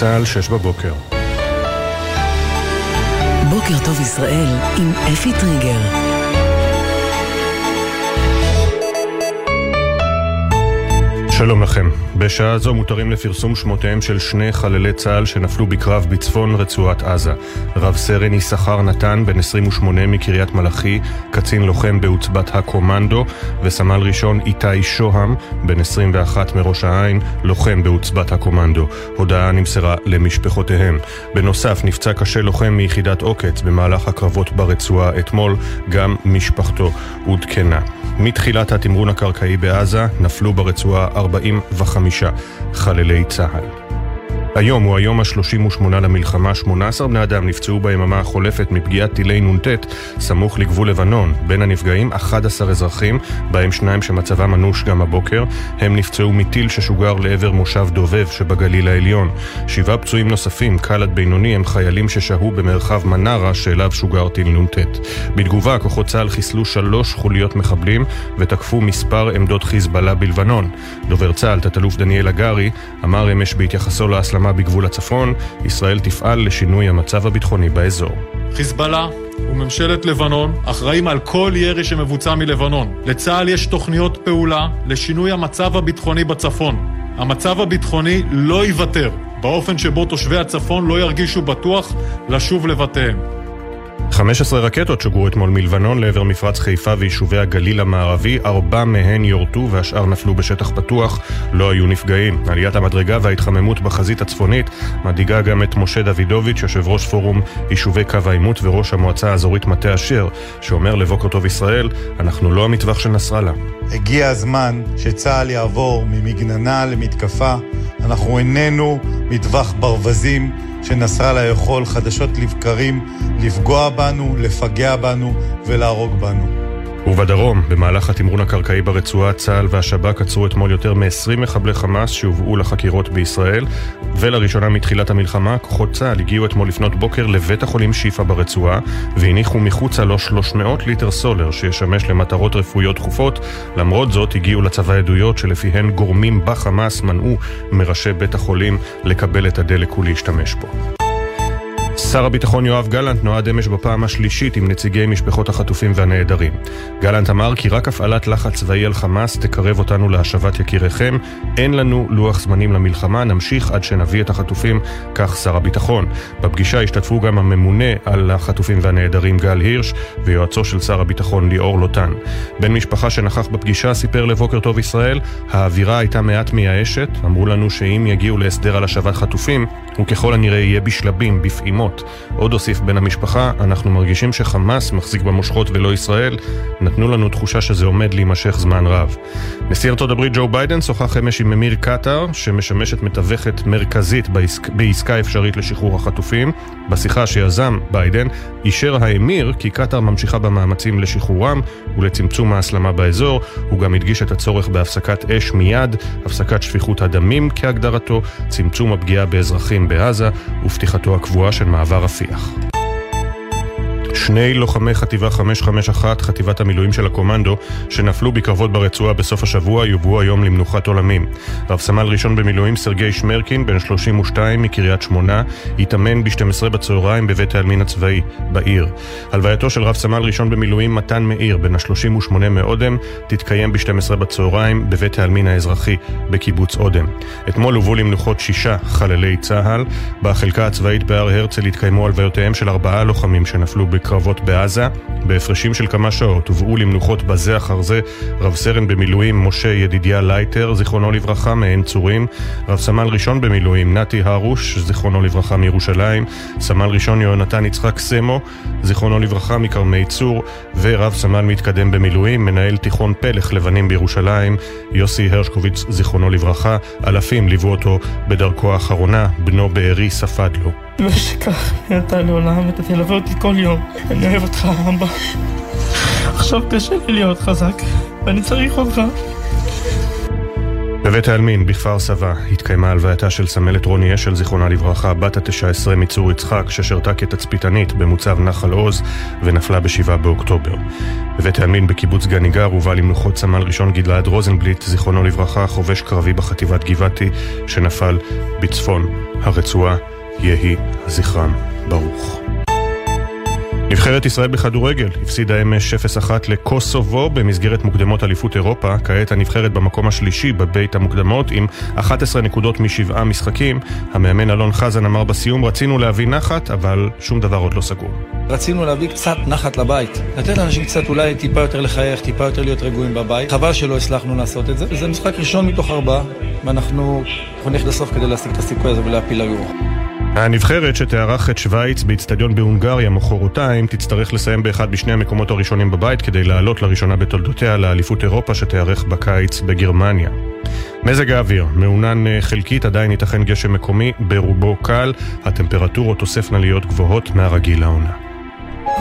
צה"ל, שש בבוקר. בוקר טוב ישראל עם אפי טריגר. שלום לכם. בשעה זו מותרים לפרסום שמותיהם של שני חללי צה"ל שנפלו בקרב בצפון רצועת עזה. רב סרן יששכר נתן, בן 28 מקריית מלאכי, קצין לוחם בעוצבת הקומנדו, וסמל ראשון איתי שוהם, בן 21 מראש העין, לוחם בעוצבת הקומנדו. הודעה נמסרה למשפחותיהם. בנוסף, נפצע קשה לוחם מיחידת עוקץ במהלך הקרבות ברצועה אתמול, גם משפחתו עודכנה. מתחילת התמרון הקרקעי בעזה נפלו ברצועה 45 חללי צה"ל. היום הוא היום ה-38 למלחמה, 18 בני אדם נפצעו ביממה החולפת מפגיעת טילי נ"ט סמוך לגבול לבנון. בין הנפגעים 11 אזרחים, בהם שניים שמצבם אנוש גם הבוקר. הם נפצעו מטיל ששוגר לעבר מושב דובב שבגליל העליון. שבעה פצועים נוספים, קל עד בינוני, הם חיילים ששהו במרחב מנרה שאליו שוגר טיל נ"ט. בתגובה, כוחות צה"ל חיסלו שלוש חוליות מחבלים ותקפו מספר עמדות חיזבאללה בלבנון. דובר צה"ל, תת-אלוף דניאל הגרי, אמר אמש בהתייחסו להסלמה המלחמה בגבול הצפון, ישראל תפעל לשינוי המצב הביטחוני באזור. חיזבאללה וממשלת לבנון אחראים על כל ירי שמבוצע מלבנון. לצה"ל יש תוכניות פעולה לשינוי המצב הביטחוני בצפון. המצב הביטחוני לא ייוותר באופן שבו תושבי הצפון לא ירגישו בטוח לשוב לבתיהם. 15 רקטות שוגרו אתמול מלבנון לעבר מפרץ חיפה ויישובי הגליל המערבי, ארבע מהן יורטו והשאר נפלו בשטח פתוח, לא היו נפגעים. עליית המדרגה וההתחממות בחזית הצפונית מדאיגה גם את משה דוידוביץ', יושב ראש פורום יישובי קו העימות וראש המועצה האזורית מטה אשר, שאומר לבוקר טוב ישראל, אנחנו לא המטווח של נסראללה. הגיע הזמן שצה"ל יעבור ממגננה למתקפה. אנחנו איננו מטווח ברווזים. שנסראללה יכול חדשות לבקרים לפגוע בנו, לפגע בנו ולהרוג בנו. ובדרום, במהלך התמרון הקרקעי ברצועה, צה"ל והשב"כ עצרו אתמול יותר מ-20 מחבלי חמאס שהובאו לחקירות בישראל, ולראשונה מתחילת המלחמה, כוחות צה"ל הגיעו אתמול לפנות בוקר לבית החולים שיפא ברצועה, והניחו מחוצה לו 300 ליטר סולר שישמש למטרות רפואיות דחופות. למרות זאת, הגיעו לצבא עדויות שלפיהן גורמים בחמאס מנעו מראשי בית החולים לקבל את הדלק ולהשתמש בו. שר הביטחון יואב גלנט נועד אמש בפעם השלישית עם נציגי משפחות החטופים והנעדרים. גלנט אמר כי רק הפעלת לחץ צבאי על חמאס תקרב אותנו להשבת יקיריכם. אין לנו לוח זמנים למלחמה, נמשיך עד שנביא את החטופים, כך שר הביטחון. בפגישה השתתפו גם הממונה על החטופים והנעדרים גל הירש ויועצו של שר הביטחון ליאור לוטן. בן משפחה שנכח בפגישה סיפר לבוקר טוב ישראל, האווירה הייתה מעט מייאשת, אמרו לנו שאם יגיעו להסדר על השבת חטופים, הוא ככל הנראה יהיה בשלבים, בפעימות. עוד הוסיף בן המשפחה, אנחנו מרגישים שחמאס מחזיק במושכות ולא ישראל, נתנו לנו תחושה שזה עומד להימשך זמן רב. נשיא ארצות הברית ג'ו ביידן שוחח אמש עם אמיר קטאר, שמשמשת מתווכת מרכזית בעסק, בעסקה אפשרית לשחרור החטופים. בשיחה שיזם ביידן, אישר האמיר כי קטאר ממשיכה במאמצים לשחרורם ולצמצום ההסלמה באזור. הוא גם הדגיש את הצורך בהפסקת אש מיד, הפסקת שפיכות הדמים כהגדרתו, צמצום הפגיעה באזרחים בעזה ופתיחתו הקבועה של מעבר רפיח. שני לוחמי חטיבה 551, חטיבת המילואים של הקומנדו, שנפלו בקרבות ברצועה בסוף השבוע, יובאו היום למנוחת עולמים. רב סמל ראשון במילואים סרגי שמרקין, בן 32 מקריית שמונה, התאמן ב-12 בצהריים בבית העלמין הצבאי, בעיר. הלווייתו של רב סמל ראשון במילואים מתן מאיר, בן ה-38 מאודם, תתקיים ב-12 בצהריים בבית העלמין האזרחי, בקיבוץ אודם. אתמול הובאו למנוחות שישה חללי צה"ל. בחלקה הצבאית בהר הרצל התקיימו הלוויותיהם של ארבעה לוחמים שנפלו בקרבות הקרבות בעזה. בהפרשים של כמה שעות הובאו למנוחות בזה אחר זה רב סרן במילואים משה ידידיה לייטר, זיכרונו לברכה, מעין צורים, רב סמל ראשון במילואים נתי הרוש, זיכרונו לברכה מירושלים, סמל ראשון יהונתן יצחק סמו, זיכרונו לברכה מכרמי צור, ורב סמל מתקדם במילואים, מנהל תיכון פלך לבנים בירושלים, יוסי הרשקוביץ, זיכרונו לברכה, אלפים ליוו אותו בדרכו האחרונה, בנו בארי ספד לו. ושכך נהייתה לעולם אתה תלווה אותי כל יום. אני אוהב אותך, אבא. עכשיו קשה לי להיות חזק, ואני צריך אותך. בבית העלמין בכפר סבא התקיימה הלווייתה של סמלת רוני אשל, זיכרונה לברכה, בת התשע עשרה מצור יצחק, ששירתה כתצפיתנית במוצב נחל עוז ונפלה בשבעה באוקטובר. בבית העלמין בקיבוץ גניגר הובא למנוחות סמל ראשון גלעד רוזנבליט, זיכרונו לברכה, חובש קרבי בחטיבת גבעתי, שנפל בצפון הרצועה. יהי זכרם ברוך. נבחרת ישראל בכדורגל הפסידה אמש 0-1 לקוסובו במסגרת מוקדמות אליפות אירופה. כעת הנבחרת במקום השלישי בבית המוקדמות עם 11 נקודות משבעה משחקים. המאמן אלון חזן אמר בסיום, רצינו להביא נחת, אבל שום דבר עוד לא סגור. רצינו להביא קצת נחת לבית. לתת לאנשים קצת אולי טיפה יותר לחייך, טיפה יותר להיות רגועים בבית. חבל שלא הצלחנו לעשות את זה. זה משחק ראשון מתוך ארבעה, ואנחנו נלך לסוף כדי להשיג את הסיכוי הזה ולהפיל ליורו. הנבחרת שתארח את שווייץ באיצטדיון בהונגריה מחרתיים תצטרך לסיים באחד משני המקומות הראשונים בבית כדי לעלות לראשונה בתולדותיה לאליפות אירופה שתיארך בקיץ בגרמניה. מזג האוויר, מעונן אה, חלקית, עדיין ייתכן גשם מקומי, ברובו קל, הטמפרטורות תוספנה להיות גבוהות מהרגיל לעונה.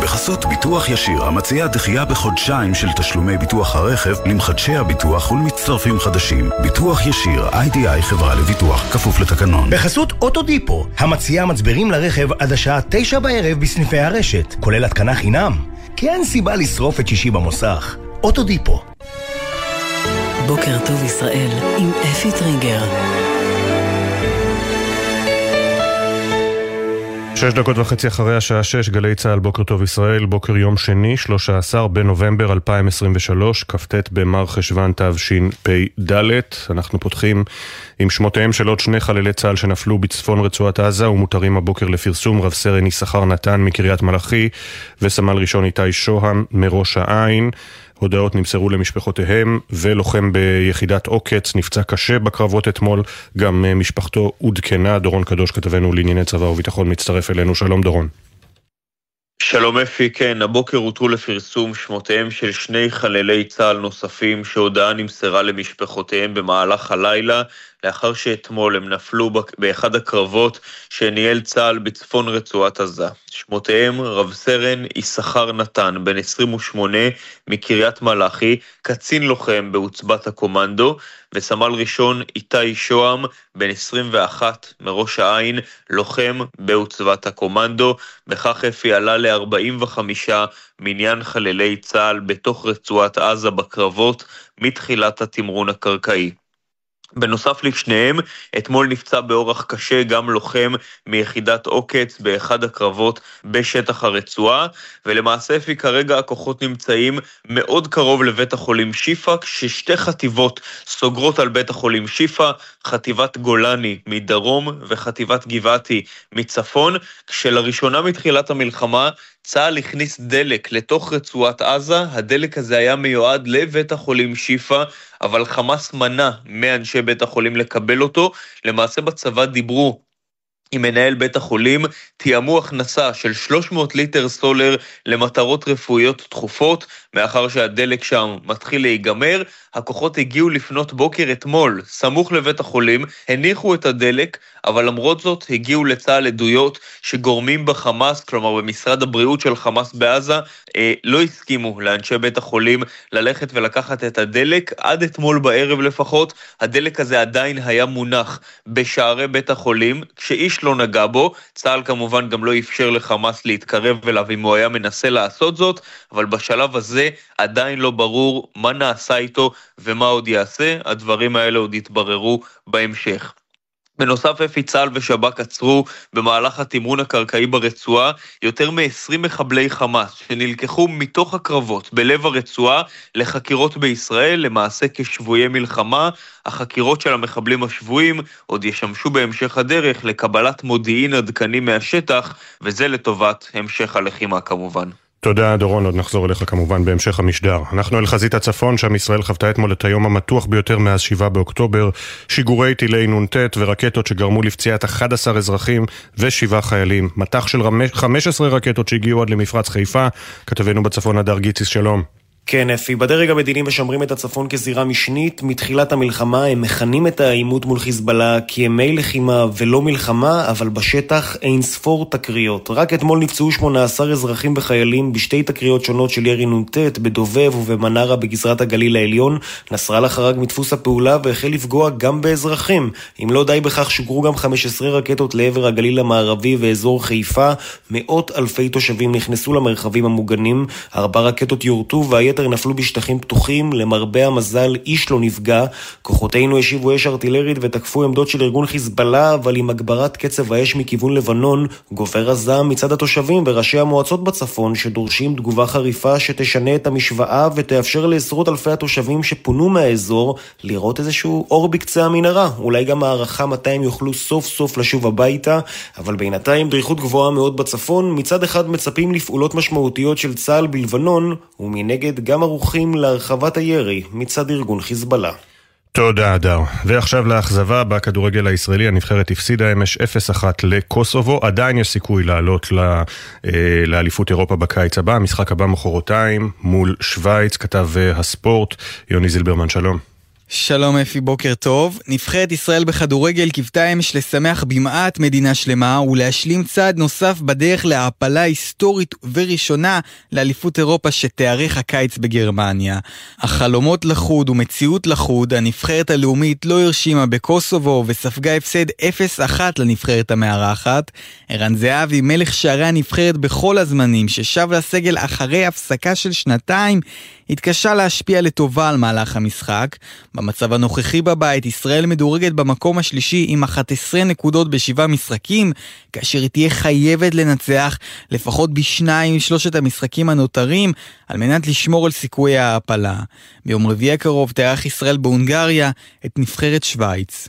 בחסות ביטוח ישיר, המציע דחייה בחודשיים של תשלומי ביטוח הרכב למחדשי הביטוח ולמצטרפים חדשים. ביטוח ישיר, איי-די-איי חברה לביטוח, כפוף לתקנון. בחסות אוטודיפו, המציע מצברים לרכב עד השעה תשע בערב בסניפי הרשת, כולל התקנה חינם. כי אין סיבה לשרוף את שישי במוסך. אוטודיפו. בוקר טוב ישראל עם אפי טריגר. שש דקות וחצי אחרי השעה שש, גלי צה"ל, בוקר טוב ישראל, בוקר יום שני, 13 בנובמבר 2023, כ"ט במר חשוון תשפ"ד. אנחנו פותחים עם שמותיהם של עוד שני חללי צה"ל שנפלו בצפון רצועת עזה ומותרים הבוקר לפרסום רב סרן יששכר נתן מקריית מלאכי וסמל ראשון איתי שוהם מראש העין. הודעות נמסרו למשפחותיהם, ולוחם ביחידת עוקץ נפצע קשה בקרבות אתמול, גם אה, משפחתו עודכנה. דורון קדוש, כתבנו לענייני צבא וביטחון, מצטרף אלינו. שלום דורון. שלום אפי, כן, הבוקר הותרו לפרסום שמותיהם של שני חללי צה"ל נוספים שהודעה נמסרה למשפחותיהם במהלך הלילה, לאחר שאתמול הם נפלו באחד הקרבות שניהל צה"ל בצפון רצועת עזה. שמותיהם רב סרן יששכר נתן, בן 28 מקריית מלאכי, קצין לוחם בעוצבת הקומנדו, וסמל ראשון איתי שוהם, בן 21 מראש העין, לוחם בעוצבת הקומנדו. בכך אפי עלה ל-45 מניין חללי צה"ל בתוך רצועת עזה בקרבות מתחילת התמרון הקרקעי. בנוסף לשניהם, אתמול נפצע באורח קשה גם לוחם מיחידת עוקץ באחד הקרבות בשטח הרצועה, ולמעשה אפי כרגע הכוחות נמצאים מאוד קרוב לבית החולים שיפא, כששתי חטיבות סוגרות על בית החולים שיפא, חטיבת גולני מדרום וחטיבת גבעתי מצפון, כשלראשונה מתחילת המלחמה צה"ל הכניס דלק לתוך רצועת עזה, הדלק הזה היה מיועד לבית החולים שיפא, אבל חמאס מנע מאנשי בית החולים לקבל אותו. למעשה בצבא דיברו עם מנהל בית החולים, תיאמו הכנסה של 300 ליטר סולר למטרות רפואיות דחופות, מאחר שהדלק שם מתחיל להיגמר. הכוחות הגיעו לפנות בוקר אתמול, סמוך לבית החולים, הניחו את הדלק, אבל למרות זאת הגיעו לצה"ל עדויות שגורמים בחמאס, כלומר במשרד הבריאות של חמאס בעזה, אה, לא הסכימו לאנשי בית החולים ללכת ולקחת את הדלק. עד אתמול בערב לפחות, הדלק הזה עדיין היה מונח בשערי בית החולים, כשאיש לא נגע בו. צה"ל כמובן גם לא אפשר לחמאס להתקרב אליו אם הוא היה מנסה לעשות זאת, אבל בשלב הזה עדיין לא ברור מה נעשה איתו ומה עוד יעשה. הדברים האלה עוד יתבררו בהמשך. בנוסף, אפי צה"ל ושב"כ עצרו במהלך התמרון הקרקעי ברצועה יותר מ-20 מחבלי חמאס שנלקחו מתוך הקרבות בלב הרצועה לחקירות בישראל, למעשה כשבויי מלחמה. החקירות של המחבלים השבויים עוד ישמשו בהמשך הדרך לקבלת מודיעין עדכני מהשטח, וזה לטובת המשך הלחימה כמובן. תודה דורון, עוד נחזור אליך כמובן בהמשך המשדר. אנחנו אל חזית הצפון, שם ישראל חוותה אתמול את היום המתוח ביותר מאז 7 באוקטובר. שיגורי טילי נ"ט ורקטות שגרמו לפציעת 11 אזרחים ושבעה חיילים. מטח של 15 רקטות שהגיעו עד למפרץ חיפה. כתבנו בצפון הדר גיציס, שלום. כן, אפי, בדרג המדיני משמרים את הצפון כזירה משנית. מתחילת המלחמה הם מכנים את העימות מול חיזבאללה כימי לחימה ולא מלחמה, אבל בשטח אין ספור תקריות. רק אתמול נפצעו 18 אזרחים וחיילים בשתי תקריות שונות של ירי נ"ט בדובב ובמנרה בגזרת הגליל העליון. נסראללה חרג מדפוס הפעולה והחל לפגוע גם באזרחים. אם לא די בכך, שוגרו גם 15 רקטות לעבר הגליל המערבי ואזור חיפה. מאות אלפי תושבים נכנסו למרחבים המוגנים. ארבע רקטות יורטו והיתר היתר נפלו בשטחים פתוחים, למרבה המזל איש לא נפגע. כוחותינו השיבו אש ארטילרית ותקפו עמדות של ארגון חיזבאללה, אבל עם הגברת קצב האש מכיוון לבנון, גובר הזעם מצד התושבים וראשי המועצות בצפון, שדורשים תגובה חריפה שתשנה את המשוואה ותאפשר לעשרות אלפי התושבים שפונו מהאזור לראות איזשהו אור בקצה המנהרה. אולי גם הערכה מתי הם יוכלו סוף סוף לשוב הביתה, אבל בינתיים דריכות גבוהה מאוד בצפון, מצד אחד מצפים לפעולות משמעותיות של צה"ל בלבנון, ומנגד גם ערוכים להרחבת הירי מצד ארגון חיזבאללה. תודה, אדר. ועכשיו לאכזבה, בכדורגל הישראלי הנבחרת הפסידה אמש 0-1 לקוסובו. עדיין יש סיכוי לעלות אה, לאליפות אירופה בקיץ הבא. המשחק הבא מחרתיים מול שווייץ, כתב אה, הספורט. יוני זילברמן, שלום. שלום אפי, בוקר טוב. נבחרת ישראל בכדורגל קיוותה אמש לשמח במעט מדינה שלמה ולהשלים צעד נוסף בדרך להעפלה היסטורית וראשונה לאליפות אירופה שתיארך הקיץ בגרמניה. החלומות לחוד ומציאות לחוד, הנבחרת הלאומית לא הרשימה בקוסובו וספגה הפסד 0-1 לנבחרת המארחת. ערן זהבי, מלך שערי הנבחרת בכל הזמנים, ששב לסגל אחרי הפסקה של שנתיים, התקשה להשפיע לטובה על מהלך המשחק. במצב הנוכחי בבית, ישראל מדורגת במקום השלישי עם 11 נקודות בשבעה משחקים, כאשר היא תהיה חייבת לנצח לפחות בשניים משלושת המשחקים הנותרים, על מנת לשמור על סיכויי ההעפלה. ביום רביעי הקרוב תארח ישראל בהונגריה את נבחרת שווייץ.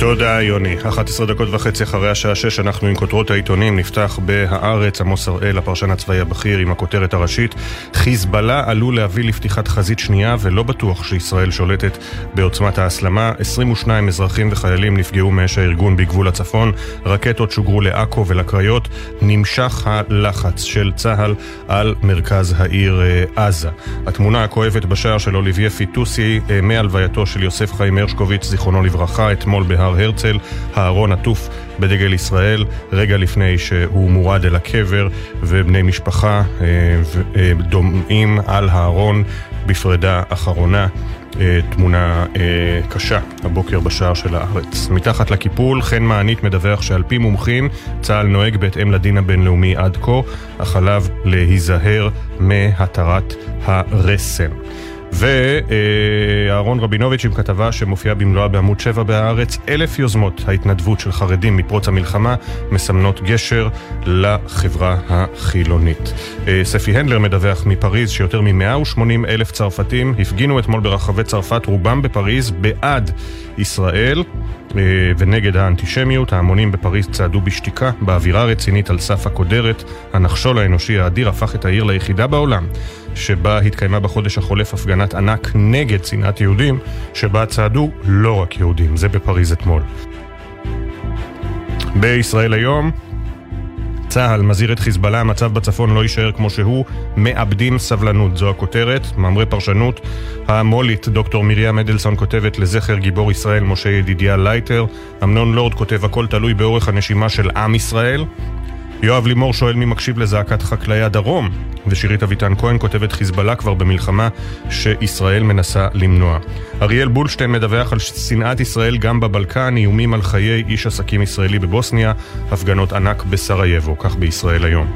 תודה יוני. 11 דקות וחצי אחרי השעה 6 אנחנו עם כותרות העיתונים. נפתח בהארץ, עמוס הראל, הפרשן הצבאי הבכיר, עם הכותרת הראשית: חיזבאללה עלול להביא לפתיחת חזית שנייה ולא בטוח שישראל שולטת בעוצמת ההסלמה. 22 אזרחים וחיילים נפגעו מאש הארגון בגבול הצפון. רקטות שוגרו לעכו ולקריות. נמשך הלחץ של צה"ל על מרכז העיר אה, עזה. התמונה הכואבת בשער של אוליביה פיטוסי אה, מהלווייתו של יוסף חיים הרשקוביץ, זיכרונו לברכה, אתמול בהר בהר הרצל, הארון עטוף בדגל ישראל, רגע לפני שהוא מורד אל הקבר, ובני משפחה אה, אה, דומעים על הארון בפרידה אחרונה. אה, תמונה קשה הבוקר בשער של הארץ. מתחת לקיפול, חן מענית מדווח שעל פי מומחים, צה"ל נוהג בהתאם לדין הבינלאומי עד כה, אך עליו להיזהר מהתרת הרסן. ואהרון רבינוביץ' עם כתבה שמופיעה במלואה בעמוד 7 בהארץ, אלף יוזמות ההתנדבות של חרדים מפרוץ המלחמה מסמנות גשר לחברה החילונית. אה, ספי הנדלר מדווח מפריז שיותר מ-180 אלף צרפתים הפגינו אתמול ברחבי צרפת, רובם בפריז, בעד ישראל. אה, ונגד האנטישמיות, ההמונים בפריז צעדו בשתיקה, באווירה רצינית על סף הקודרת. הנחשול האנושי האדיר הפך את העיר ליחידה בעולם שבה התקיימה בחודש החולף הפגנת ענק נגד שנאת יהודים, שבה צעדו לא רק יהודים, זה בפריז אתמול. בישראל היום, צה"ל מזהיר את חיזבאללה, המצב בצפון לא יישאר כמו שהוא, מאבדים סבלנות, זו הכותרת, מאמרי פרשנות. המו"לית דוקטור מרים אדלסון כותבת לזכר גיבור ישראל משה ידידיה לייטר. אמנון לורד כותב הכל תלוי באורך הנשימה של עם ישראל. יואב לימור שואל מי מקשיב לזעקת חקלאי הדרום, ושירית אביטן כהן כותבת חיזבאללה כבר במלחמה שישראל מנסה למנוע. אריאל בולשטיין מדווח על שנאת ישראל גם בבלקן, איומים על חיי איש עסקים ישראלי בבוסניה, הפגנות ענק בסרייבו, כך בישראל היום.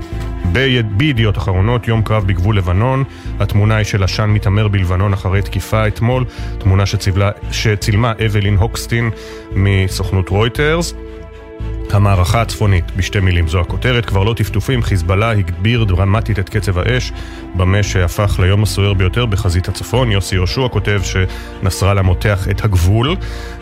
בידיעות אחרונות, יום קרב בגבול לבנון, התמונה היא של עשן מתעמר בלבנון אחרי תקיפה אתמול, תמונה שצילה, שצילמה אבלין הוקסטין מסוכנות רויטרס. המערכה הצפונית, בשתי מילים זו הכותרת, כבר לא טפטופים, חיזבאללה הגביר דרמטית את קצב האש, במה שהפך ליום הסוער ביותר בחזית הצפון. יוסי יהושע כותב שנסראללה מותח את הגבול,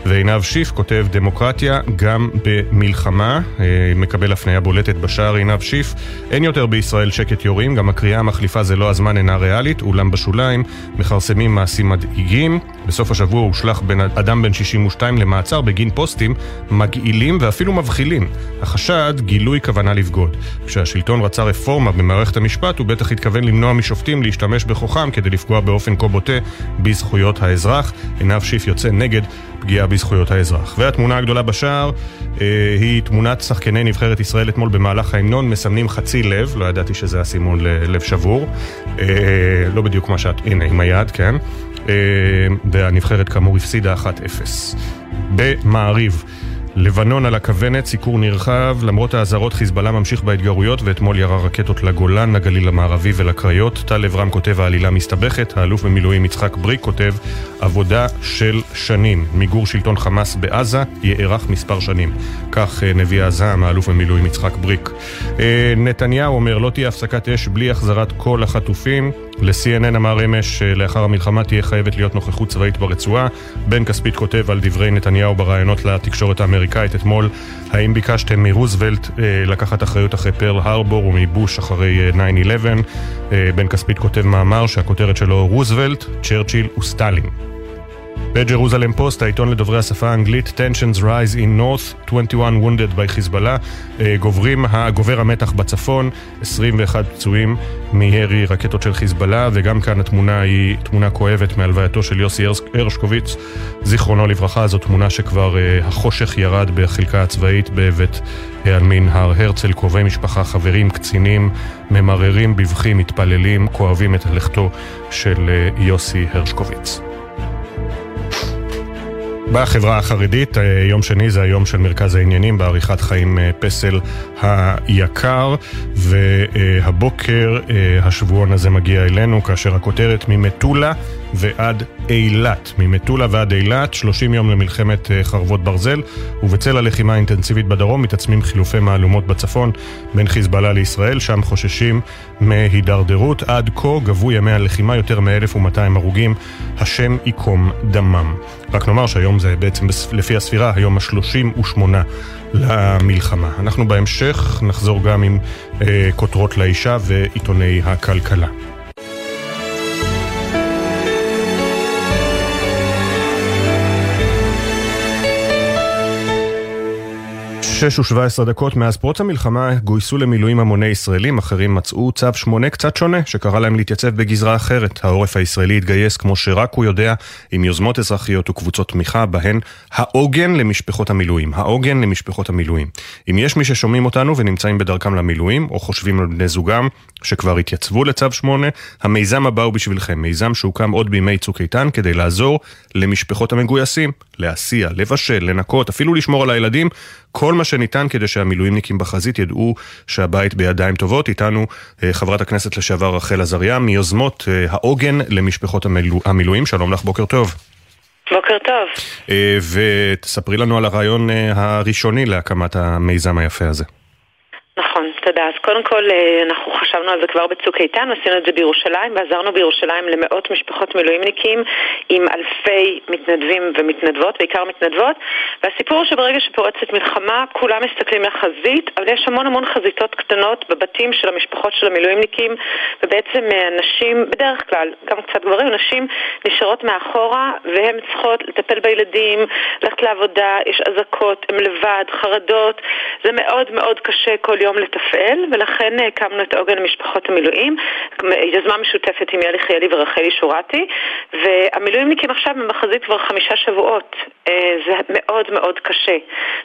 ועינב שיף כותב דמוקרטיה גם במלחמה, אה, מקבל הפניה בולטת בשער עינב שיף. אין יותר בישראל שקט יורים, גם הקריאה המחליפה זה לא הזמן אינה ריאלית, אולם בשוליים מכרסמים מעשים מדאיגים. בסוף השבוע הושלך אדם בן 62 למעצר בגין פוסטים מגעילים ואפילו מבחילים. החשד, גילוי כוונה לבגוד. כשהשלטון רצה רפורמה במערכת המשפט, הוא בטח התכוון למנוע משופטים להשתמש בכוחם כדי לפגוע באופן כה בוטה בזכויות האזרח. עינב שיף יוצא נגד פגיעה בזכויות האזרח. והתמונה הגדולה בשער אה, היא תמונת שחקני נבחרת ישראל אתמול במהלך ההמנון, מסמנים חצי לב, לא ידעתי שזה הסימון ללב שבור. אה, לא בדיוק מה שאת, הנה, עם היד, כן. אה, והנבחרת כאמור הפסידה 1-0. במעריב. לבנון על הכוונת, סיקור נרחב, למרות האזהרות חיזבאללה ממשיך בהתגרויות ואתמול ירה רקטות לגולן, לגליל המערבי ולקריות. טל אברהם כותב העלילה מסתבכת, האלוף במילואים יצחק בריק כותב עבודה של שנים. מיגור שלטון חמאס בעזה יארך מספר שנים. כך אה, נביא הזעם, האלוף במילואים יצחק בריק. אה, נתניהו אומר לא תהיה הפסקת אש בלי החזרת כל החטופים. ל-CNN אמר אמש לאחר המלחמה תהיה חייבת להיות נוכחות צבאית ברצועה. בן כספית כותב על דברי נתניהו בראיונות לתקשורת האמריקאית אתמול, האם ביקשתם מרוזוולט אה, לקחת אחריות אחרי פרל הרבור ומבוש אחרי 9-11? אה, אה, בן כספית כותב מאמר שהכותרת שלו רוזוולט, צ'רצ'יל וסטלין. בג'רוזלם פוסט, העיתון לדוברי השפה האנגלית, Tensions Rise in North, 21 wounded by חיזבאללה, גוברים, גובר המתח בצפון, 21 פצועים מירי רקטות של חיזבאללה, וגם כאן התמונה היא תמונה כואבת מהלווייתו של יוסי הרשקוביץ, זיכרונו לברכה, זו תמונה שכבר uh, החושך ירד בחלקה הצבאית בבית העלמין הר הרצל, קרובי משפחה, חברים, קצינים, ממררים, בבכים, מתפללים, כואבים את לכתו של uh, יוסי הרשקוביץ. בחברה החרדית, אה, יום שני זה היום של מרכז העניינים בעריכת חיים אה, פסל היקר, והבוקר אה, השבועון הזה מגיע אלינו כאשר הכותרת ממטולה ועד אילת. ממטולה ועד אילת, 30 יום למלחמת חרבות ברזל, ובצל הלחימה האינטנסיבית בדרום מתעצמים חילופי מהלומות בצפון בין חיזבאללה לישראל, שם חוששים מהידרדרות. עד כה גבו ימי הלחימה יותר מ-1200 הרוגים, השם ייקום דמם. רק נאמר שהיום זה בעצם לפי הספירה היום ה-38 למלחמה. אנחנו בהמשך נחזור גם עם אה, כותרות לאישה ועיתוני הכלכלה. שש ושבע עשרה דקות מאז פרוץ המלחמה גויסו למילואים המוני ישראלים, אחרים מצאו צו שמונה קצת שונה, שקרא להם להתייצב בגזרה אחרת. העורף הישראלי התגייס כמו שרק הוא יודע, עם יוזמות אזרחיות וקבוצות תמיכה, בהן העוגן למשפחות המילואים. העוגן למשפחות המילואים. אם יש מי ששומעים אותנו ונמצאים בדרכם למילואים, או חושבים על בני זוגם שכבר התייצבו לצו שמונה, המיזם הבא הוא בשבילכם. מיזם שהוקם עוד בימי צוק איתן כדי לעזור למשפחות המגויסים, להסיע, לבשל, לנקות, אפילו לשמור על הילדים, כל מה שניתן כדי שהמילואימניקים בחזית ידעו שהבית בידיים טובות. איתנו אה, חברת הכנסת לשעבר רחל עזריה מיוזמות אה, העוגן למשפחות המילוא, המילואים. שלום לך, בוקר טוב. בוקר טוב. אה, ותספרי לנו על הרעיון הראשוני להקמת המיזם היפה הזה. נכון, תודה. אז קודם כל אה, אנחנו חשבנו על זה כבר בצוק איתן, עשינו את זה בירושלים ועזרנו בירושלים למאות משפחות מילואימניקים עם אלפי מתנדבים ומתנדבות, בעיקר מתנדבות. והסיפור הוא שברגע שפורצת מלחמה כולם מסתכלים לחזית, אבל יש המון המון חזיתות קטנות בבתים של המשפחות של המילואימניקים ובעצם אה, נשים, בדרך כלל, גם קצת גברים, נשים נשארות מאחורה והן צריכות לטפל בילדים, ללכת לעבודה, יש אזעקות, הן לבד, חרדות, זה מאוד מאוד קשה כל יום לתפעל, ולכן אה, הקמנו את עוגן למשפחות המילואים, יוזמה משותפת עם יאלי חיילי ורחלי שורתי, והמילואימניקים עכשיו בחזית כבר חמישה שבועות. אה, זה מאוד מאוד קשה.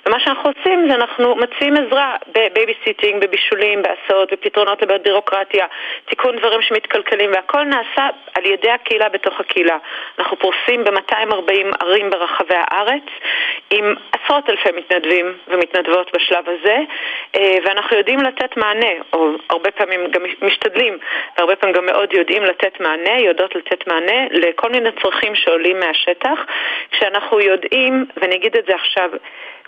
ומה שאנחנו עושים זה אנחנו מציעים עזרה ב babysitting, בבישולים, בהסעות, בפתרונות לבעיות בירוקרטיה, תיקון דברים שמתקלקלים, והכל נעשה על ידי הקהילה בתוך הקהילה. אנחנו פרוסים ב-240 ערים ברחבי הארץ, עם עשרות אלפי מתנדבים ומתנדבות בשלב הזה, אה, ואנחנו יודעים לתת מענה, או הרבה פעמים גם משתדלים, והרבה פעמים גם מאוד יודעים לתת מענה, יודעות לתת מענה לכל מיני צרכים שעולים מהשטח, כשאנחנו יודעים, ואני אגיד את זה עכשיו,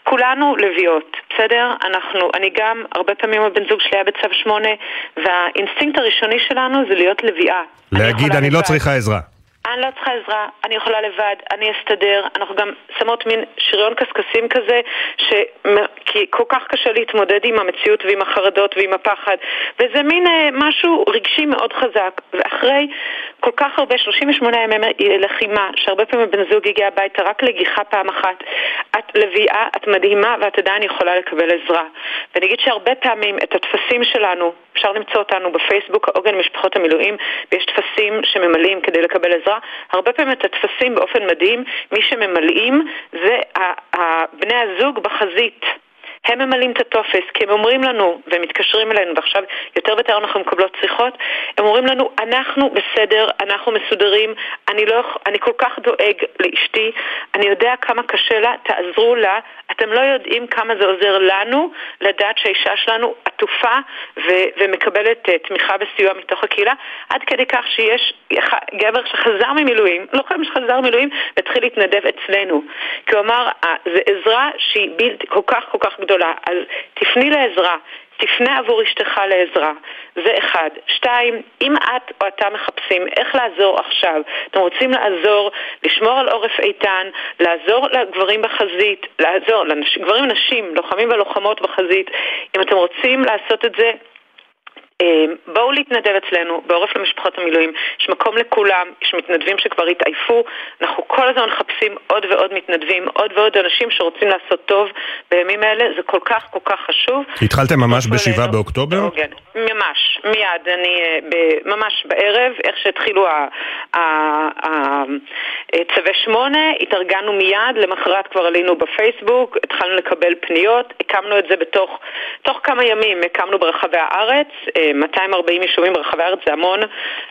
כולנו לביאות, בסדר? אנחנו, אני גם, הרבה פעמים הבן זוג שלי היה בצו שמונה, והאינסטינקט הראשוני שלנו זה להיות לביאה. להגיד, אני, אני לא צריכה עזרה. אני לא צריכה עזרה, אני יכולה לבד, אני אסתדר. אנחנו גם שמות מין שריון קשקשים כזה, כי כל כך קשה להתמודד עם המציאות ועם החרדות ועם הפחד. וזה מין אה, משהו רגשי מאוד חזק. ואחרי כל כך הרבה, 38 ימי לחימה, שהרבה פעמים בן זוג הגיע הביתה רק לגיחה פעם אחת. את לביאה, את מדהימה ואת עדיין יכולה לקבל עזרה. ואני אגיד שהרבה פעמים את הטפסים שלנו, אפשר למצוא אותנו בפייסבוק, העוגן משפחות המילואים, ויש טפסים שממלאים כדי לקבל עזרה. הרבה פעמים את הטפסים באופן מדהים, מי שממלאים זה בני הזוג בחזית. הם ממלאים את הטופס, כי הם אומרים לנו, והם מתקשרים אלינו, ועכשיו יותר ויותר אנחנו מקבלות שיחות, הם אומרים לנו, אנחנו בסדר, אנחנו מסודרים, אני, לא, אני כל כך דואג לאשתי, אני יודע כמה קשה לה, תעזרו לה, אתם לא יודעים כמה זה עוזר לנו לדעת שהאישה שלנו עטופה ו- ומקבלת uh, תמיכה וסיוע מתוך הקהילה, עד כדי כך שיש גבר שחזר ממילואים, חייב שחזר ממילואים, והתחיל להתנדב אצלנו. כי הוא אמר, זו עזרה שהיא בלתי כל כך כל כך גדולה, אז תפני לעזרה. תפנה עבור אשתך לעזרה. זה אחד. שתיים, אם את או אתה מחפשים איך לעזור עכשיו, אתם רוצים לעזור, לשמור על עורף איתן, לעזור לגברים בחזית, לעזור לגברים ונשים, לוחמים ולוחמות בחזית, אם אתם רוצים לעשות את זה, בואו להתנדב אצלנו, בעורף למשפחות המילואים, יש מקום לכולם, יש מתנדבים שכבר התעייפו, אנחנו כל הזמן מחפשים עוד ועוד מתנדבים, עוד ועוד אנשים שרוצים לעשות טוב בימים האלה, זה כל כך כל כך חשוב. התחלתם ממש בשבעה באוקטובר? כן, ממש, מיד, אני אה, ממש בערב, איך שהתחילו צווי שמונה, התארגנו מיד, למחרת כבר עלינו בפייסבוק, התחלנו לקבל פניות, הקמנו את זה בתוך תוך כמה ימים, הקמנו ברחבי הארץ, אה, 240 יישובים ברחבי הארץ זה המון,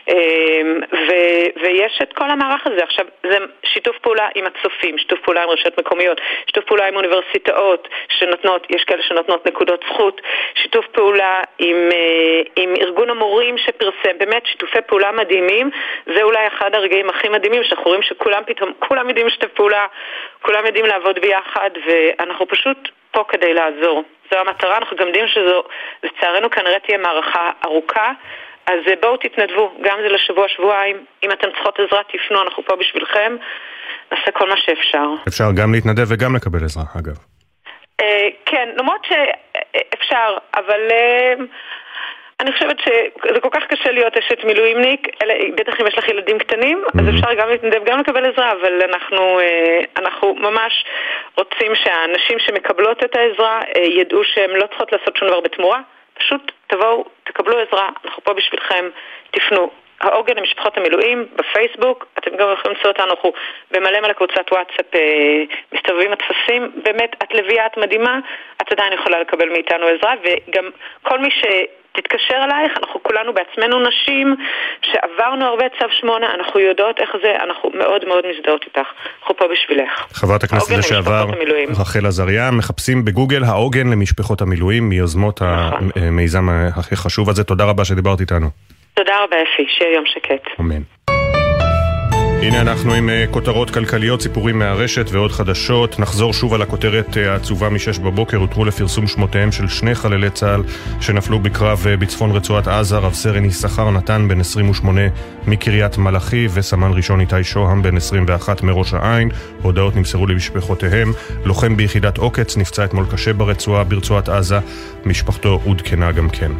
אמ, ו- ויש את כל המערך הזה. עכשיו, זה שיתוף פעולה עם הצופים, שיתוף פעולה עם רשויות מקומיות, שיתוף פעולה עם אוניברסיטאות שנותנות, יש כאלה שנותנות נקודות זכות, שיתוף פעולה עם, אה, עם ארגון המורים שפרסם, באמת שיתופי פעולה מדהימים. זה אולי אחד הרגעים הכי מדהימים, שאנחנו רואים שכולם פתאום, כולם יודעים לשתף פעולה, כולם יודעים לעבוד ביחד, ואנחנו פשוט פה כדי לעזור. זו המטרה, אנחנו גם יודעים שזו, לצערנו כנראה תהיה מערכה ארוכה, אז אה, בואו תתנדבו, גם זה לשבוע-שבועיים. אם אתם צריכות עזרה, תפנו, אנחנו פה בשבילכם. נעשה כל מה שאפשר. אפשר גם להתנדב וגם לקבל עזרה, אגב. אה, כן, למרות שאפשר, אבל... אני חושבת שזה כל כך קשה להיות אשת מילואימניק, בטח אם יש לך ילדים קטנים, mm-hmm. אז אפשר גם להתנדב, גם לקבל עזרה, אבל אנחנו, אה, אנחנו ממש רוצים שהנשים שמקבלות את העזרה אה, ידעו שהן לא צריכות לעשות שום דבר בתמורה, פשוט תבואו, תקבלו עזרה, אנחנו פה בשבילכם, תפנו. העוגן למשפחות המילואים בפייסבוק, אתם גם יכולים למצוא אותנו, אנחנו במלא מלא קבוצת וואטסאפ אה, מסתובבים הטפסים, באמת, את לביאה, את מדהימה, את עדיין יכולה לקבל מאיתנו עזרה, וגם כל מי ש... תתקשר אלייך, אנחנו כולנו בעצמנו נשים שעברנו הרבה צו שמונה, אנחנו יודעות איך זה, אנחנו מאוד מאוד מזדהות איתך. אנחנו פה בשבילך. חברת הכנסת לשעבר רחל עזריה, מחפשים בגוגל העוגן למשפחות המילואים מיוזמות נכון. המיזם הכי חשוב הזה. תודה רבה שדיברת איתנו. תודה רבה אפי, שיהיה יום שקט. אמן. הנה אנחנו עם אה, כותרות כלכליות, סיפורים מהרשת ועוד חדשות. נחזור שוב על הכותרת אה, העצובה מ-6 בבוקר, הותרו לפרסום שמותיהם של שני חללי צה"ל שנפלו בקרב אה, בצפון רצועת עזה, רב סרן יששכר נתן בן 28 מקריית מלאכי וסמל ראשון איתי שוהם בן 21 מראש העין. הודעות נמסרו למשפחותיהם. לוחם ביחידת עוקץ נפצע אתמול קשה ברצועה ברצועת עזה, משפחתו עודכנה גם כן.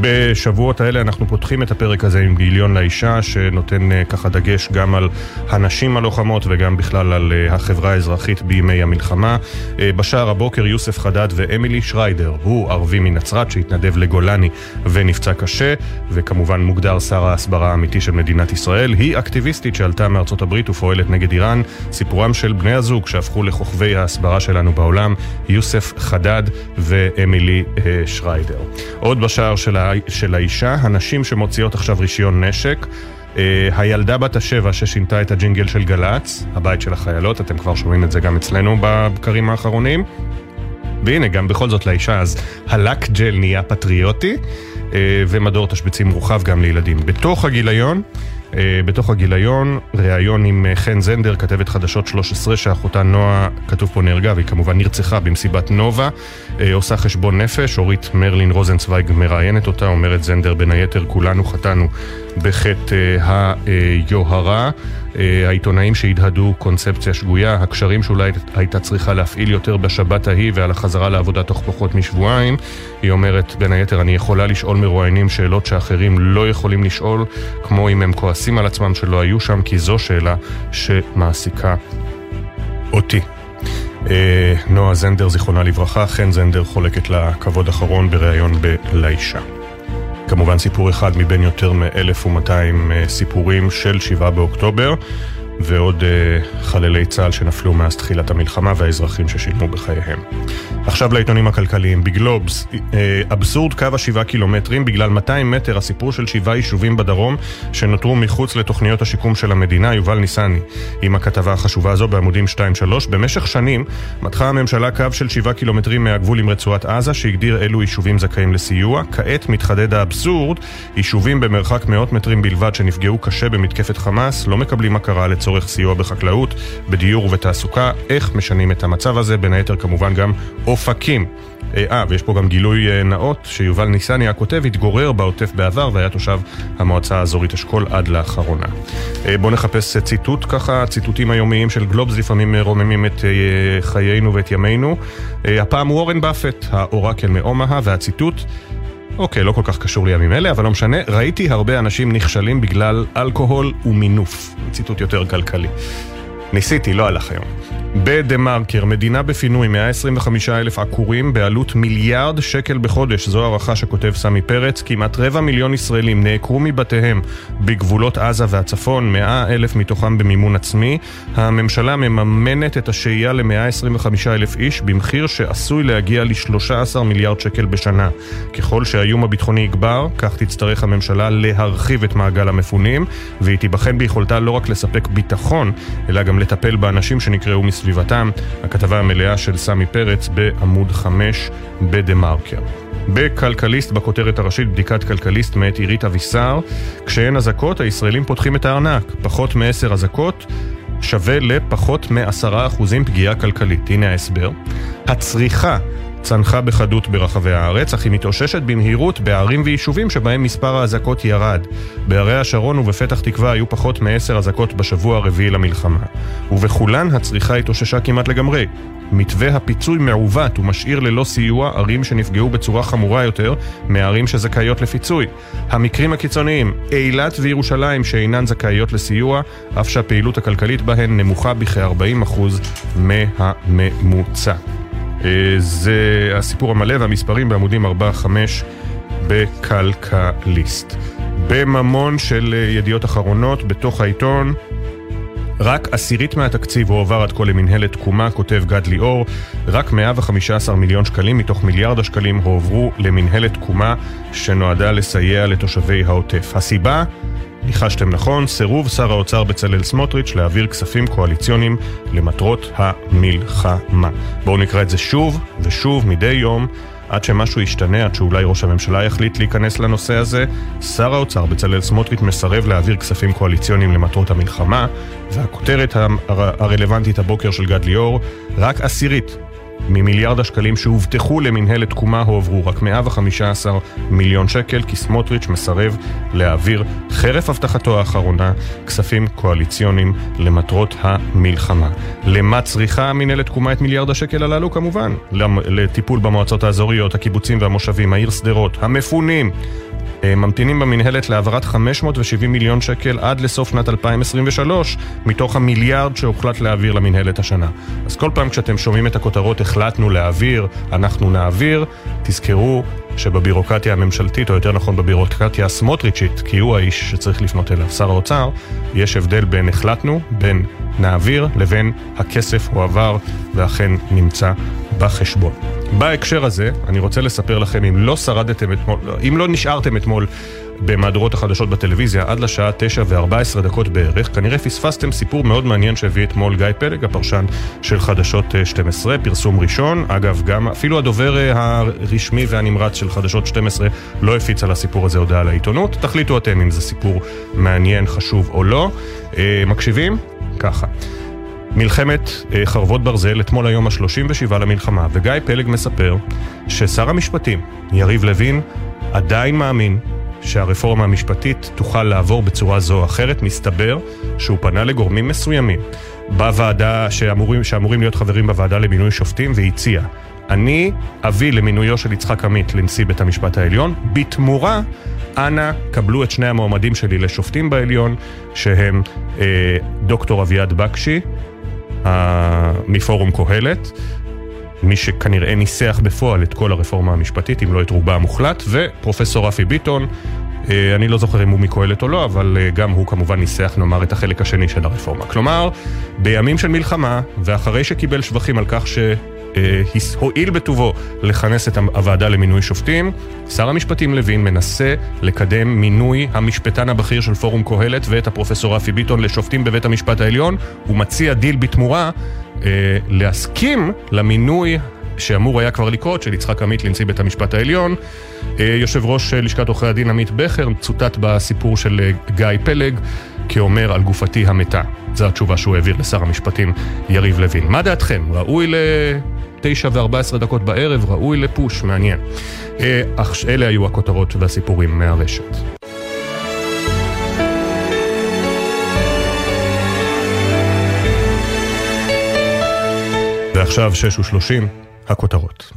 בשבועות האלה אנחנו פותחים את הפרק הזה עם גיליון לאישה, שנותן אה, ככה דגש גם על הנשים הלוחמות וגם בכלל על אה, החברה האזרחית בימי המלחמה. אה, בשער הבוקר יוסף חדד ואמילי שריידר, הוא ערבי מנצרת שהתנדב לגולני ונפצע קשה, וכמובן מוגדר שר ההסברה האמיתי של מדינת ישראל. היא אקטיביסטית שעלתה מארצות הברית ופועלת נגד איראן. סיפורם של בני הזוג שהפכו לכוכבי ההסברה שלנו בעולם, יוסף חדד ואמילי שריידר. עוד בשער של של האישה, הנשים שמוציאות עכשיו רישיון נשק. Uh, הילדה בת השבע ששינתה את הג'ינגל של גל"צ, הבית של החיילות, אתם כבר שומעים את זה גם אצלנו בבקרים האחרונים. והנה, גם בכל זאת לאישה, אז הלק ג'ל נהיה פטריוטי, uh, ומדור תשבצים מורחב גם לילדים. בתוך הגיליון, בתוך הגיליון, ראיון עם uh, חן זנדר, כתבת חדשות 13, שאחותה נועה, כתוב פה נהרגה, והיא כמובן נרצחה במסיבת נובה. Uh, עושה חשבון נפש, אורית מרלין רוזנצוויג מראיינת אותה, אומרת זנדר, בין היתר, כולנו חטאנו בחטא היוהרה. אה, העיתונאים שהדהדו קונספציה שגויה, הקשרים שאולי הייתה צריכה להפעיל יותר בשבת ההיא ועל החזרה לעבודה תוך פחות משבועיים. היא אומרת, בין היתר, אני יכולה לשאול מרואיינים שאלות שאחרים לא יכולים לשאול, כמו אם הם כועסים על עצמם שלא היו שם, כי זו שאלה שמעסיקה אותי. אה, נועה זנדר, זיכרונה לברכה, חן זנדר חולקת לה כבוד אחרון בריאיון ב"לאישה". כמובן סיפור אחד מבין יותר מ-1200 אה, סיפורים של 7 באוקטובר. ועוד uh, חללי צה"ל שנפלו מאז תחילת המלחמה והאזרחים ששילמו בחייהם. עכשיו לעיתונים הכלכליים. בגלובס, uh, אבסורד קו השבעה קילומטרים, בגלל 200 מטר הסיפור של שבעה יישובים בדרום שנותרו מחוץ לתוכניות השיקום של המדינה, יובל ניסני, עם הכתבה החשובה הזו בעמודים 2-3. במשך שנים מתחה הממשלה קו של שבעה קילומטרים מהגבול עם רצועת עזה, שהגדיר אילו יישובים זכאים לסיוע. כעת מתחדד האבסורד, יישובים במרחק מאות מטרים בלבד שנפגעו קשה במתקפת חמאס, לא מקבלים הכרה לצורך לצורך סיוע בחקלאות, בדיור ובתעסוקה. איך משנים את המצב הזה? בין היתר כמובן גם אופקים. אה, אה, ויש פה גם גילוי אה, נאות שיובל ניסני הכותב התגורר בעוטף בעבר והיה תושב המועצה האזורית אשכול עד לאחרונה. אה, בואו נחפש ציטוט ככה, ציטוטים היומיים של גלובס לפעמים רוממים את חיינו ואת ימינו. הפעם וורן באפט, האורקל מאומהה, והציטוט אוקיי, לא כל כך קשור לימים אלה, אבל לא משנה. ראיתי הרבה אנשים נכשלים בגלל אלכוהול ומינוף. ציטוט יותר כלכלי. ניסיתי, לא הלך היום. בדה מרקר, מדינה בפינוי, 125 אלף עקורים בעלות מיליארד שקל בחודש. זו הערכה שכותב סמי פרץ. כמעט רבע מיליון ישראלים נעקרו מבתיהם בגבולות עזה והצפון, 100 אלף מתוכם במימון עצמי. הממשלה מממנת את השהייה ל-125 אלף איש במחיר שעשוי להגיע ל-13 מיליארד שקל בשנה. ככל שהאיום הביטחוני יגבר, כך תצטרך הממשלה להרחיב את מעגל המפונים, והיא תיבחן ביכולתה לא רק לספק ביטחון, אלא גם לטפל באנשים שנקראו מסביבתם. הכתבה המלאה של סמי פרץ בעמוד 5 בדה מרקר. בכלכליסט, בכותרת הראשית, בדיקת כלכליסט מאת עירית אבישר, כשאין אזעקות, הישראלים פותחים את הארנק. פחות מעשר אזעקות שווה לפחות מעשרה אחוזים פגיעה כלכלית. הנה ההסבר. הצריכה צנחה בחדות ברחבי הארץ, אך היא מתאוששת במהירות בערים ויישובים שבהם מספר האזעקות ירד. בערי השרון ובפתח תקווה היו פחות מעשר אזעקות בשבוע הרביעי למלחמה. ובכולן הצריכה התאוששה כמעט לגמרי. מתווה הפיצוי מעוות ומשאיר ללא סיוע ערים שנפגעו בצורה חמורה יותר מערים שזכאיות לפיצוי. המקרים הקיצוניים, אילת וירושלים שאינן זכאיות לסיוע, אף שהפעילות הכלכלית בהן נמוכה בכ-40% מהממוצע. אה, זה הסיפור המלא והמספרים בעמודים 4-5 בכלכליסט. בממון של אה, ידיעות אחרונות, בתוך העיתון, רק עשירית מהתקציב הועבר עד כה למנהלת תקומה, כותב גד ליאור. רק 115 מיליון שקלים מתוך מיליארד השקלים הועברו למנהלת תקומה שנועדה לסייע לתושבי העוטף. הסיבה? ניחשתם נכון, סירוב שר האוצר בצלאל סמוטריץ' להעביר כספים קואליציוניים למטרות המלחמה. בואו נקרא את זה שוב ושוב מדי יום. עד שמשהו ישתנה, עד שאולי ראש הממשלה יחליט להיכנס לנושא הזה, שר האוצר בצלאל סמוטריץ' מסרב להעביר כספים קואליציוניים למטרות המלחמה, והכותרת הרלוונטית הבוקר של גד ליאור, רק עשירית ממיליארד השקלים שהובטחו למנהלת תקומה הועברו רק 115 מיליון שקל, כי סמוטריץ' מסרב להעביר, חרף הבטחתו האחרונה, כספים קואליציוניים למטרות המלחמה. למה צריכה מנהלת תקומה את מיליארד השקל הללו? כמובן, לטיפול במועצות האזוריות, הקיבוצים והמושבים, העיר שדרות, המפונים. אה, ממתינים במנהלת להעברת 570 מיליון שקל עד לסוף שנת 2023, מתוך המיליארד שהוחלט להעביר למנהלת השנה. אז כל פעם כשאתם שומעים את הכותרות החלטנו להעביר, אנחנו נעביר, תזכרו שבבירוקרטיה הממשלתית, או יותר נכון בבירוקרטיה הסמוטריצ'ית, כי הוא האיש שצריך לפנות אליו, שר האוצר, יש הבדל בין החלטנו, בין נעביר, לבין הכסף הועבר ואכן נמצא בחשבון. בהקשר הזה, אני רוצה לספר לכם, אם לא שרדתם אתמול, אם לא נשארתם אתמול במהדורות החדשות בטלוויזיה עד לשעה 9 ו-14 דקות בערך, כנראה פספסתם סיפור מאוד מעניין שהביא אתמול גיא פלג, הפרשן של חדשות 12, אה, פרסום ראשון. אגב, גם אפילו הדובר אה, הרשמי והנמרץ של חדשות 12 לא הפיץ על הסיפור הזה הודעה לעיתונות. תחליטו אתם אם זה סיפור מעניין, חשוב או לא. אה, מקשיבים? ככה. מלחמת חרבות ברזל, אתמול היום ה-37 למלחמה, וגיא פלג מספר ששר המשפטים, יריב לוין, עדיין מאמין שהרפורמה המשפטית תוכל לעבור בצורה זו או אחרת, מסתבר שהוא פנה לגורמים מסוימים. בוועדה שאמורים, שאמורים להיות חברים בוועדה למינוי שופטים והציע אני אביא למינויו של יצחק עמית לנשיא בית המשפט העליון, בתמורה אנא קבלו את שני המועמדים שלי לשופטים בעליון, שהם אה, דוקטור אביעד בקשי, אה, מפורום קהלת, מי שכנראה ניסח בפועל את כל הרפורמה המשפטית, אם לא את רובה המוחלט, ופרופסור רפי ביטון, אה, אני לא זוכר אם הוא מקהלת או לא, אבל אה, גם הוא כמובן ניסח, נאמר, את החלק השני של הרפורמה. כלומר, בימים של מלחמה, ואחרי שקיבל שבחים על כך ש... אה, הואיל בטובו לכנס את הוועדה למינוי שופטים, שר המשפטים לוין מנסה לקדם מינוי המשפטן הבכיר של פורום קהלת ואת הפרופסור רפי ביטון לשופטים בבית המשפט העליון. הוא מציע דיל בתמורה אה, להסכים למינוי שאמור היה כבר לקרות, של יצחק עמית לנשיא בית המשפט העליון. אה, יושב ראש לשכת עורכי הדין עמית בכר צוטט בסיפור של אה, גיא פלג כאומר על גופתי המתה. זו התשובה שהוא העביר לשר המשפטים יריב לוין. מה דעתכם? ראוי. תשע וארבע עשרה דקות בערב, ראוי לפוש, מעניין. אה, אך אלה היו הכותרות והסיפורים מהרשת. ועכשיו שש ושלושים, הכותרות.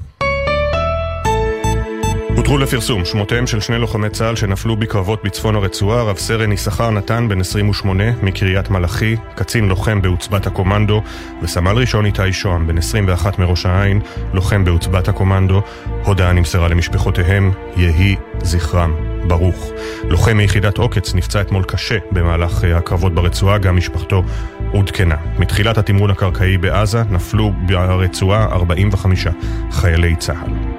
הותרו לפרסום שמותיהם של שני לוחמי צה"ל שנפלו בקרבות בצפון הרצועה, רב סרן יששכר נתן בן 28 מקריית מלאכי, קצין לוחם בעוצבת הקומנדו, וסמל ראשון איתי שוהם בן 21 מראש העין, לוחם בעוצבת הקומנדו. הודעה נמסרה למשפחותיהם, יהי זכרם ברוך. לוחם מיחידת עוקץ נפצע אתמול קשה במהלך אה, הקרבות ברצועה, גם משפחתו עודכנה. מתחילת התמרון הקרקעי בעזה נפלו ברצועה 45 חיילי צה"ל.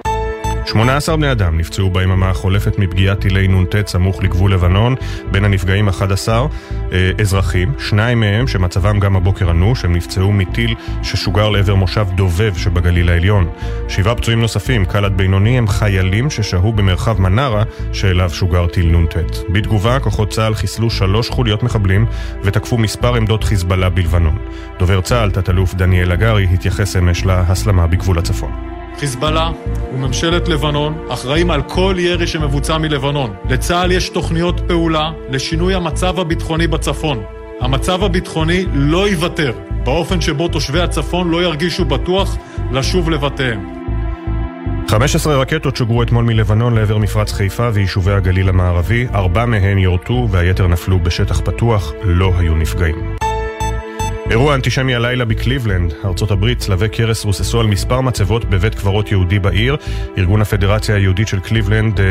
18 בני אדם נפצעו ביממה החולפת מפגיעת טילי נ"ט סמוך לגבול לבנון, בין הנפגעים 11 אה, אזרחים, שניים מהם שמצבם גם הבוקר אנוש, הם נפצעו מטיל ששוגר לעבר מושב דובב שבגליל העליון. שבעה פצועים נוספים, קל עד בינוני, הם חיילים ששהו במרחב מנרה שאליו שוגר טיל נ"ט. בתגובה, כוחות צה"ל חיסלו שלוש חוליות מחבלים ותקפו מספר עמדות חיזבאללה בלבנון. דובר צה"ל, תת-אלוף דניאל הגרי, התייחס אמש להסלמה בגבול הצפון. חיזבאללה וממשלת לבנון אחראים על כל ירי שמבוצע מלבנון. לצה"ל יש תוכניות פעולה לשינוי המצב הביטחוני בצפון. המצב הביטחוני לא ייוותר, באופן שבו תושבי הצפון לא ירגישו בטוח לשוב לבתיהם. 15 רקטות שוגרו אתמול מלבנון לעבר מפרץ חיפה ויישובי הגליל המערבי, ארבע מהן יורטו והיתר נפלו בשטח פתוח, לא היו נפגעים. אירוע אנטישמי הלילה בקליבלנד, ארצות הברית, צלבי קרס רוססו על מספר מצבות בבית קברות יהודי בעיר. ארגון הפדרציה היהודית של קליבלנד אה,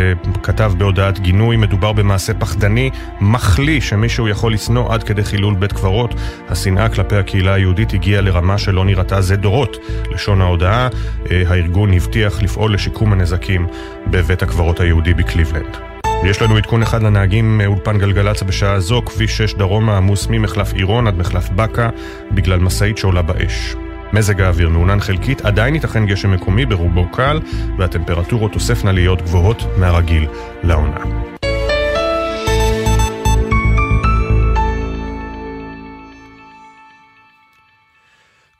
כתב בהודעת גינוי, מדובר במעשה פחדני, מחליא, שמישהו יכול לשנוא עד כדי חילול בית קברות. השנאה כלפי הקהילה היהודית הגיעה לרמה שלא נראתה זה דורות. לשון ההודעה, uh, הארגון הבטיח לפעול לשיקום הנזקים בבית הקברות היהודי בקליבלנד. יש לנו עדכון אחד לנהגים מאולפן גלגלצ בשעה זו, כביש 6 דרומה עמוס ממחלף עירון עד מחלף בקה בגלל משאית שעולה באש. מזג האוויר מעונן חלקית, עדיין ייתכן גשם מקומי ברובו קל, והטמפרטורות תוספנה להיות גבוהות מהרגיל לעונה.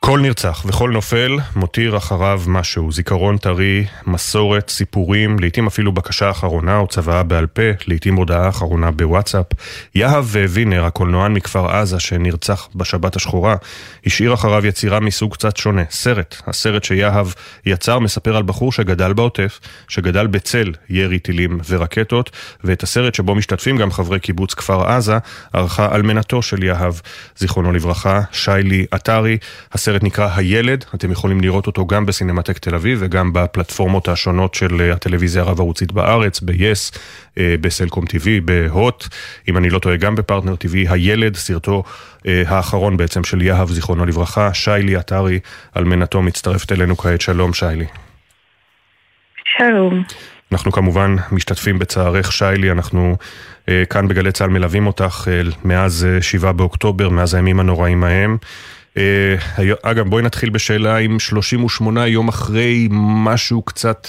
כל נרצח וכל נופל מותיר אחריו משהו, זיכרון טרי, מסורת, סיפורים, לעתים אפילו בקשה אחרונה או צוואה בעל פה, לעתים הודעה אחרונה בוואטסאפ. יהב וינר, הקולנוען מכפר עזה שנרצח בשבת השחורה, השאיר אחריו יצירה מסוג קצת שונה, סרט. הסרט שיהב יצר מספר על בחור שגדל בעוטף, שגדל בצל ירי טילים ורקטות, ואת הסרט שבו משתתפים גם חברי קיבוץ כפר עזה, ערכה אלמנתו של יהב, זיכרונו לברכה, שיילי עטרי. הסרט הסרט נקרא הילד, אתם יכולים לראות אותו גם בסינמטק תל אביב וגם בפלטפורמות השונות של אה, הטלוויזיה הרב-ערוצית בארץ, ב-yes, אה, בסלקום TV, בהוט, אם אני לא טועה גם בפרטנר TV, הילד, סרטו אה, האחרון בעצם של יהב, זיכרונו לברכה, שיילי עטרי, אלמנתו מצטרפת אלינו כעת, שלום שיילי. שלום. אנחנו כמובן משתתפים בצערך שיילי, אנחנו אה, כאן בגלי צה"ל מלווים אותך אה, מאז אה, 7 באוקטובר, מאז הימים הנוראים ההם. אה, אגב, בואי נתחיל בשאלה אם 38 יום אחרי משהו קצת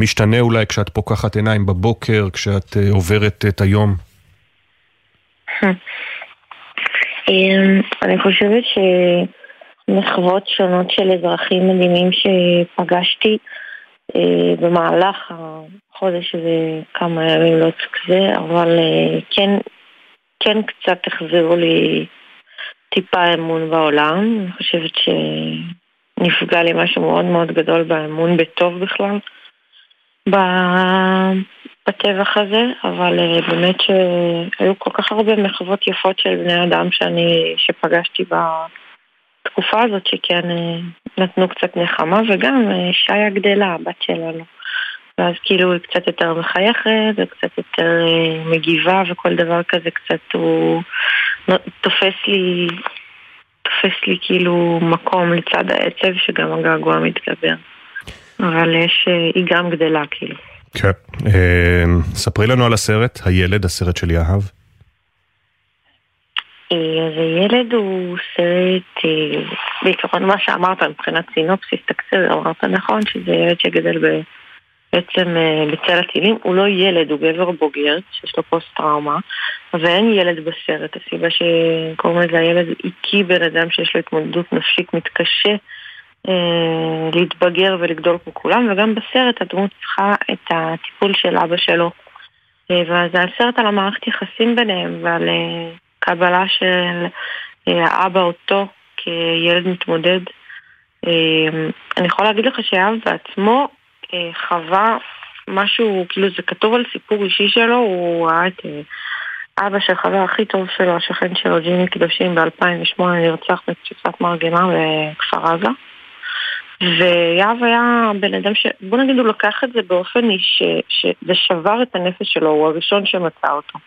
משתנה אולי כשאת פוקחת עיניים בבוקר, כשאת אה, עוברת את היום. אמ, אני חושבת שמחוות שונות של אזרחים מדהימים שפגשתי אה, במהלך החודש הזה כמה ימים לא כזה, אבל אה, כן, כן קצת החזירו לי טיפה אמון בעולם. אני חושבת שנפגע לי משהו מאוד מאוד גדול באמון בטוב בכלל. בטבח הזה, אבל uh, באמת שהיו כל כך הרבה מחוות יפות של בני אדם שאני, שפגשתי בתקופה הזאת, שכן uh, נתנו קצת נחמה, וגם uh, שיה גדלה, הבת שלנו. ואז כאילו היא קצת יותר מחייכת, וקצת יותר uh, מגיבה, וכל דבר כזה קצת הוא תופס לי, תופס לי כאילו מקום לצד העצב, שגם הגעגוע מתגבר. אבל יש, היא גם גדלה כאילו. כן. אה, ספרי לנו על הסרט, הילד, הסרט של יהב. אה, אז הילד הוא סרט, אה, בעיקרון מה שאמרת מבחינת סינופסיס, תקציר, אמרת נכון שזה ילד שגדל ב... בעצם בצל הטילים, הוא לא ילד, הוא גבר בוגר, שיש לו פוסט טראומה, ואין ילד בסרט. הסיבה שקוראים לזה הילד איקי בן אדם שיש לו התמודדות נפשית מתקשה אה, להתבגר ולגדול כמו כולם, וגם בסרט הדמות צריכה את הטיפול של אבא שלו. אה, וזה הסרט על המערכת יחסים ביניהם ועל אה, קבלה של האבא אותו כילד מתמודד. אני יכולה להגיד לך שאב בעצמו חווה משהו, כאילו זה כתוב על סיפור אישי שלו, הוא ראה את אבא של חבר הכי טוב שלו, השכן שלו, ג'ימי קדושים, ב-2008 נרצח בפצצת מרגמה בכפר עזה. ויהב היה בן אדם ש... בוא נגיד הוא לקח את זה באופן ש... שזה שבר את הנפש שלו, הוא הראשון שמצא אותו.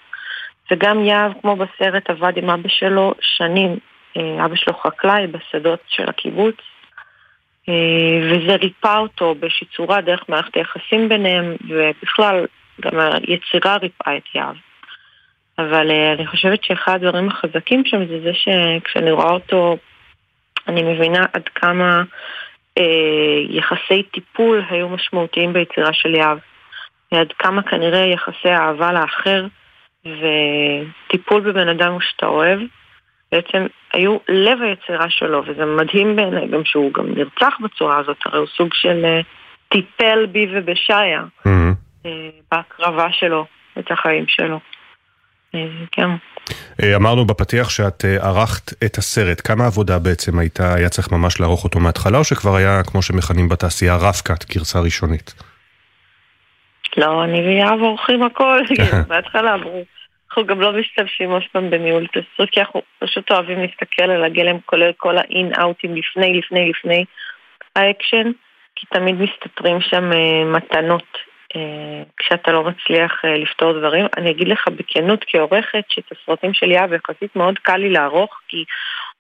וגם יהב, כמו בסרט, עבד עם אבא שלו שנים. אה, אבא שלו חקלאי בשדות של הקיבוץ, אה, וזה ריפא אותו באיזושהי צורה דרך מערכת היחסים ביניהם, ובכלל, גם היצירה ריפאה את יהב. אבל אה, אני חושבת שאחד הדברים החזקים שם זה זה שכשאני רואה אותו, אני מבינה עד כמה אה, יחסי טיפול היו משמעותיים ביצירה של יהב. עד כמה כנראה יחסי אהבה לאחר וטיפול בבן אדם שאתה אוהב בעצם היו לב היצירה שלו, וזה מדהים בעיניי גם שהוא גם נרצח בצורה הזאת, הרי הוא סוג של uh, טיפל בי ובשעיה mm-hmm. uh, בהקרבה שלו את החיים שלו. Uh, כן. אה, אמרנו בפתיח שאת אה, ערכת את הסרט. כמה עבודה בעצם הייתה, היה צריך ממש לערוך אותו מההתחלה, או שכבר היה, כמו שמכנים בתעשייה, רף-קאט, גרסה ראשונית? לא, אני ויהב עורכים הכל, בהתחלה אמרו. אנחנו גם לא משתמשים עוד פעם בניהול תסריט, כי אנחנו פשוט אוהבים להסתכל על הגלם, כולל כל האין-אאוטים לפני, לפני, לפני האקשן, כי תמיד מסתתרים שם אה, מתנות אה, כשאתה לא מצליח אה, לפתור דברים. אני אגיד לך בכנות כעורכת שאת הסרטים של יהב יחסית מאוד קל לי לערוך כי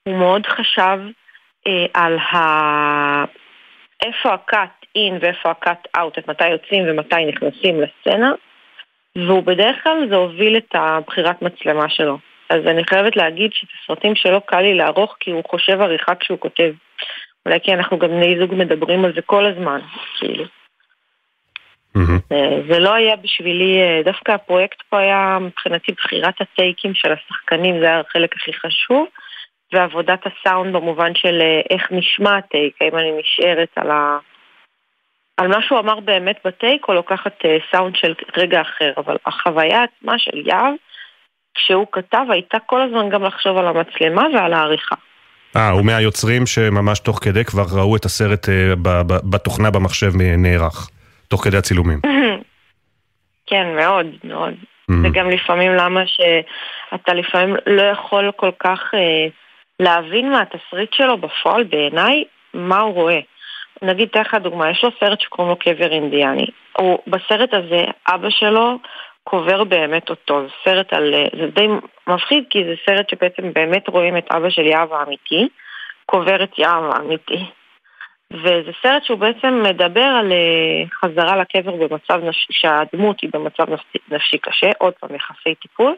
הוא מאוד חשב אה, על ה... איפה ה-cut in ואיפה ה-cut out, את מתי יוצאים ומתי נכנסים לסצנה והוא בדרך כלל זה הוביל את הבחירת מצלמה שלו. אז אני חייבת להגיד שאת הסרטים שלו קל לי לערוך כי הוא חושב עריכה כשהוא כותב. אולי כי אנחנו גם בני זוג מדברים על זה כל הזמן, כאילו. Mm-hmm. זה לא היה בשבילי, אה, דווקא הפרויקט פה היה מבחינתי בחירת הטייקים של השחקנים, זה היה החלק הכי חשוב, ועבודת הסאונד במובן של אה, איך נשמע הטייק, האם אני נשארת על, ה... על מה שהוא אמר באמת בטייק, או לוקחת סאונד של רגע אחר, אבל החוויה עצמה של יהב, כשהוא כתב, הייתה כל הזמן גם לחשוב על המצלמה ועל העריכה. אה, הוא מהיוצרים שממש תוך כדי כבר ראו את הסרט בתוכנה במחשב נערך. תוך כדי הצילומים. כן, מאוד, מאוד. וגם לפעמים למה שאתה לפעמים לא יכול כל כך אה, להבין מהתסריט שלו בפועל, בעיניי, מה הוא רואה. נגיד, אתן לך דוגמה, יש לו סרט שקוראים לו קבר אינדיאני. הוא, בסרט הזה, אבא שלו קובר באמת אותו. זה סרט על... אה, זה די מפחיד, כי זה סרט שבעצם באמת רואים את אבא של יהב האמיתי, קובר את יהב האמיתי. וזה סרט שהוא בעצם מדבר על אה, חזרה לקבר במצב נפשי, שהדמות היא במצב נפשי קשה, עוד פעם יחסי טיפול.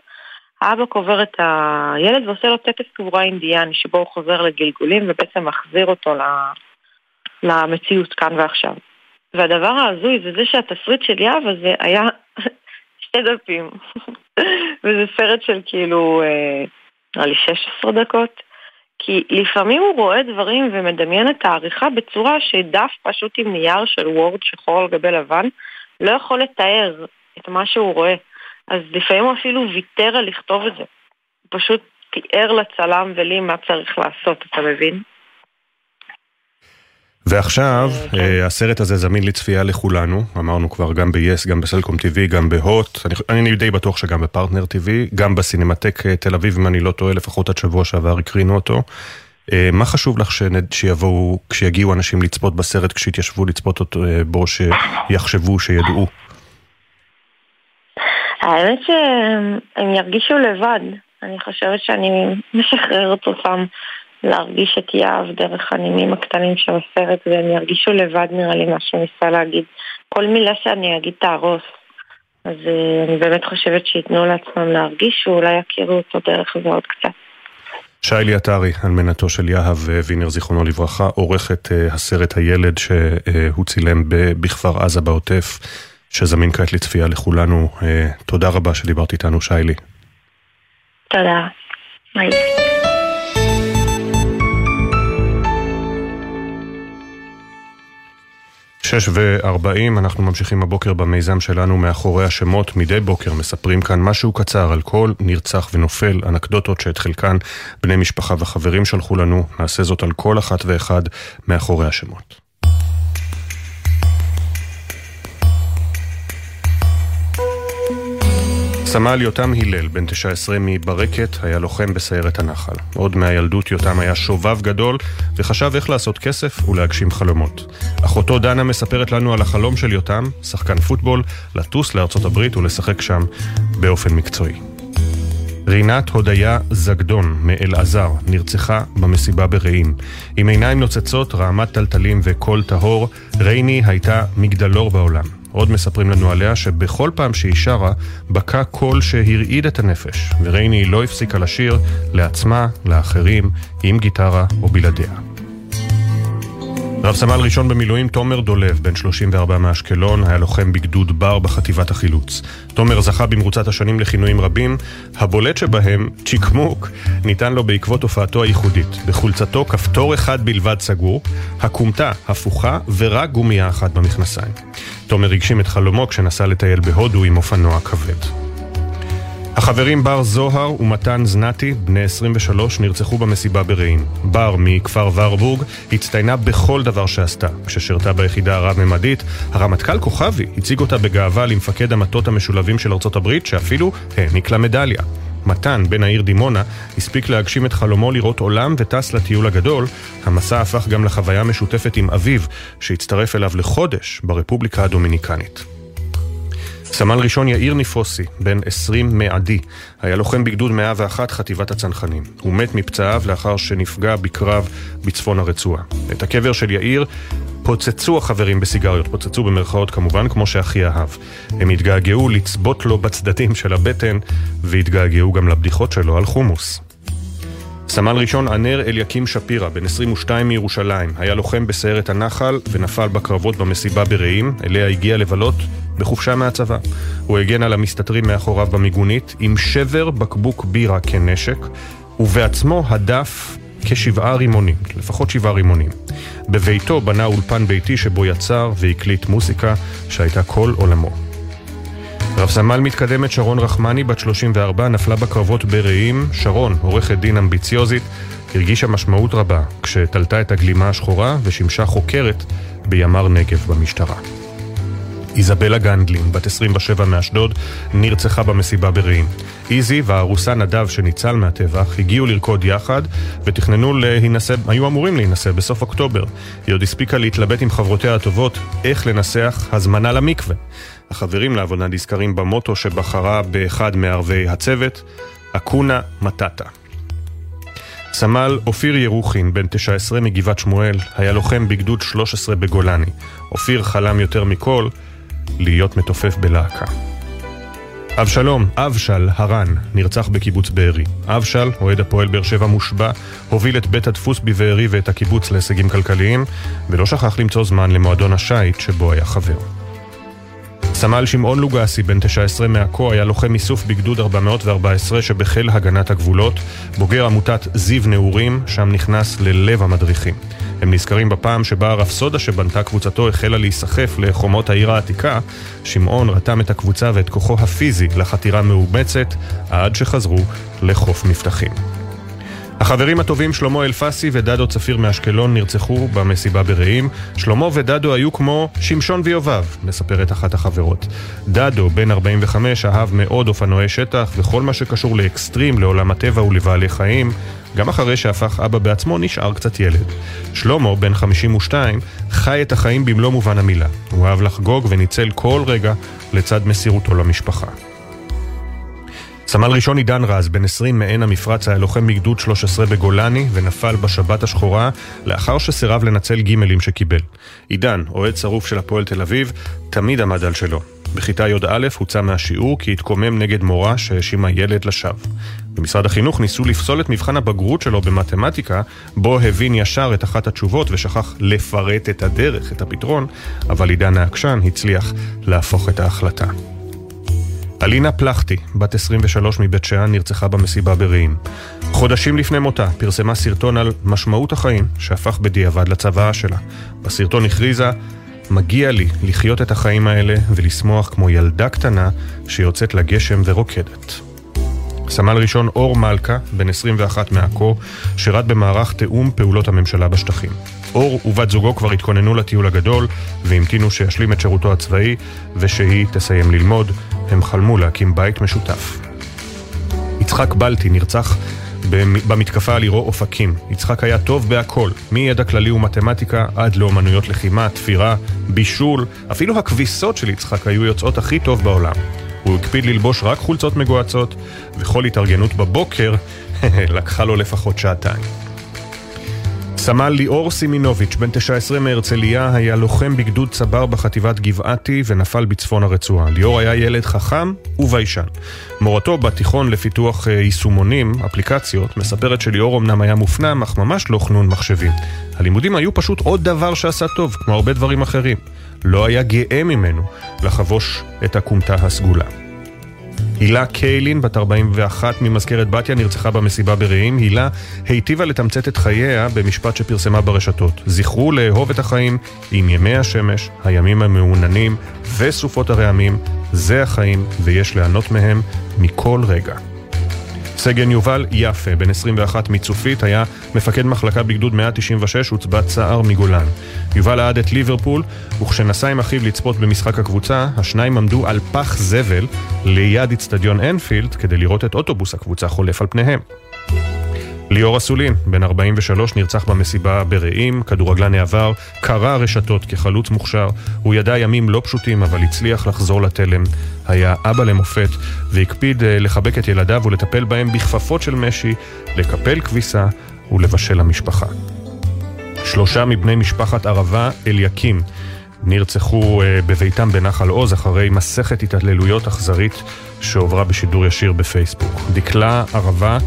האבא קובר את הילד ועושה לו טקס קבורה אינדיאני, שבו הוא חוזר לגלגולים ובעצם מחזיר אותו למציאות כאן ועכשיו. והדבר ההזוי זה זה שהתסריט של יהב הזה היה שתי דפים. וזה סרט של כאילו, אה, נראה לי 16 דקות. כי לפעמים הוא רואה דברים ומדמיין את העריכה בצורה שדף פשוט עם נייר של וורד שחור על גבי לבן לא יכול לתאר את מה שהוא רואה. אז לפעמים הוא אפילו ויתר על לכתוב את זה. הוא פשוט תיאר לצלם ולי מה צריך לעשות, אתה מבין? ועכשיו, כן. אה, הסרט הזה זמין לצפייה לכולנו, אמרנו כבר גם ב-yes, גם בסלקום TV, גם בהוט, אני, אני די בטוח שגם בפרטנר TV, גם בסינמטק אה, תל אביב, אם אני לא טועה, לפחות עד שבוע שעבר הקרינו אותו. אה, מה חשוב לך שיבואו, כשיגיעו אנשים לצפות בסרט, כשיתיישבו לצפות אותו בו, שיחשבו, שידעו? האמת שהם ירגישו לבד. אני חושבת שאני משחררת אותם להרגיש את יהב דרך הנימים הקטנים של הסרט והם ירגישו לבד נראה לי מה שהוא ניסה להגיד. כל מילה שאני אגיד תהרוס. אז uh, אני באמת חושבת שייתנו לעצמם להרגיש ואולי יכירו אותו דרך זה עוד קצת. שיילי עטרי, אלמנתו של יהב וינר זיכרונו לברכה, עורכת uh, הסרט הילד שהוא צילם בכפר עזה בעוטף, שזמין כעת לצפייה לכולנו. תודה רבה שדיברת איתנו, שיילי. תודה. ביי. שש וארבעים, אנחנו ממשיכים הבוקר במיזם שלנו מאחורי השמות. מדי בוקר מספרים כאן משהו קצר על כל נרצח ונופל, אנקדוטות שאת חלקן בני משפחה וחברים שלחו לנו. נעשה זאת על כל אחת ואחד מאחורי השמות. סמל יותם הלל, בן 19 מברקת, היה לוחם בסיירת הנחל. עוד מהילדות יותם היה שובב גדול, וחשב איך לעשות כסף ולהגשים חלומות. אחותו דנה מספרת לנו על החלום של יותם, שחקן פוטבול, לטוס לארצות הברית ולשחק שם באופן מקצועי. רינת הודיה זגדון מאלעזר נרצחה במסיבה ברעים. עם עיניים נוצצות, רעמת טלטלים וקול טהור, רייני הייתה מגדלור בעולם. עוד מספרים לנו עליה שבכל פעם שהיא שרה, בקע קול שהרעיד את הנפש, ורייני לא הפסיקה לשיר לעצמה, לאחרים, עם גיטרה או בלעדיה. רב סמל ראשון במילואים תומר דולב, בן 34 מאשקלון, היה לוחם בגדוד בר בחטיבת החילוץ. תומר זכה במרוצת השנים לכינויים רבים, הבולט שבהם, צ'יקמוק, ניתן לו בעקבות הופעתו הייחודית. בחולצתו כפתור אחד בלבד סגור, הכומתה הפוכה ורק גומייה אחת במכנסיים. תומר הגשים את חלומו כשנסע לטייל בהודו עם אופנוע כבד. החברים בר זוהר ומתן זנתי, בני 23, נרצחו במסיבה ברעים. בר, מכפר ורבורג, הצטיינה בכל דבר שעשתה. כששירתה ביחידה הרב-ממדית, הרמטכ"ל כוכבי הציג אותה בגאווה למפקד המטות המשולבים של ארצות הברית, שאפילו העניק לה מדליה. מתן, בן העיר דימונה, הספיק להגשים את חלומו לראות עולם וטס לטיול הגדול. המסע הפך גם לחוויה משותפת עם אביו, שהצטרף אליו לחודש ברפובליקה הדומיניקנית. סמל ראשון יאיר ניפוסי, בן 20 מעדי, היה לוחם בגדוד 101 חטיבת הצנחנים. הוא מת מפצעיו לאחר שנפגע בקרב בצפון הרצועה. את הקבר של יאיר פוצצו החברים בסיגריות, פוצצו במרכאות כמובן, כמו שאחי אהב. הם התגעגעו לצבות לו בצדדים של הבטן, והתגעגעו גם לבדיחות שלו על חומוס. סמל ראשון ענר אליקים שפירא, בן 22 מירושלים, היה לוחם בסיירת הנחל ונפל בקרבות במסיבה ברעים, אליה הגיע לבלות בחופשה מהצבא. הוא הגן על המסתתרים מאחוריו במיגונית עם שבר בקבוק בירה כנשק, ובעצמו הדף כשבעה רימונים, לפחות שבעה רימונים. בביתו בנה אולפן ביתי שבו יצר והקליט מוסיקה שהייתה כל עולמו. רב סמל מתקדמת שרון רחמני, בת 34, נפלה בקרבות ברעים. שרון, עורכת דין אמביציוזית, הרגישה משמעות רבה כשתלתה את הגלימה השחורה ושימשה חוקרת בימ"ר נגב במשטרה. איזבלה גנדלין, בת 27 מאשדוד, נרצחה במסיבה ברעים. איזי והארוסה נדב שניצל מהטבח הגיעו לרקוד יחד ותכננו להינשא, היו אמורים להינשא בסוף אוקטובר. היא עוד הספיקה להתלבט עם חברותיה הטובות איך לנסח הזמנה למקווה. החברים לעבודה נזכרים במוטו שבחרה באחד מערבי הצוות, אקונה מטאטה. סמל אופיר ירוחין, בן 19 מגבעת שמואל, היה לוחם בגדוד 13 בגולני. אופיר חלם יותר מכל להיות מתופף בלהקה. אבשלום, אבשל הרן, נרצח בקיבוץ בארי. אבשל, אוהד הפועל באר שבע מושבע, הוביל את בית הדפוס בבארי ואת הקיבוץ להישגים כלכליים, ולא שכח למצוא זמן למועדון השיט שבו היה חבר. סמל שמעון לוגסי, בן 19 מעכו, היה לוחם איסוף בגדוד 414 שבחיל הגנת הגבולות, בוגר עמותת זיו נעורים, שם נכנס ללב המדריכים. הם נזכרים בפעם שבה הרפסודה שבנתה קבוצתו החלה להיסחף לחומות העיר העתיקה, שמעון רתם את הקבוצה ואת כוחו הפיזי לחתירה מאומצת, עד שחזרו לחוף מבטחים. החברים הטובים שלמה אלפסי ודדו צפיר מאשקלון נרצחו במסיבה ברעים. שלמה ודדו היו כמו שמשון ויובב, מספרת אחת החברות. דדו, בן 45, אהב מאוד אופנועי שטח וכל מה שקשור לאקסטרים, לעולם הטבע ולבעלי חיים. גם אחרי שהפך אבא בעצמו, נשאר קצת ילד. שלמה, בן 52, חי את החיים במלוא מובן המילה. הוא אהב לחגוג וניצל כל רגע לצד מסירותו למשפחה. סמל ראשון עידן רז, בן 20 מעין המפרץ, היה לוחם מגדוד 13 בגולני ונפל בשבת השחורה לאחר שסירב לנצל גימלים שקיבל. עידן, אוהד שרוף של הפועל תל אביב, תמיד עמד על שלו. בכיתה י"א הוצא מהשיעור כי התקומם נגד מורה שהאשימה ילד לשווא. במשרד החינוך ניסו לפסול את מבחן הבגרות שלו במתמטיקה, בו הבין ישר את אחת התשובות ושכח לפרט את הדרך, את הפתרון, אבל עידן העקשן הצליח להפוך את ההחלטה. אלינה פלחטי, בת 23 מבית שאן, נרצחה במסיבה ברעים. חודשים לפני מותה פרסמה סרטון על משמעות החיים, שהפך בדיעבד לצוואה שלה. בסרטון הכריזה, מגיע לי לחיות את החיים האלה ולשמוח כמו ילדה קטנה שיוצאת לגשם ורוקדת. סמל ראשון אור מלכה, בן 21 מעכו, שירת במערך תיאום פעולות הממשלה בשטחים. אור ובת זוגו כבר התכוננו לטיול הגדול והמתינו שישלים את שירותו הצבאי ושהיא תסיים ללמוד. הם חלמו להקים בית משותף. יצחק בלטי נרצח במתקפה על עירו אופקים. יצחק היה טוב בהכל, מידע כללי ומתמטיקה עד לאומנויות לחימה, תפירה, בישול, אפילו הכביסות של יצחק היו יוצאות הכי טוב בעולם. הוא הקפיד ללבוש רק חולצות מגועצות, וכל התארגנות בבוקר לקחה לו לפחות שעתיים. סמל ליאור סימינוביץ', בן 19 מהרצליה, היה לוחם בגדוד צבר בחטיבת גבעתי ונפל בצפון הרצועה. ליאור היה ילד חכם וביישן. מורתו בתיכון לפיתוח אה, יישומונים, אפליקציות, מספרת שליאור אמנם היה מופנם, אך ממש לא חנון מחשבים. הלימודים היו פשוט עוד דבר שעשה טוב, כמו הרבה דברים אחרים. לא היה גאה ממנו לחבוש את הכומתה הסגולה. הילה קיילין, בת 41 ממזכרת בתיה, נרצחה במסיבה ברעים. הילה היטיבה לתמצת את חייה במשפט שפרסמה ברשתות. זכרו לאהוב את החיים עם ימי השמש, הימים המעוננים וסופות הרעמים. זה החיים ויש ליהנות מהם מכל רגע. סגן יובל יפה, בן 21 מצופית, היה מפקד מחלקה בגדוד 196, הוצבע צער מגולן. יובל אהד את ליברפול, וכשנסע עם אחיו לצפות במשחק הקבוצה, השניים עמדו על פח זבל ליד אצטדיון אנפילד כדי לראות את אוטובוס הקבוצה חולף על פניהם. ליאור אסולין, בן 43, נרצח במסיבה ברעים, כדורגלן העבר, קרע רשתות כחלוץ מוכשר. הוא ידע ימים לא פשוטים, אבל הצליח לחזור לתלם. היה אבא למופת, והקפיד אה, לחבק את ילדיו ולטפל בהם בכפפות של משי, לקפל כביסה ולבשל למשפחה. שלושה מבני משפחת ערבה, אליקים, נרצחו אה, בביתם בנחל עוז אחרי מסכת התעללויות אכזרית שהועברה בשידור ישיר בפייסבוק. דקלה ערבה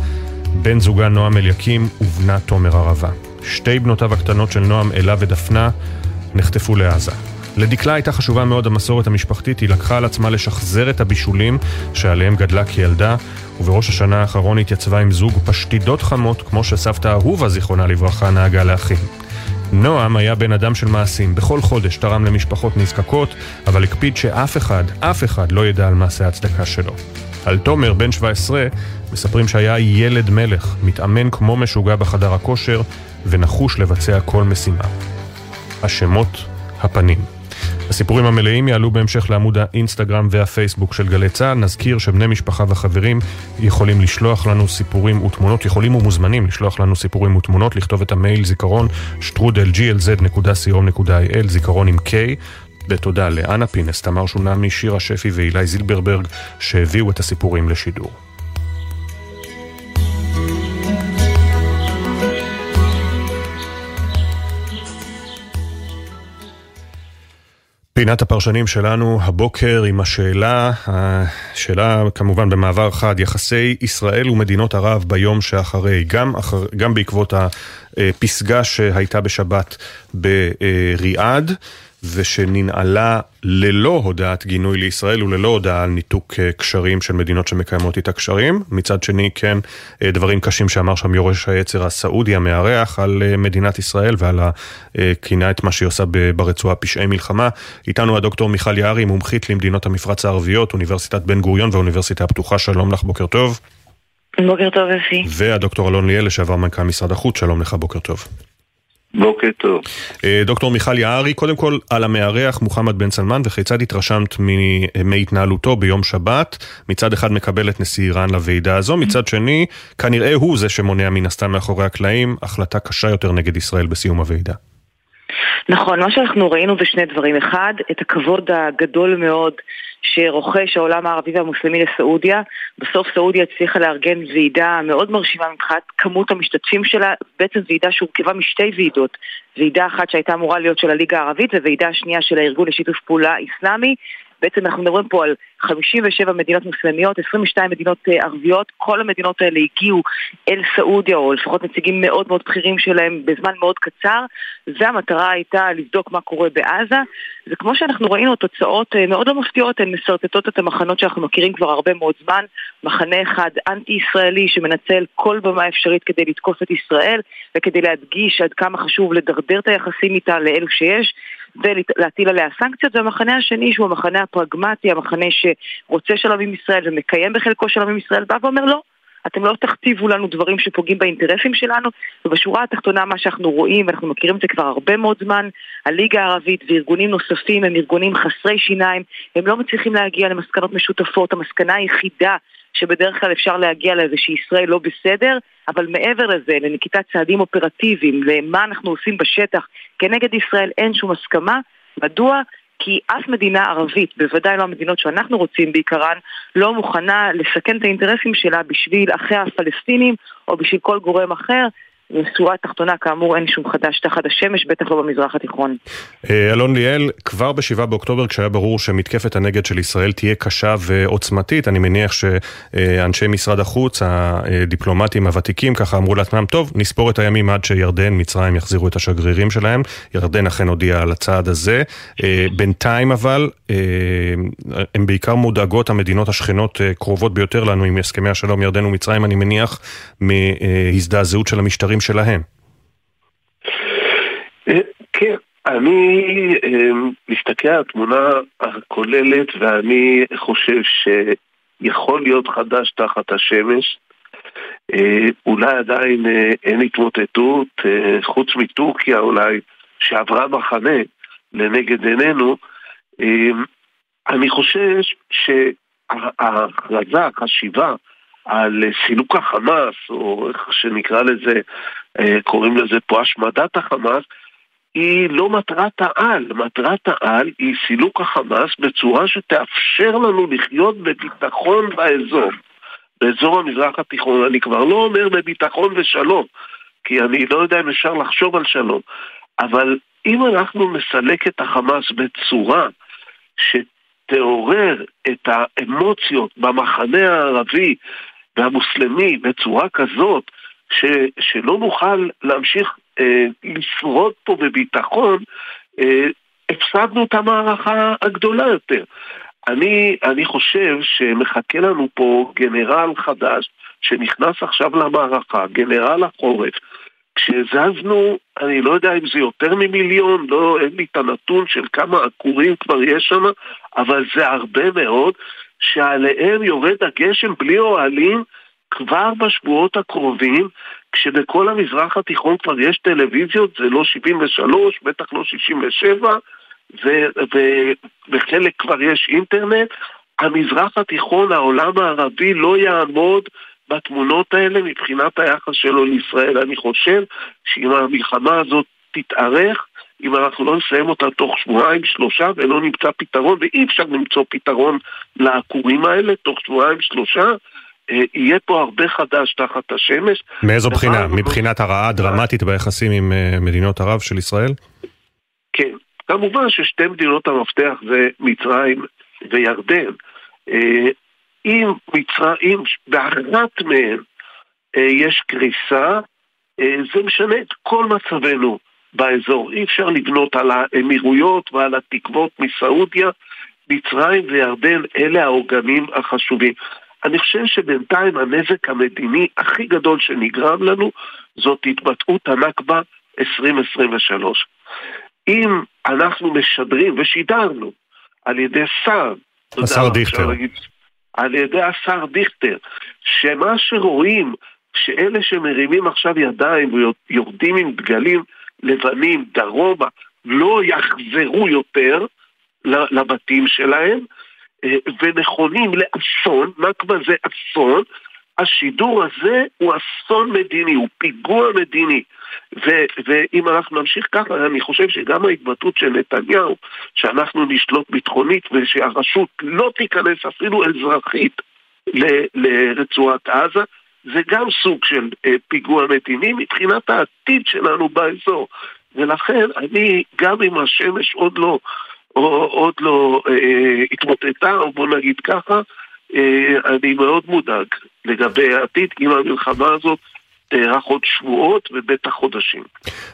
בן זוגה נועם אליקים ובנה תומר ערבה. שתי בנותיו הקטנות של נועם, אלה ודפנה, נחטפו לעזה. לדקלה הייתה חשובה מאוד המסורת המשפחתית, היא לקחה על עצמה לשחזר את הבישולים שעליהם גדלה כילדה, ובראש השנה האחרון התייצבה עם זוג פשטידות חמות, כמו שסבתא אהובה, זיכרונה לברכה, נהגה להכין. נועם היה בן אדם של מעשים, בכל חודש תרם למשפחות נזקקות, אבל הקפיד שאף אחד, אף אחד לא ידע על מעשה הצדקה שלו. על תומר, בן 17, מספרים שהיה ילד מלך, מתאמן כמו משוגע בחדר הכושר ונחוש לבצע כל משימה. השמות, הפנים. הסיפורים המלאים יעלו בהמשך לעמוד האינסטגרם והפייסבוק של גלי צה"ל. נזכיר שבני משפחה וחברים יכולים לשלוח לנו סיפורים ותמונות, יכולים ומוזמנים לשלוח לנו סיפורים ותמונות, לכתוב את המייל זיכרון שטרודל glz.co.il, זיכרון עם K. ותודה לאנה פינס, תמר שונמי, שירה שפי ואילי זילברברג שהביאו את הסיפורים לשידור. פינת הפרשנים שלנו הבוקר עם השאלה, השאלה כמובן במעבר חד, יחסי ישראל ומדינות ערב ביום שאחרי, גם, אחר, גם בעקבות הפסגה שהייתה בשבת בריאד. ושננעלה ללא הודעת גינוי לישראל וללא הודעה על ניתוק אה, קשרים של מדינות שמקיימות איתה קשרים. מצד שני, כן, אה, דברים קשים שאמר שם יורש היצר הסעודי המארח על אה, מדינת ישראל ועל הכינה את מה שהיא עושה ברצועה פשעי מלחמה. איתנו הדוקטור מיכל יערי, מומחית למדינות המפרץ הערביות, אוניברסיטת בן גוריון והאוניברסיטה הפתוחה. שלום לך, בוקר טוב. בוקר טוב, אפי. והדוקטור אלון ליאל, לשעבר מנכ"ל משרד החוץ, שלום לך, בוקר טוב. בוקר טוב. אה, דוקטור מיכל יערי, קודם כל על המארח מוחמד בן סלמן וכיצד התרשמת מהתנהלותו ביום שבת? מצד אחד מקבל את נשיא איראן לוועידה הזו, מצד שני כנראה הוא זה שמונע מן הסתם מאחורי הקלעים החלטה קשה יותר נגד ישראל בסיום הוועידה. נכון, מה שאנחנו ראינו זה שני דברים. אחד, את הכבוד הגדול מאוד שרוכש העולם הערבי והמוסלמי לסעודיה. בסוף סעודיה הצליחה לארגן ועידה מאוד מרשימה מבחינת כמות המשתתפים שלה, בעצם ועידה שהורכבה משתי ועידות. ועידה אחת שהייתה אמורה להיות של הליגה הערבית, וועידה שנייה של הארגון לשיתוף פעולה אסלאמי. בעצם אנחנו מדברים פה על 57 מדינות מוסלמיות, 22 מדינות אה, ערביות, כל המדינות האלה הגיעו אל סעודיה, או לפחות נציגים מאוד מאוד בכירים שלהם בזמן מאוד קצר, והמטרה הייתה לבדוק מה קורה בעזה, וכמו שאנחנו ראינו, תוצאות אה, מאוד לא מפתיעות, הן משרטטות את המחנות שאנחנו מכירים כבר הרבה מאוד זמן, מחנה אחד אנטי-ישראלי שמנצל כל במה אפשרית כדי לתקוף את ישראל, וכדי להדגיש עד כמה חשוב לדרדר את היחסים איתה לאלו שיש, ולהטיל עליה סנקציות, והמחנה השני שהוא המחנה הפרגמטי, המחנה שרוצה שלום עם ישראל ומקיים בחלקו שלום עם ישראל, בא ואומר לא. אתם לא תכתיבו לנו דברים שפוגעים באינטרסים שלנו, ובשורה התחתונה מה שאנחנו רואים, ואנחנו מכירים את זה כבר הרבה מאוד זמן, הליגה הערבית וארגונים נוספים הם ארגונים חסרי שיניים, הם לא מצליחים להגיע למסקנות משותפות, המסקנה היחידה שבדרך כלל אפשר להגיע לזה שישראל לא בסדר, אבל מעבר לזה, לנקיטת צעדים אופרטיביים, למה אנחנו עושים בשטח כנגד ישראל, אין שום הסכמה. מדוע? כי אף מדינה ערבית, בוודאי לא המדינות שאנחנו רוצים בעיקרן, לא מוכנה לסכן את האינטרסים שלה בשביל אחיה הפלסטינים או בשביל כל גורם אחר. בשורה התחתונה, כאמור, אין שום חדש תחת השמש, בטח לא במזרח התיכון. אה, אלון ליאל, כבר ב-7 באוקטובר, כשהיה ברור שמתקפת הנגד של ישראל תהיה קשה ועוצמתית, אני מניח שאנשי משרד החוץ, הדיפלומטים הוותיקים, ככה אמרו לעצמם, טוב, נספור את הימים עד שירדן, מצרים יחזירו את השגרירים שלהם. ירדן אכן הודיעה על הצעד הזה. אה, בינתיים אבל, אה, הן בעיקר מודאגות, המדינות השכנות קרובות ביותר לנו עם הסכמי השלום, ירדן ומצרים, אני מניח, מהזדעזעות של המשטרים. הדברים שלהם. אה, כן, אני אה, מסתכל על התמונה הכוללת ואני חושב שיכול להיות חדש תחת השמש. אה, אולי עדיין אין התמוטטות, חוץ מטורקיה אולי, שעברה מחנה לנגד עינינו. אני חושש שההכרזה, החשיבה, על סילוק החמאס, או איך שנקרא לזה, אה, קוראים לזה פה השמדת החמאס, היא לא מטרת העל. מטרת העל היא סילוק החמאס בצורה שתאפשר לנו לחיות בביטחון באזור, באזור המזרח התיכון. אני כבר לא אומר בביטחון ושלום, כי אני לא יודע אם אפשר לחשוב על שלום, אבל אם אנחנו נסלק את החמאס בצורה שתעורר את האמוציות במחנה הערבי והמוסלמי בצורה כזאת ש, שלא נוכל להמשיך אה, לשרוד פה בביטחון, אה, הפסדנו את המערכה הגדולה יותר. אני, אני חושב שמחכה לנו פה גנרל חדש שנכנס עכשיו למערכה, גנרל החורף. כשהזזנו, אני לא יודע אם זה יותר ממיליון, לא, אין לי את הנתון של כמה עקורים כבר יש שם, אבל זה הרבה מאוד, שעליהם יורד הגשם בלי אוהלים כבר בשבועות הקרובים, כשבכל המזרח התיכון כבר יש טלוויזיות, זה לא 73, בטח לא 67, ו- ו- וחלק כבר יש אינטרנט, המזרח התיכון, העולם הערבי לא יעמוד בתמונות האלה מבחינת היחס שלו לישראל. אני חושב שאם המלחמה הזאת תתארך, אם אנחנו לא נסיים אותה תוך שבועיים, שלושה, ולא נמצא פתרון, ואי אפשר למצוא פתרון לעקורים האלה תוך שבועיים, שלושה, אה, יהיה פה הרבה חדש תחת השמש. מאיזו בחינה? מבחינת הרעה הדרמטית ביחסים עם אה, מדינות ערב של ישראל? כן. כמובן ששתי מדינות המפתח זה מצרים וירדן. אה, אם מצרים, באחת מהן יש קריסה, זה משנה את כל מצבנו באזור. אי אפשר לבנות על האמירויות ועל התקוות מסעודיה, מצרים וירדן, אלה העוגנים החשובים. אני חושב שבינתיים הנזק המדיני הכי גדול שנגרם לנו זאת התבטאות הנכבה 2023. אם אנחנו משדרים ושידרנו על ידי שר, השר דיכטר, על ידי השר דיכטר, שמה שרואים, שאלה שמרימים עכשיו ידיים ויורדים עם דגלים לבנים דרומה, לא יחזרו יותר לבתים שלהם, אה, ונכונים לאסון, נכבה זה אסון, השידור הזה הוא אסון מדיני, הוא פיגוע מדיני. ו- ואם אנחנו נמשיך ככה, אני חושב שגם ההתבטאות של נתניהו, שאנחנו נשלוט ביטחונית ושהרשות לא תיכנס אפילו אזרחית לרצועת עזה, זה גם סוג של אה, פיגוע מדיני מבחינת העתיד שלנו באזור. ולכן אני, גם אם השמש עוד לא, או, עוד לא אה, התמוטטה, או בוא נגיד ככה, אה, אני מאוד מודאג לגבי העתיד אם המלחמה הזאת תארך עוד שבועות ובטח חודשים.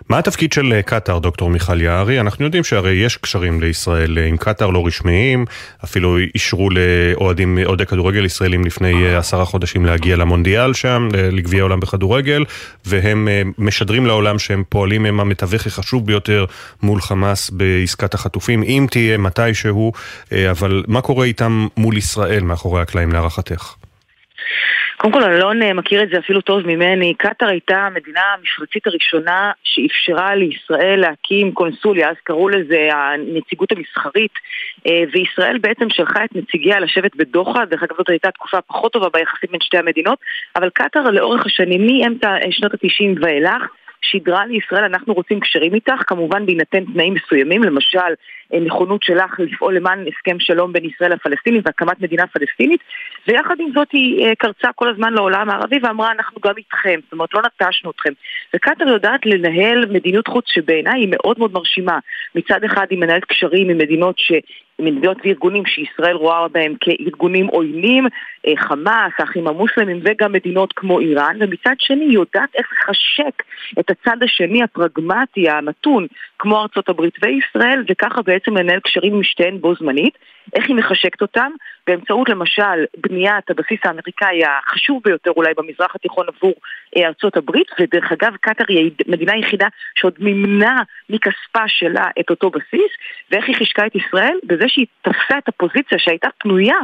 מה התפקיד של אה, קטאר, דוקטור מיכל יערי? אנחנו יודעים שהרי יש קשרים לישראל אה, עם קטאר לא רשמיים, אפילו אישרו לאוהדים, אוהדי כדורגל ישראלים לפני עשרה חודשים להגיע למונדיאל שם, לגביע העולם בכדורגל, והם משדרים לעולם שהם פועלים הם המתווך החשוב ביותר מול חמאס בעסקת החטופים, אם תהיה מתישהו, אבל מה קורה איתם מול ישראל מאחורי הקלעים להערכתך? קודם כל, אלון אה, מכיר את זה אפילו טוב ממני. קטאר הייתה המדינה המפרצית הראשונה שאפשרה לישראל להקים קונסוליה, אז קראו לזה הנציגות המסחרית, אה, וישראל בעצם שלחה את נציגיה לשבת בדוחה, דרך אגב זאת הייתה תקופה פחות טובה ביחסים בין שתי המדינות, אבל קטאר לאורך השנים, מאמצע שנות ה-90 ואילך, שידרה לישראל, אנחנו רוצים קשרים איתך, כמובן בהינתן תנאים מסוימים, למשל אה, נכונות שלך לפעול למען הסכם שלום בין ישראל לפלסטינים והקמת מדינה פלסטינית, ויחד עם זאת היא אה, קרצה כל הזמן לעולם הערבי ואמרה אנחנו גם איתכם, זאת אומרת לא נטשנו אתכם. וקטאר יודעת לנהל מדיניות חוץ שבעיניי היא מאוד מאוד מרשימה. מצד אחד היא מנהלת קשרים עם מדינות ש... מדינות וארגונים שישראל רואה בהם כארגונים עוינים, אה, חמאס, האחים המוסלמים וגם מדינות כמו איראן, ומצד שני היא יודעת איך לחשק את הצד השני הפרגמטי, המתון, כמו ארצות הברית וישראל, וככה בעצם לנהל קשרים עם שתיהן בו זמנית. איך היא מחשקת אותם? באמצעות למשל בניית הבסיס האמריקאי החשוב ביותר אולי במזרח התיכון עבור אה, ארצות הברית, ודרך אגב קטאר היא המדינה היחידה שעוד מימנה מכספה שלה את אותו בסיס, ואיך היא חישקה את ישראל? בזה שהיא תפסה את הפוזיציה שהייתה פנויה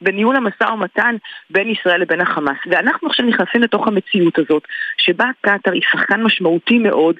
בניהול המשא ומתן בין ישראל לבין החמאס. ואנחנו עכשיו נכנסים לתוך המציאות הזאת, שבה קטאר היא שחקן משמעותי מאוד,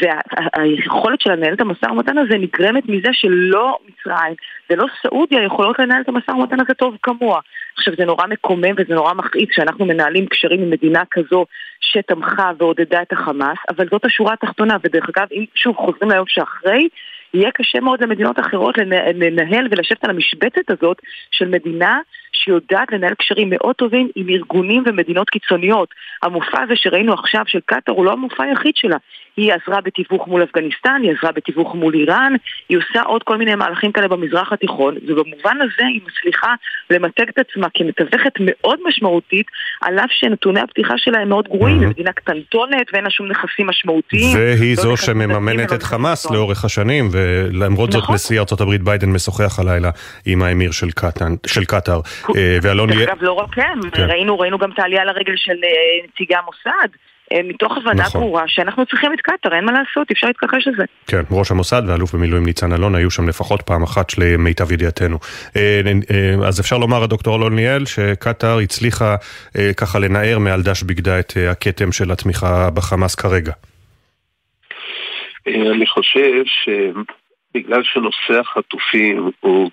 והיכולת שלה לנהל את המשא ומתן הזה נגרמת מזה שלא מצרים ולא סעודיה יכולות לנהל את המשא ומתן הזה טוב כמוה. עכשיו זה נורא מקומם וזה נורא מכעיס שאנחנו מנהלים קשרים עם מדינה כזו שתמכה ועודדה את החמאס, אבל זאת השורה התחתונה, ודרך אגב, אם שוב חוזרים ליום שאחרי, יהיה קשה מאוד למדינות אחרות לנהל ולשבת על המשבצת הזאת של מדינה שיודעת לנהל קשרים מאוד טובים עם ארגונים ומדינות קיצוניות. המופע הזה שראינו עכשיו של קטאר הוא לא המופע היחיד שלה. היא עזרה בתיווך מול אפגניסטן, היא עזרה בתיווך מול איראן, היא עושה עוד כל מיני מהלכים כאלה במזרח התיכון, ובמובן הזה היא מצליחה למתג את עצמה כמתווכת מאוד משמעותית, על אף שנתוני הפתיחה שלה הם מאוד גרועים, היא מדינה קטנטונת ואין לה שום נכסים משמעותיים. והיא לא זו שמממנת את חמאס לאורך השנים, ולמרות זאת נכון. נשיא ארה"ב ביידן משוחח הלילה עם האמיר של קטאר. אה, ואלון... אגב, לא רק הם, כן. ראינו, ראינו גם את העלייה לרגל של אה, נציגי המוסד. אה, מתוך הבנה נכון. ברורה שאנחנו צריכים את קטאר, אין מה לעשות, אפשר להתכחש לזה. כן, ראש המוסד ואלוף במילואים ניצן אלון היו שם לפחות פעם אחת למיטב ידיעתנו. אז אפשר לומר, הדוקטור אלון ליאל, שקטאר הצליחה ככה לנער מעל דש בגדה את הכתם של התמיכה בחמאס כרגע. אני חושב שבגלל שנושא החטופים הוא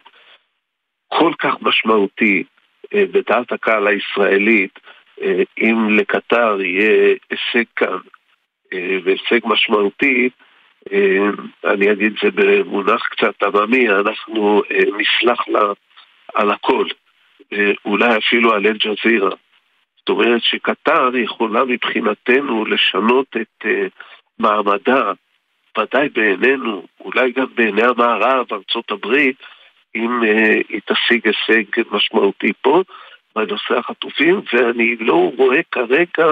כל כך משמעותי אה, בדעת הקהל הישראלית, אה, אם לקטר יהיה הישג כאן אה, והישג משמעותי, אני אגיד זה במונח קצת עממי, אנחנו נסלח לה על הכל, אולי אפילו על אל-ג'זירה. זאת אומרת שקטר יכולה מבחינתנו לשנות את מעמדה, ודאי בעינינו, אולי גם בעיני המערב, הברית, אם אה, היא תשיג הישג משמעותי פה בנושא החטופים, ואני לא רואה כרגע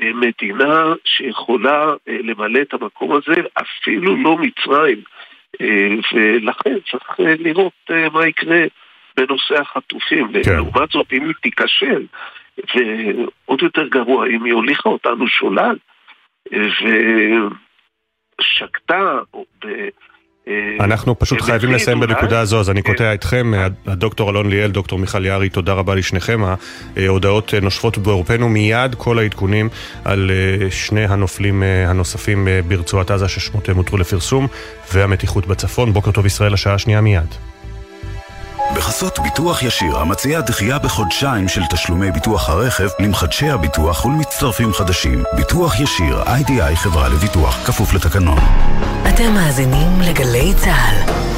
מדינה שיכולה למלא את המקום הזה, אפילו לא מצרים. ולכן צריך לראות מה יקרה בנושא החטופים. כן. לעומת זאת, אם היא תיכשל, ועוד יותר גרוע, אם היא הוליכה אותנו שולל, ושקטה, או ב... אנחנו פשוט חייבים לסיים בנקודה הזו, אז אני כן. קוטע אתכם. הדוקטור אלון ליאל, דוקטור מיכל יערי, תודה רבה לשניכם. ההודעות נושפות בעורפנו מיד, כל העדכונים על אה, שני הנופלים אה, הנוספים אה, ברצועת עזה ששמותיהם הותרו לפרסום, והמתיחות בצפון. בוקר טוב ישראל, השעה השנייה מיד. בחסות ביטוח ישיר, המציע דחייה בחודשיים של תשלומי ביטוח הרכב למחדשי הביטוח ולמצטרפים חדשים. ביטוח ישיר, איי-די-איי חברה לביטוח, כפוף לתקנון. אתם מאזינים לגלי צה"ל.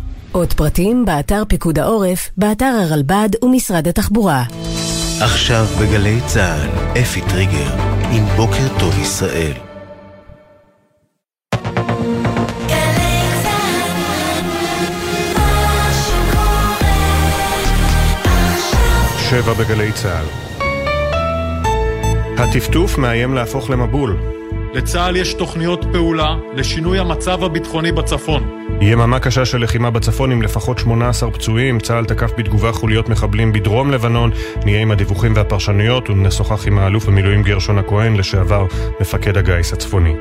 עוד פרטים באתר פיקוד העורף, באתר הרלב"ד ומשרד התחבורה. עכשיו בגלי צה"ל, אפי טריגר, עם בוקר טוב ישראל. שבע בגלי צה"ל. הטפטוף מאיים להפוך למבול. לצה"ל יש תוכניות פעולה לשינוי המצב הביטחוני בצפון. יממה קשה של לחימה בצפון עם לפחות 18 פצועים, צה"ל תקף בתגובה חוליות מחבלים בדרום לבנון, נהיה עם הדיווחים והפרשנויות ונשוחח עם האלוף במילואים גרשון הכהן, לשעבר מפקד הגיס הצפוני.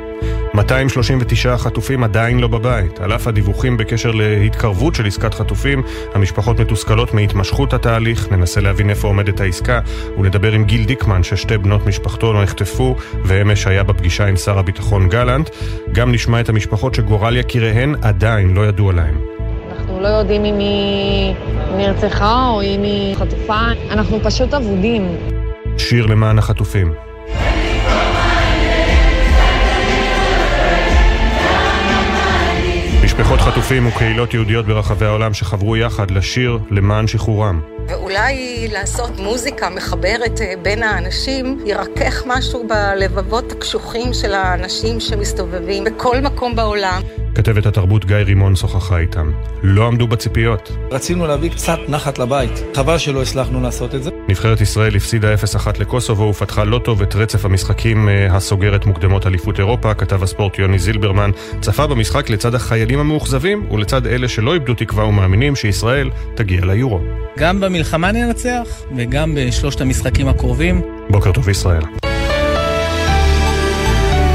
239 חטופים עדיין לא בבית. על אף הדיווחים בקשר להתקרבות של עסקת חטופים, המשפחות מתוסכלות מהתמשכות התהליך, ננסה להבין איפה עומדת העסקה, ונדבר עם גיל דיקמן ששתי בנות משפחתו לא נחטפו, ואמש היה בפגישה עם שר הביטחון גלנט. גם נשמע את המשפחות שגורל יקיריהן עדיין לא ידוע להם. אנחנו לא יודעים אם היא נרצחה או אם היא חטופה, אנחנו פשוט אבודים. שיר למען החטופים. משפחות חטופים וקהילות יהודיות ברחבי העולם שחברו יחד לשיר למען שחרורם. ואולי לעשות מוזיקה מחברת אה, בין האנשים ירכך משהו בלבבות הקשוחים של האנשים שמסתובבים בכל מקום בעולם. כתבת התרבות גיא רימון שוחחה איתם. לא עמדו בציפיות. רצינו להביא קצת נחת לבית. חבל שלא הצלחנו לעשות את זה. נבחרת ישראל הפסידה 0-1 לקוסובו ופתחה לא טוב את רצף המשחקים אה, הסוגר את מוקדמות אליפות אירופה. כתב הספורט יוני זילברמן צפה במשחק לצד החיילים המאוכזבים ולצד אלה שלא איבדו תקווה ומאמינים שישראל תגיע ליורו. גם במלחמה ננצח וגם בשלושת המשחקים הקרובים. בוקר טוב ישראל.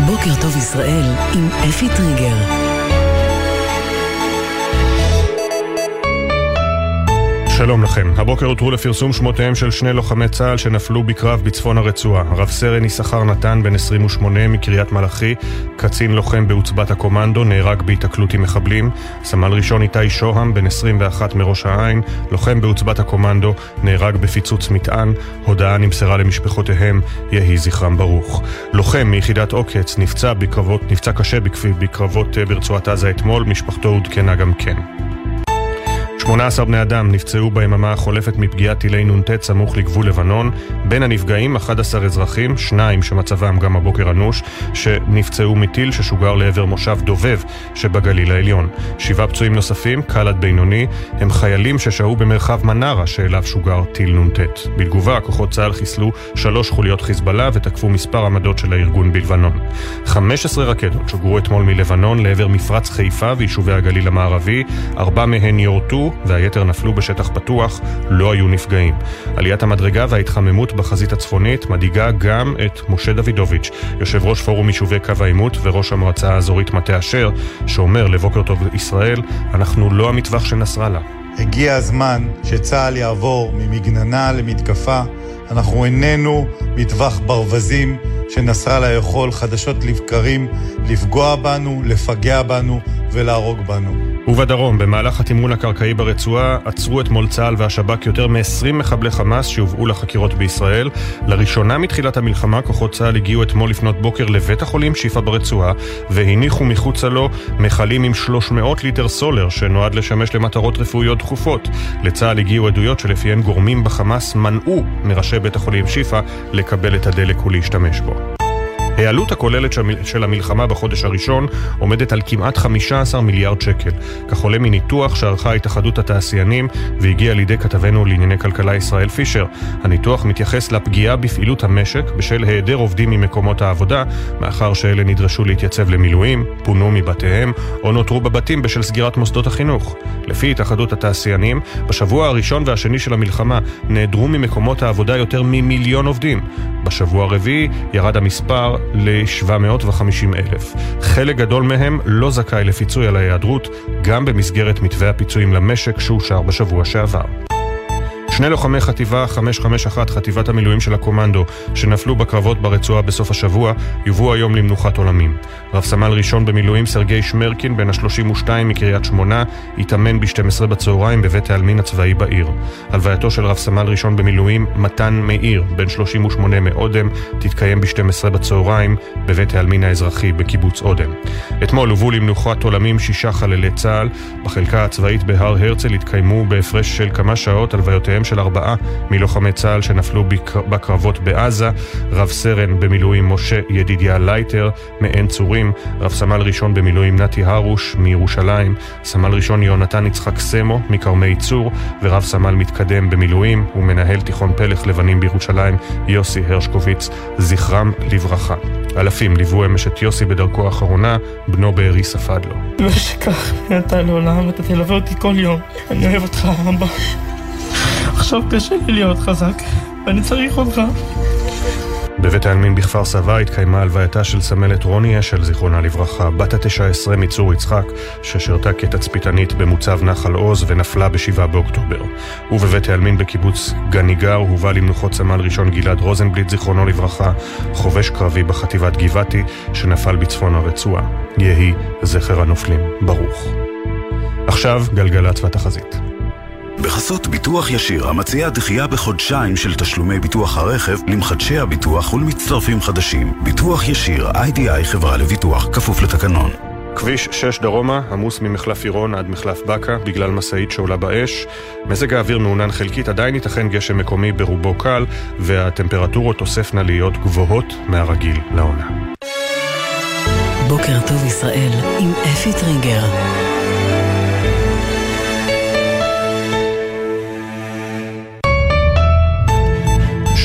בוקר טוב ישראל עם אפי טריגר. שלום לכם. הבוקר הותרו לפרסום שמותיהם של שני לוחמי צה"ל שנפלו בקרב בצפון הרצועה. רב סרן יששכר נתן, בן 28 מקריית מלאכי, קצין לוחם בעוצבת הקומנדו, נהרג בהיתקלות עם מחבלים. סמל ראשון איתי שוהם, בן 21 מראש העין, לוחם בעוצבת הקומנדו, נהרג בפיצוץ מטען. הודעה נמסרה למשפחותיהם, יהי זכרם ברוך. לוחם מיחידת עוקץ נפצע בקרבות, נפצע קשה בקרבות אה, ברצועת עזה אתמול, משפחתו עודכנה גם כן. 18 בני אדם נפצעו ביממה החולפת מפגיעת טילי נ"ט סמוך לגבול לבנון. בין הנפגעים 11 אזרחים, שניים שמצבם גם הבוקר אנוש, שנפצעו מטיל ששוגר לעבר מושב דובב שבגליל העליון. שבעה פצועים נוספים, קל עד בינוני, הם חיילים ששהו במרחב מנרה שאליו שוגר טיל נ"ט. בתגובה, כוחות צה"ל חיסלו שלוש חוליות חיזבאללה ותקפו מספר עמדות של הארגון בלבנון. 15 רקטות שוגרו אתמול מלבנון לעבר מפרץ חיפה ויישובי הגליל המערבי, ארבע מהן יורטו והיתר נפלו בשטח פתוח, לא היו נפגעים. עליית המדרגה וההתחממות בחזית הצפונית מדאיגה גם את משה דוידוביץ', יושב ראש פורום יישובי קו העימות וראש המועצה האזורית מטה אשר, שאומר לבוקר טוב ישראל, אנחנו לא המטווח של נסראללה. הגיע הזמן שצה"ל יעבור ממגננה למתקפה. אנחנו איננו מטווח ברווזים שנסראללה יכול חדשות לבקרים לפגוע בנו, לפגע בנו ולהרוג בנו. ובדרום, במהלך התמרון הקרקעי ברצועה, עצרו אתמול צה"ל והשב"כ יותר מ-20 מחבלי חמאס שהובאו לחקירות בישראל. לראשונה מתחילת המלחמה, כוחות צה"ל הגיעו אתמול לפנות בוקר לבית החולים שיפא ברצועה, והניחו מחוצה לו מכלים עם 300 ליטר סולר, שנועד לשמש למטרות רפואיות דחופות. לצה"ל הגיעו עדויות שלפיהן גורמים בחמאס מנעו מראשי בית החולים שיפא לקבל את הדלק ולהשתמש בו. העלות הכוללת של המלחמה בחודש הראשון עומדת על כמעט 15 מיליארד שקל. כך עולה מניתוח שערכה התאחדות התעשיינים והגיע לידי כתבנו לענייני כלכלה ישראל פישר. הניתוח מתייחס לפגיעה בפעילות המשק בשל היעדר עובדים ממקומות העבודה, מאחר שאלה נדרשו להתייצב למילואים, פונו מבתיהם או נותרו בבתים בשל סגירת מוסדות החינוך. לפי התאחדות התעשיינים, בשבוע הראשון והשני של המלחמה נעדרו ממקומות העבודה יותר ממיליון עובדים. בשבוע הרביעי ירד המספר ל-750 אלף. חלק גדול מהם לא זכאי לפיצוי על ההיעדרות, גם במסגרת מתווה הפיצויים למשק שאושר בשבוע שעבר. שני לוחמי חטיבה 551, חטיבת המילואים של הקומנדו, שנפלו בקרבות ברצועה בסוף השבוע, יובאו היום למנוחת עולמים. רב סמל ראשון במילואים סרגי שמרקין, בן ה-32 מקריית שמונה, התאמן ב-12 בצהריים בבית העלמין הצבאי בעיר. הלווייתו של רב סמל ראשון במילואים, מתן מאיר, בן 38 מאודם, תתקיים ב-12 בצהריים בבית העלמין האזרחי בקיבוץ אודם. אתמול הובאו למנוחת עולמים שישה חללי צה"ל. בחלקה הצבאית בהר הרצל התקיימו בהפרש של כמה שעות הלוויותיהם של ארבעה מלוחמי צה"ל שנפלו בקרבות בעזה, רב סרן במילואים משה ידידיה לייטר מעין צורים, רב סמל ראשון במילואים נתי הרוש מירושלים, סמל ראשון יונתן יצחק סמו מכרמי צור, ורב סמל מתקדם במילואים ומנהל תיכון פלך לבנים בירושלים יוסי הרשקוביץ, זכרם לברכה. אלפים ליוו אמש את יוסי בדרכו האחרונה, בנו בארי ספד לו. ושכך אתה לעולם, אתה תלווה אותי כל יום. אני אוהב אותך, אבא. עכשיו קשה לי להיות חזק, ואני צריך אותך. בבית העלמין בכפר סבא התקיימה הלווייתה של סמלת רוני אשל, זיכרונה לברכה, בת התשע עשרה מצור יצחק, ששירתה כתצפיתנית במוצב נחל עוז ונפלה בשבעה באוקטובר. ובבית העלמין בקיבוץ גניגר הובא למנוחות סמל ראשון גלעד רוזנבליט, זיכרונו לברכה, חובש קרבי בחטיבת גבעתי, שנפל בצפון הרצועה. יהי זכר הנופלים ברוך. עכשיו גלגלצ והתחזית. בחסות ביטוח ישיר, המציע דחייה בחודשיים של תשלומי ביטוח הרכב למחדשי הביטוח ולמצטרפים חדשים. ביטוח ישיר, איי-די-איי חברה לביטוח, כפוף לתקנון. כביש 6 דרומה, עמוס ממחלף עירון עד מחלף בקה בגלל משאית שעולה באש. מזג האוויר מעונן חלקית, עדיין ייתכן גשם מקומי ברובו קל, והטמפרטורות תוספנה להיות גבוהות מהרגיל לעונה. בוקר טוב ישראל עם אפי טריגר.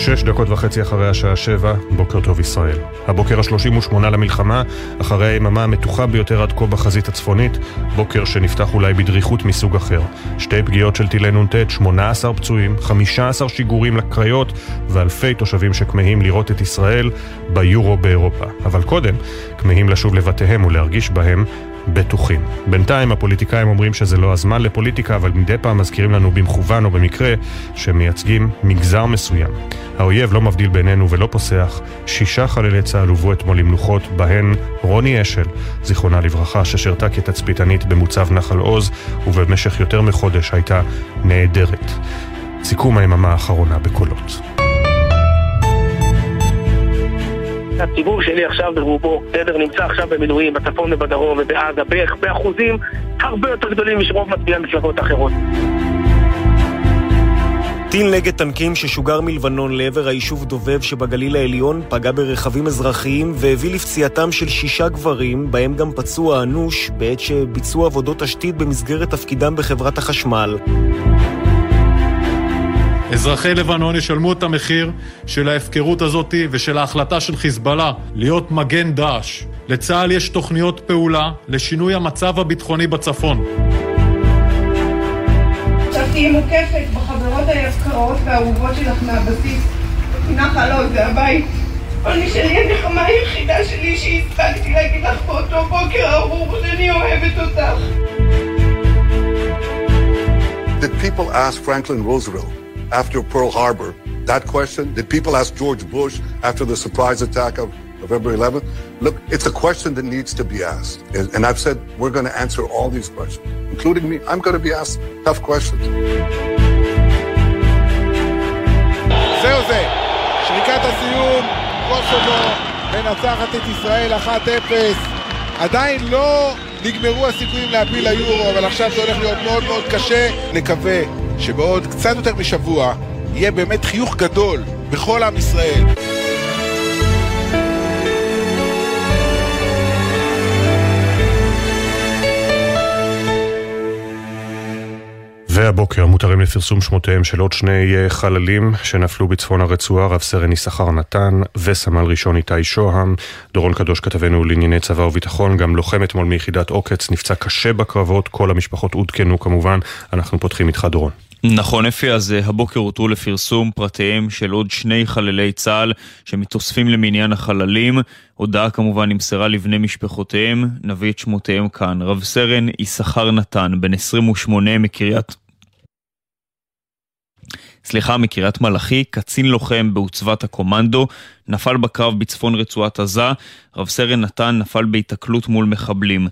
שש דקות וחצי אחרי השעה שבע, בוקר טוב ישראל. הבוקר השלושים ושמונה למלחמה, אחרי היממה המתוחה ביותר עד כה בחזית הצפונית, בוקר שנפתח אולי בדריכות מסוג אחר. שתי פגיעות של טילי נ"ט, 18 פצועים, 15 שיגורים לקריות, ואלפי תושבים שכמהים לראות את ישראל ביורו באירופה. אבל קודם, כמהים לשוב לבתיהם ולהרגיש בהם בטוחים. בינתיים הפוליטיקאים אומרים שזה לא הזמן לפוליטיקה, אבל מדי פעם מזכירים לנו במכוון או במקרה שמייצגים מגזר מסוים. האויב לא מבדיל בינינו ולא פוסח. שישה חללי צה"ל הובאו אתמול למנוחות, בהן רוני אשל, זיכרונה לברכה, ששירתה כתצפיתנית במוצב נחל עוז, ובמשך יותר מחודש הייתה נעדרת. סיכום היממה האחרונה בקולות. הציבור שלי עכשיו ברובו, בסדר, נמצא עכשיו במילואים, בצפון ובדרום ובעזה, בערך באחוזים הרבה יותר גדולים משרוב מצביעי המפלגות האחרות. טיל נגד טנקים ששוגר מלבנון לעבר היישוב דובב שבגליל העליון פגע ברכבים אזרחיים והביא לפציעתם של שישה גברים, בהם גם פצוע אנוש בעת שביצעו עבודות תשתית במסגרת תפקידם בחברת החשמל. אזרחי לבנון ישלמו את המחיר של ההפקרות הזאת ושל ההחלטה של חיזבאללה להיות מגן דאעש. לצה"ל יש תוכניות פעולה לשינוי המצב הביטחוני בצפון. עכשיו תהיי מוקפת בחברות היקרות והאהובות שלך מהבסיס. נחל עוז זה הבית. כל מי שלי הנחמה היחידה שלי שהספקתי להגיד לך באותו בוקר ארור שאני אוהבת אותך. Did people ask Franklin Roosevelt after Pearl Harbor that question? Did people ask George Bush after the surprise attack of, of November 11th? Look, it's a question that needs to be asked. And, and I've said we're going to answer all these questions, including me. I'm going to be asked tough questions. זהו זה, שריקת הסיום, קוסובו מנצחת את ישראל 1-0. עדיין לא נגמרו הסיכויים להפיל ליורו, אבל עכשיו זה הולך להיות מאוד מאוד קשה. נקווה שבעוד קצת יותר משבוע יהיה באמת חיוך גדול בכל עם ישראל. והבוקר מותרים לפרסום שמותיהם של עוד שני חללים שנפלו בצפון הרצועה, רב סרן יששכר נתן וסמל ראשון איתי שוהם. דורון קדוש כתבנו לענייני צבא וביטחון, גם לוחם אתמול מיחידת עוקץ, נפצע קשה בקרבות, כל המשפחות עודכנו כמובן. אנחנו פותחים איתך דורון. נכון אפי, אז אה, הבוקר הותרו לפרסום פרטיהם של עוד שני חללי צה"ל שמתאספים למניין החללים. הודעה כמובן נמסרה לבני משפחותיהם, נביא את שמותיהם כאן. רב סרן יששכר נתן, בן 28 מקריית... סליחה, מקריית מלאכי, קצין לוחם בעוצבת הקומנדו, נפל בקרב בצפון רצועת עזה, רב סרן נתן נפל בהיתקלות מול מחבלים.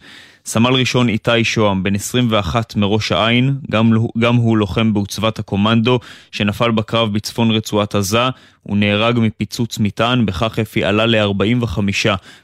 סמל ראשון איתי שוהם, בן 21 מראש העין, גם, גם הוא לוחם בעוצבת הקומנדו, שנפל בקרב בצפון רצועת עזה, הוא נהרג מפיצוץ מטען, בכך אפי עלה ל-45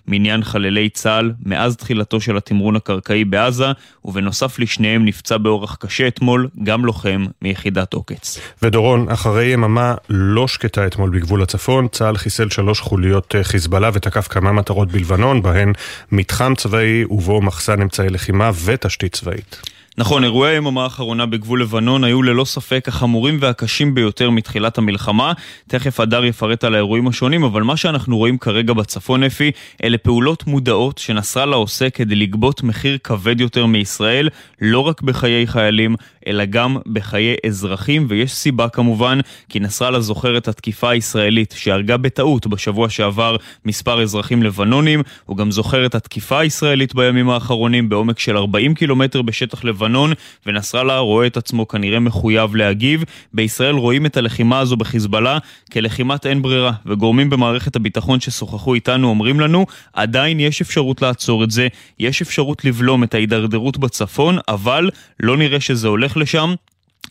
מניין חללי צה"ל מאז תחילתו של התמרון הקרקעי בעזה, ובנוסף לשניהם נפצע באורח קשה אתמול, גם לוחם מיחידת עוקץ. ודורון, אחרי יממה לא שקטה אתמול בגבול הצפון, צה"ל חיסל שלוש חוליות אה, חיזבאללה ותקף כמה מטרות בלבנון, בהן מתחם צבאי ובו מחסן אמצעי לחימה ותשתית צבאית. נכון, אירועי היממה האחרונה בגבול לבנון היו ללא ספק החמורים והקשים ביותר מתחילת המלחמה. תכף הדר יפרט על האירועים השונים, אבל מה שאנחנו רואים כרגע בצפון אפי, אלה פעולות מודעות שנסראללה עושה כדי לגבות מחיר כבד יותר מישראל, לא רק בחיי חיילים, אלא גם בחיי אזרחים, ויש סיבה כמובן, כי נסראללה זוכר את התקיפה הישראלית שהרגה בטעות בשבוע שעבר מספר אזרחים לבנונים, הוא גם זוכר את התקיפה הישראלית בימים האחרונים בעומק של 40 קילומטר בשטח לבנון. ונסראללה רואה את עצמו כנראה מחויב להגיב. בישראל רואים את הלחימה הזו בחיזבאללה כלחימת אין ברירה, וגורמים במערכת הביטחון ששוחחו איתנו אומרים לנו, עדיין יש אפשרות לעצור את זה, יש אפשרות לבלום את ההידרדרות בצפון, אבל לא נראה שזה הולך לשם.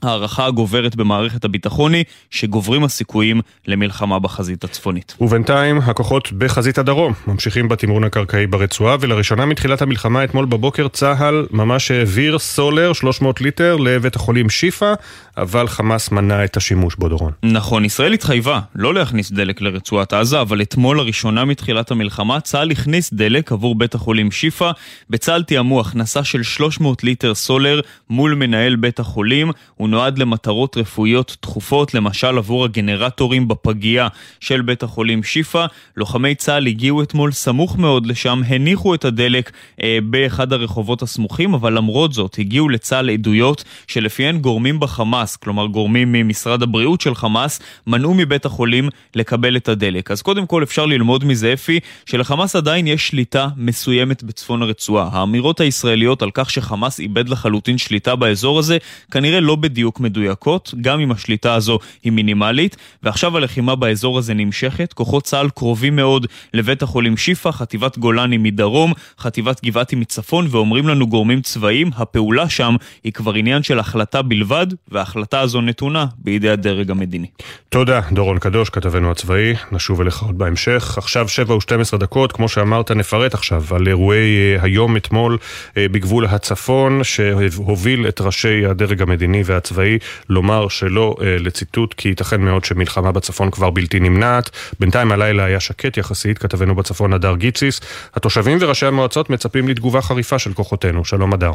ההערכה הגוברת במערכת הביטחון היא שגוברים הסיכויים למלחמה בחזית הצפונית. ובינתיים הכוחות בחזית הדרום ממשיכים בתמרון הקרקעי ברצועה ולראשונה מתחילת המלחמה אתמול בבוקר צה"ל ממש העביר סולר 300 ליטר לבית החולים שיפא אבל חמאס מנע את השימוש בו דורון. נכון, ישראל התחייבה לא להכניס דלק לרצועת עזה אבל אתמול לראשונה מתחילת המלחמה צה"ל הכניס דלק עבור בית החולים שיפא בצה"ל תיאמו הכנסה של 300 ליטר סולר מול מנהל בית החולים הוא נועד למטרות רפואיות דחופות, למשל עבור הגנרטורים בפגייה של בית החולים שיפא. לוחמי צה"ל הגיעו אתמול סמוך מאוד לשם, הניחו את הדלק אה, באחד הרחובות הסמוכים, אבל למרות זאת הגיעו לצה"ל עדויות שלפיהן גורמים בחמאס, כלומר גורמים ממשרד הבריאות של חמאס, מנעו מבית החולים לקבל את הדלק. אז קודם כל אפשר ללמוד מזה, אפי, שלחמאס עדיין יש שליטה מסוימת בצפון הרצועה. האמירות הישראליות על כך שחמאס איבד לחלוטין שליטה באזור הזה, כנראה לא בדיוק. מדויקות, גם אם השליטה הזו היא מינימלית, ועכשיו הלחימה באזור הזה נמשכת, כוחות צה"ל קרובים מאוד לבית החולים שיפא, חטיבת גולני מדרום, חטיבת גבעתי מצפון, ואומרים לנו גורמים צבאיים, הפעולה שם היא כבר עניין של החלטה בלבד, וההחלטה הזו נתונה בידי הדרג המדיני. תודה, דורון קדוש, כתבנו הצבאי, נשוב אליך עוד בהמשך. עכשיו 7 ו-12 דקות, כמו שאמרת, נפרט עכשיו על אירועי אה, היום, אתמול, אה, בגבול הצפון, שהוביל את ראשי הדרג המדיני והצבאי. הצבאי לומר שלא אה, לציטוט, כי ייתכן מאוד שמלחמה בצפון כבר בלתי נמנעת. בינתיים הלילה היה שקט יחסית, כתבנו בצפון הדר גיציס. התושבים וראשי המועצות מצפים לתגובה חריפה של כוחותינו. שלום הדר.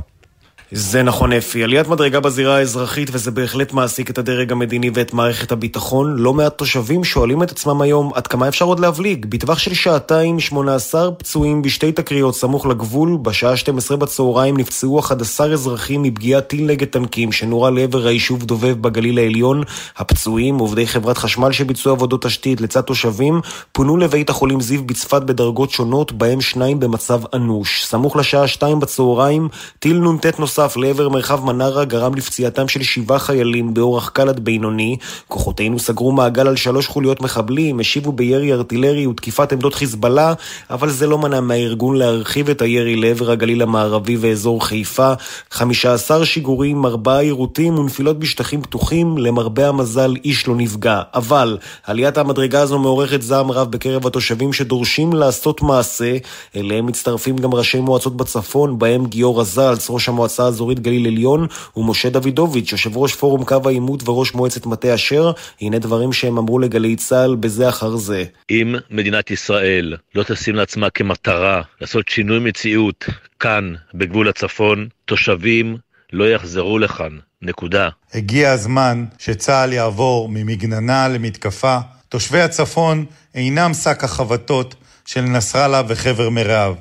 זה נכון אפי, עליית מדרגה בזירה האזרחית וזה בהחלט מעסיק את הדרג המדיני ואת מערכת הביטחון. לא מעט תושבים שואלים את עצמם היום עד כמה אפשר עוד להבליג. בטווח של שעתיים 18 פצועים בשתי תקריות סמוך לגבול, בשעה 12 בצהריים נפצעו 11 אזרחים מפגיעת טיל נגד טנקים שנורה לעבר היישוב דובב בגליל העליון. הפצועים, עובדי חברת חשמל שביצעו עבודות תשתית לצד תושבים, פונו לבית החולים זיו בצפת בדרגות שונות, בהם שניים במצב אנוש. סמוך לשעה 2 בצהריים, טיל נ"ט נוסף נוסף לעבר מרחב מנרה גרם לפציעתם של שבעה חיילים באורח קל עד בינוני. כוחותינו סגרו מעגל על שלוש חוליות מחבלים, השיבו בירי ארטילרי ותקיפת עמדות חיזבאללה, אבל זה לא מנע מהארגון להרחיב את הירי לעבר הגליל המערבי ואזור חיפה. 15 שיגורים, ארבעה עירותים ונפילות בשטחים פתוחים, למרבה המזל איש לא נפגע. אבל עליית המדרגה הזו מעורכת זעם רב בקרב התושבים שדורשים לעשות מעשה. אליהם מצטרפים גם ראשי מועצות בצפון, בהם גיורא זלץ, ראש המועצה האזורית גליל עליון, ומשה דוידוביץ', יושב ראש פורום קו העימות וראש מועצת מטה אשר. הנה דברים שהם אמרו לגלי צה"ל בזה אחר זה. אם מדינת ישראל לא תשים לעצמה כמטרה לעשות שינוי מציאות כאן, בגבול הצפון, תושבים לא יחזרו לכאן. נקודה. הגיע הזמן שצה"ל יעבור ממגננה למתקפה. תושבי הצפון אינם שק החבטות של נסראללה וחבר מרעיו.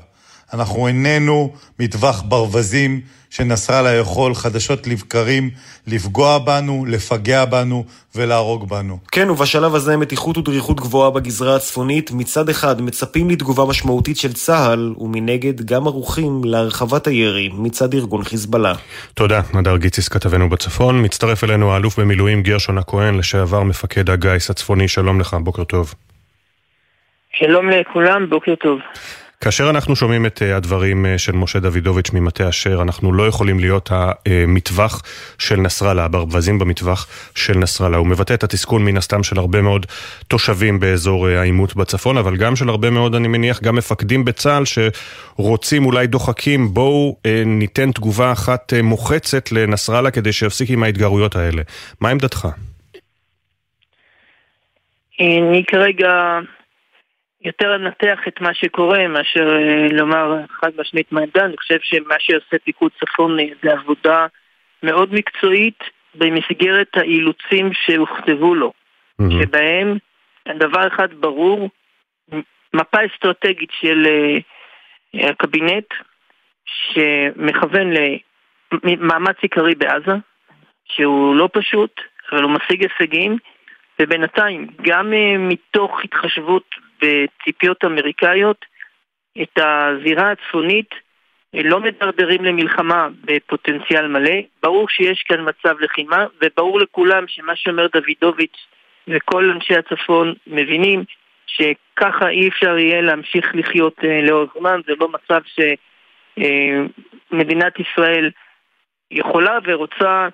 אנחנו איננו מטווח ברווזים שנסראללה יכול חדשות לבקרים לפגוע בנו, לפגע בנו ולהרוג בנו. כן, ובשלב הזה מתיחות ודריכות גבוהה בגזרה הצפונית. מצד אחד מצפים לתגובה משמעותית של צה"ל, ומנגד גם ערוכים להרחבת הירי מצד ארגון חיזבאללה. תודה, נדר גיציס כתבנו בצפון. מצטרף אלינו האלוף במילואים גרשון הכהן, לשעבר מפקד הגיס הצפוני. שלום לך, בוקר טוב. שלום לכולם, בוקר טוב. כאשר אנחנו שומעים את אה, הדברים אה, של משה דוידוביץ' ממטה אשר, אנחנו לא יכולים להיות המטווח של נסראללה, הברווזים במטווח של נסראללה. הוא מבטא את התסכול מן הסתם של הרבה מאוד תושבים באזור אה, העימות בצפון, אבל גם של הרבה מאוד, אני מניח, גם מפקדים בצה"ל שרוצים, אולי דוחקים, בואו ניתן תגובה אחת מוחצת לנסראללה כדי שיפסיק עם ההתגרויות האלה. מה עמדתך? אני כרגע יותר לנתח את מה שקורה מאשר אה, לומר חד משמעית מה העמדה. אני חושב שמה שעושה פיקוד צפון זה עבודה מאוד מקצועית במסגרת האילוצים שהוכתבו לו, mm-hmm. שבהם דבר אחד ברור, מפה אסטרטגית של uh, הקבינט שמכוון למאמץ עיקרי בעזה, שהוא לא פשוט, אבל הוא משיג הישגים, ובינתיים, גם מתוך התחשבות בציפיות אמריקאיות, את הזירה הצפונית לא מדרדרים למלחמה בפוטנציאל מלא. ברור שיש כאן מצב לחימה, וברור לכולם שמה שאומר דוידוביץ' וכל אנשי הצפון מבינים שככה אי אפשר יהיה להמשיך לחיות אה, לאורך זמן, זה לא מצב שמדינת אה, ישראל יכולה ורוצה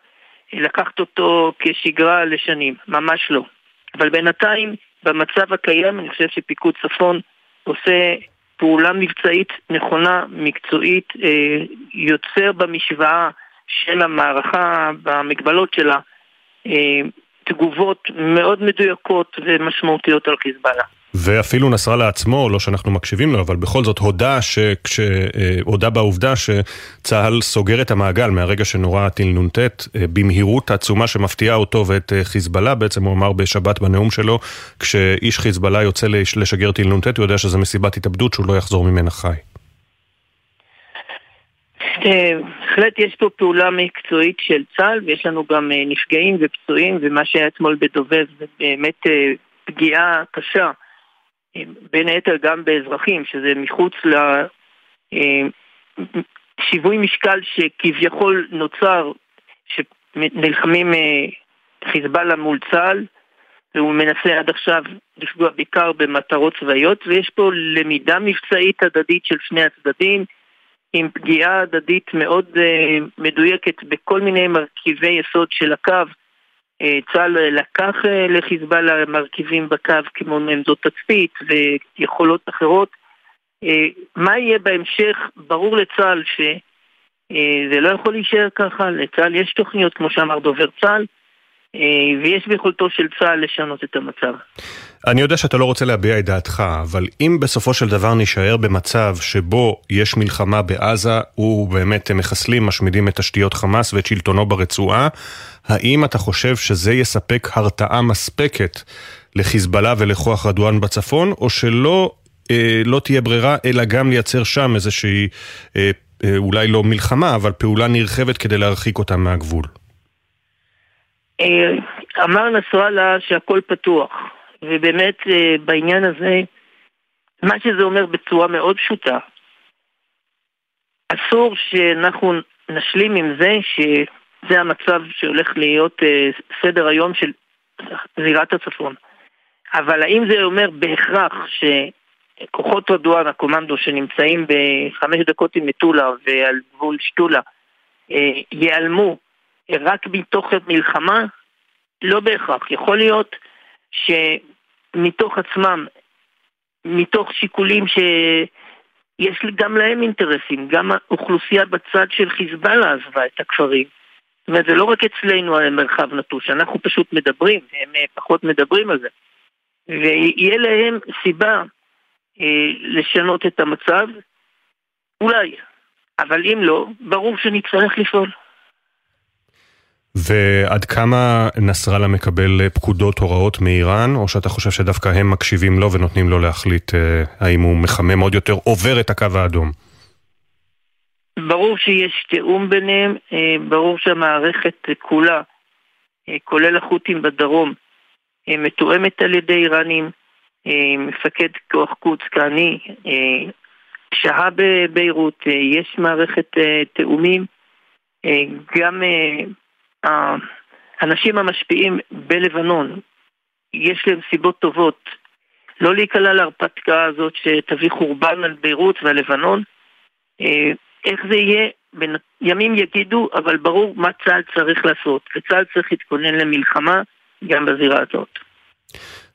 לקחת אותו כשגרה לשנים, ממש לא. אבל בינתיים במצב הקיים אני חושב שפיקוד צפון עושה פעולה מבצעית נכונה, מקצועית, אה, יוצר במשוואה של המערכה, במגבלות שלה, אה, תגובות מאוד מדויקות ומשמעותיות על חיזבאללה. ואפילו נסראללה עצמו, לא שאנחנו מקשיבים לו, אבל בכל זאת הודה, שכש, אה, הודה בעובדה שצה"ל סוגר את המעגל מהרגע שנורה טיל נ"ט אה, במהירות עצומה שמפתיעה אותו ואת אה, חיזבאללה, בעצם הוא אמר בשבת בנאום שלו, כשאיש חיזבאללה יוצא לשגר טיל נ"ט, הוא יודע שזו מסיבת התאבדות שהוא לא יחזור ממנה חי. בהחלט יש פה פעולה מקצועית של צה"ל ויש לנו גם נפגעים ופצועים ומה שהיה אתמול בדובב זה באמת פגיעה קשה בין היתר גם באזרחים, שזה מחוץ לשיווי משקל שכביכול נוצר, שנלחמים אה, חיזבאללה מול צה"ל, והוא מנסה עד עכשיו לפגוע בעיקר במטרות צבאיות, ויש פה למידה מבצעית הדדית של שני הצדדים, עם פגיעה הדדית מאוד uh, מדויקת בכל מיני מרכיבי יסוד של הקו, אה, צה"ל לקח אה, לחיזבאללה מרכיבים בקו כמו עמדות תצפית ויכולות אחרות. אה, מה יהיה בהמשך? ברור לצה"ל שזה לא יכול להישאר ככה, לצה"ל יש תוכניות כמו שאמר דובר צה"ל ויש ביכולתו של צה"ל לשנות את המצב. אני יודע שאתה לא רוצה להביע את דעתך, אבל אם בסופו של דבר נישאר במצב שבו יש מלחמה בעזה ובאמת מחסלים, משמידים את תשתיות חמאס ואת שלטונו ברצועה, האם אתה חושב שזה יספק הרתעה מספקת לחיזבאללה ולכוח רדואן בצפון, או שלא אה, לא תהיה ברירה, אלא גם לייצר שם איזושהי, אה, אה, אולי לא מלחמה, אבל פעולה נרחבת כדי להרחיק אותם מהגבול? אה, אמר נסראללה שהכל פתוח. ובאמת אה, בעניין הזה, מה שזה אומר בצורה מאוד פשוטה, אסור שאנחנו נשלים עם זה שזה המצב שהולך להיות אה, סדר היום של זירת הצפון. אבל האם זה אומר בהכרח שכוחות רדואן, הקומנדו שנמצאים בחמש דקות עם מטולה ועל גבול שתולה, ייעלמו רק מתוך מלחמה? לא בהכרח. יכול להיות שמתוך עצמם, מתוך שיקולים שיש גם להם אינטרסים, גם האוכלוסייה בצד של חיזבאללה עזבה את הכפרים. זאת אומרת, זה לא רק אצלנו המרחב נטוש, אנחנו פשוט מדברים, הם אה, פחות מדברים על זה. ויהיה להם סיבה אה, לשנות את המצב, אולי, אבל אם לא, ברור שנצטרך לפעול. ועד כמה נסראללה מקבל פקודות, הוראות מאיראן, או שאתה חושב שדווקא הם מקשיבים לו ונותנים לו להחליט אה, האם הוא מחמם עוד יותר, עובר את הקו האדום? ברור שיש תיאום ביניהם, אה, ברור שהמערכת כולה, אה, כולל החות'ים בדרום, אה, מתואמת על ידי איראנים, מפקד כוח קודס כהני שהה בביירות, יש מערכת תיאומים, גם האנשים המשפיעים בלבנון, יש להם סיבות טובות לא להיקלע להרפתקה הזאת שתביא חורבן על ביירות ועל לבנון. איך זה יהיה, ימים יגידו, אבל ברור מה צה"ל צריך לעשות, וצה"ל צריך להתכונן למלחמה גם בזירה הזאת.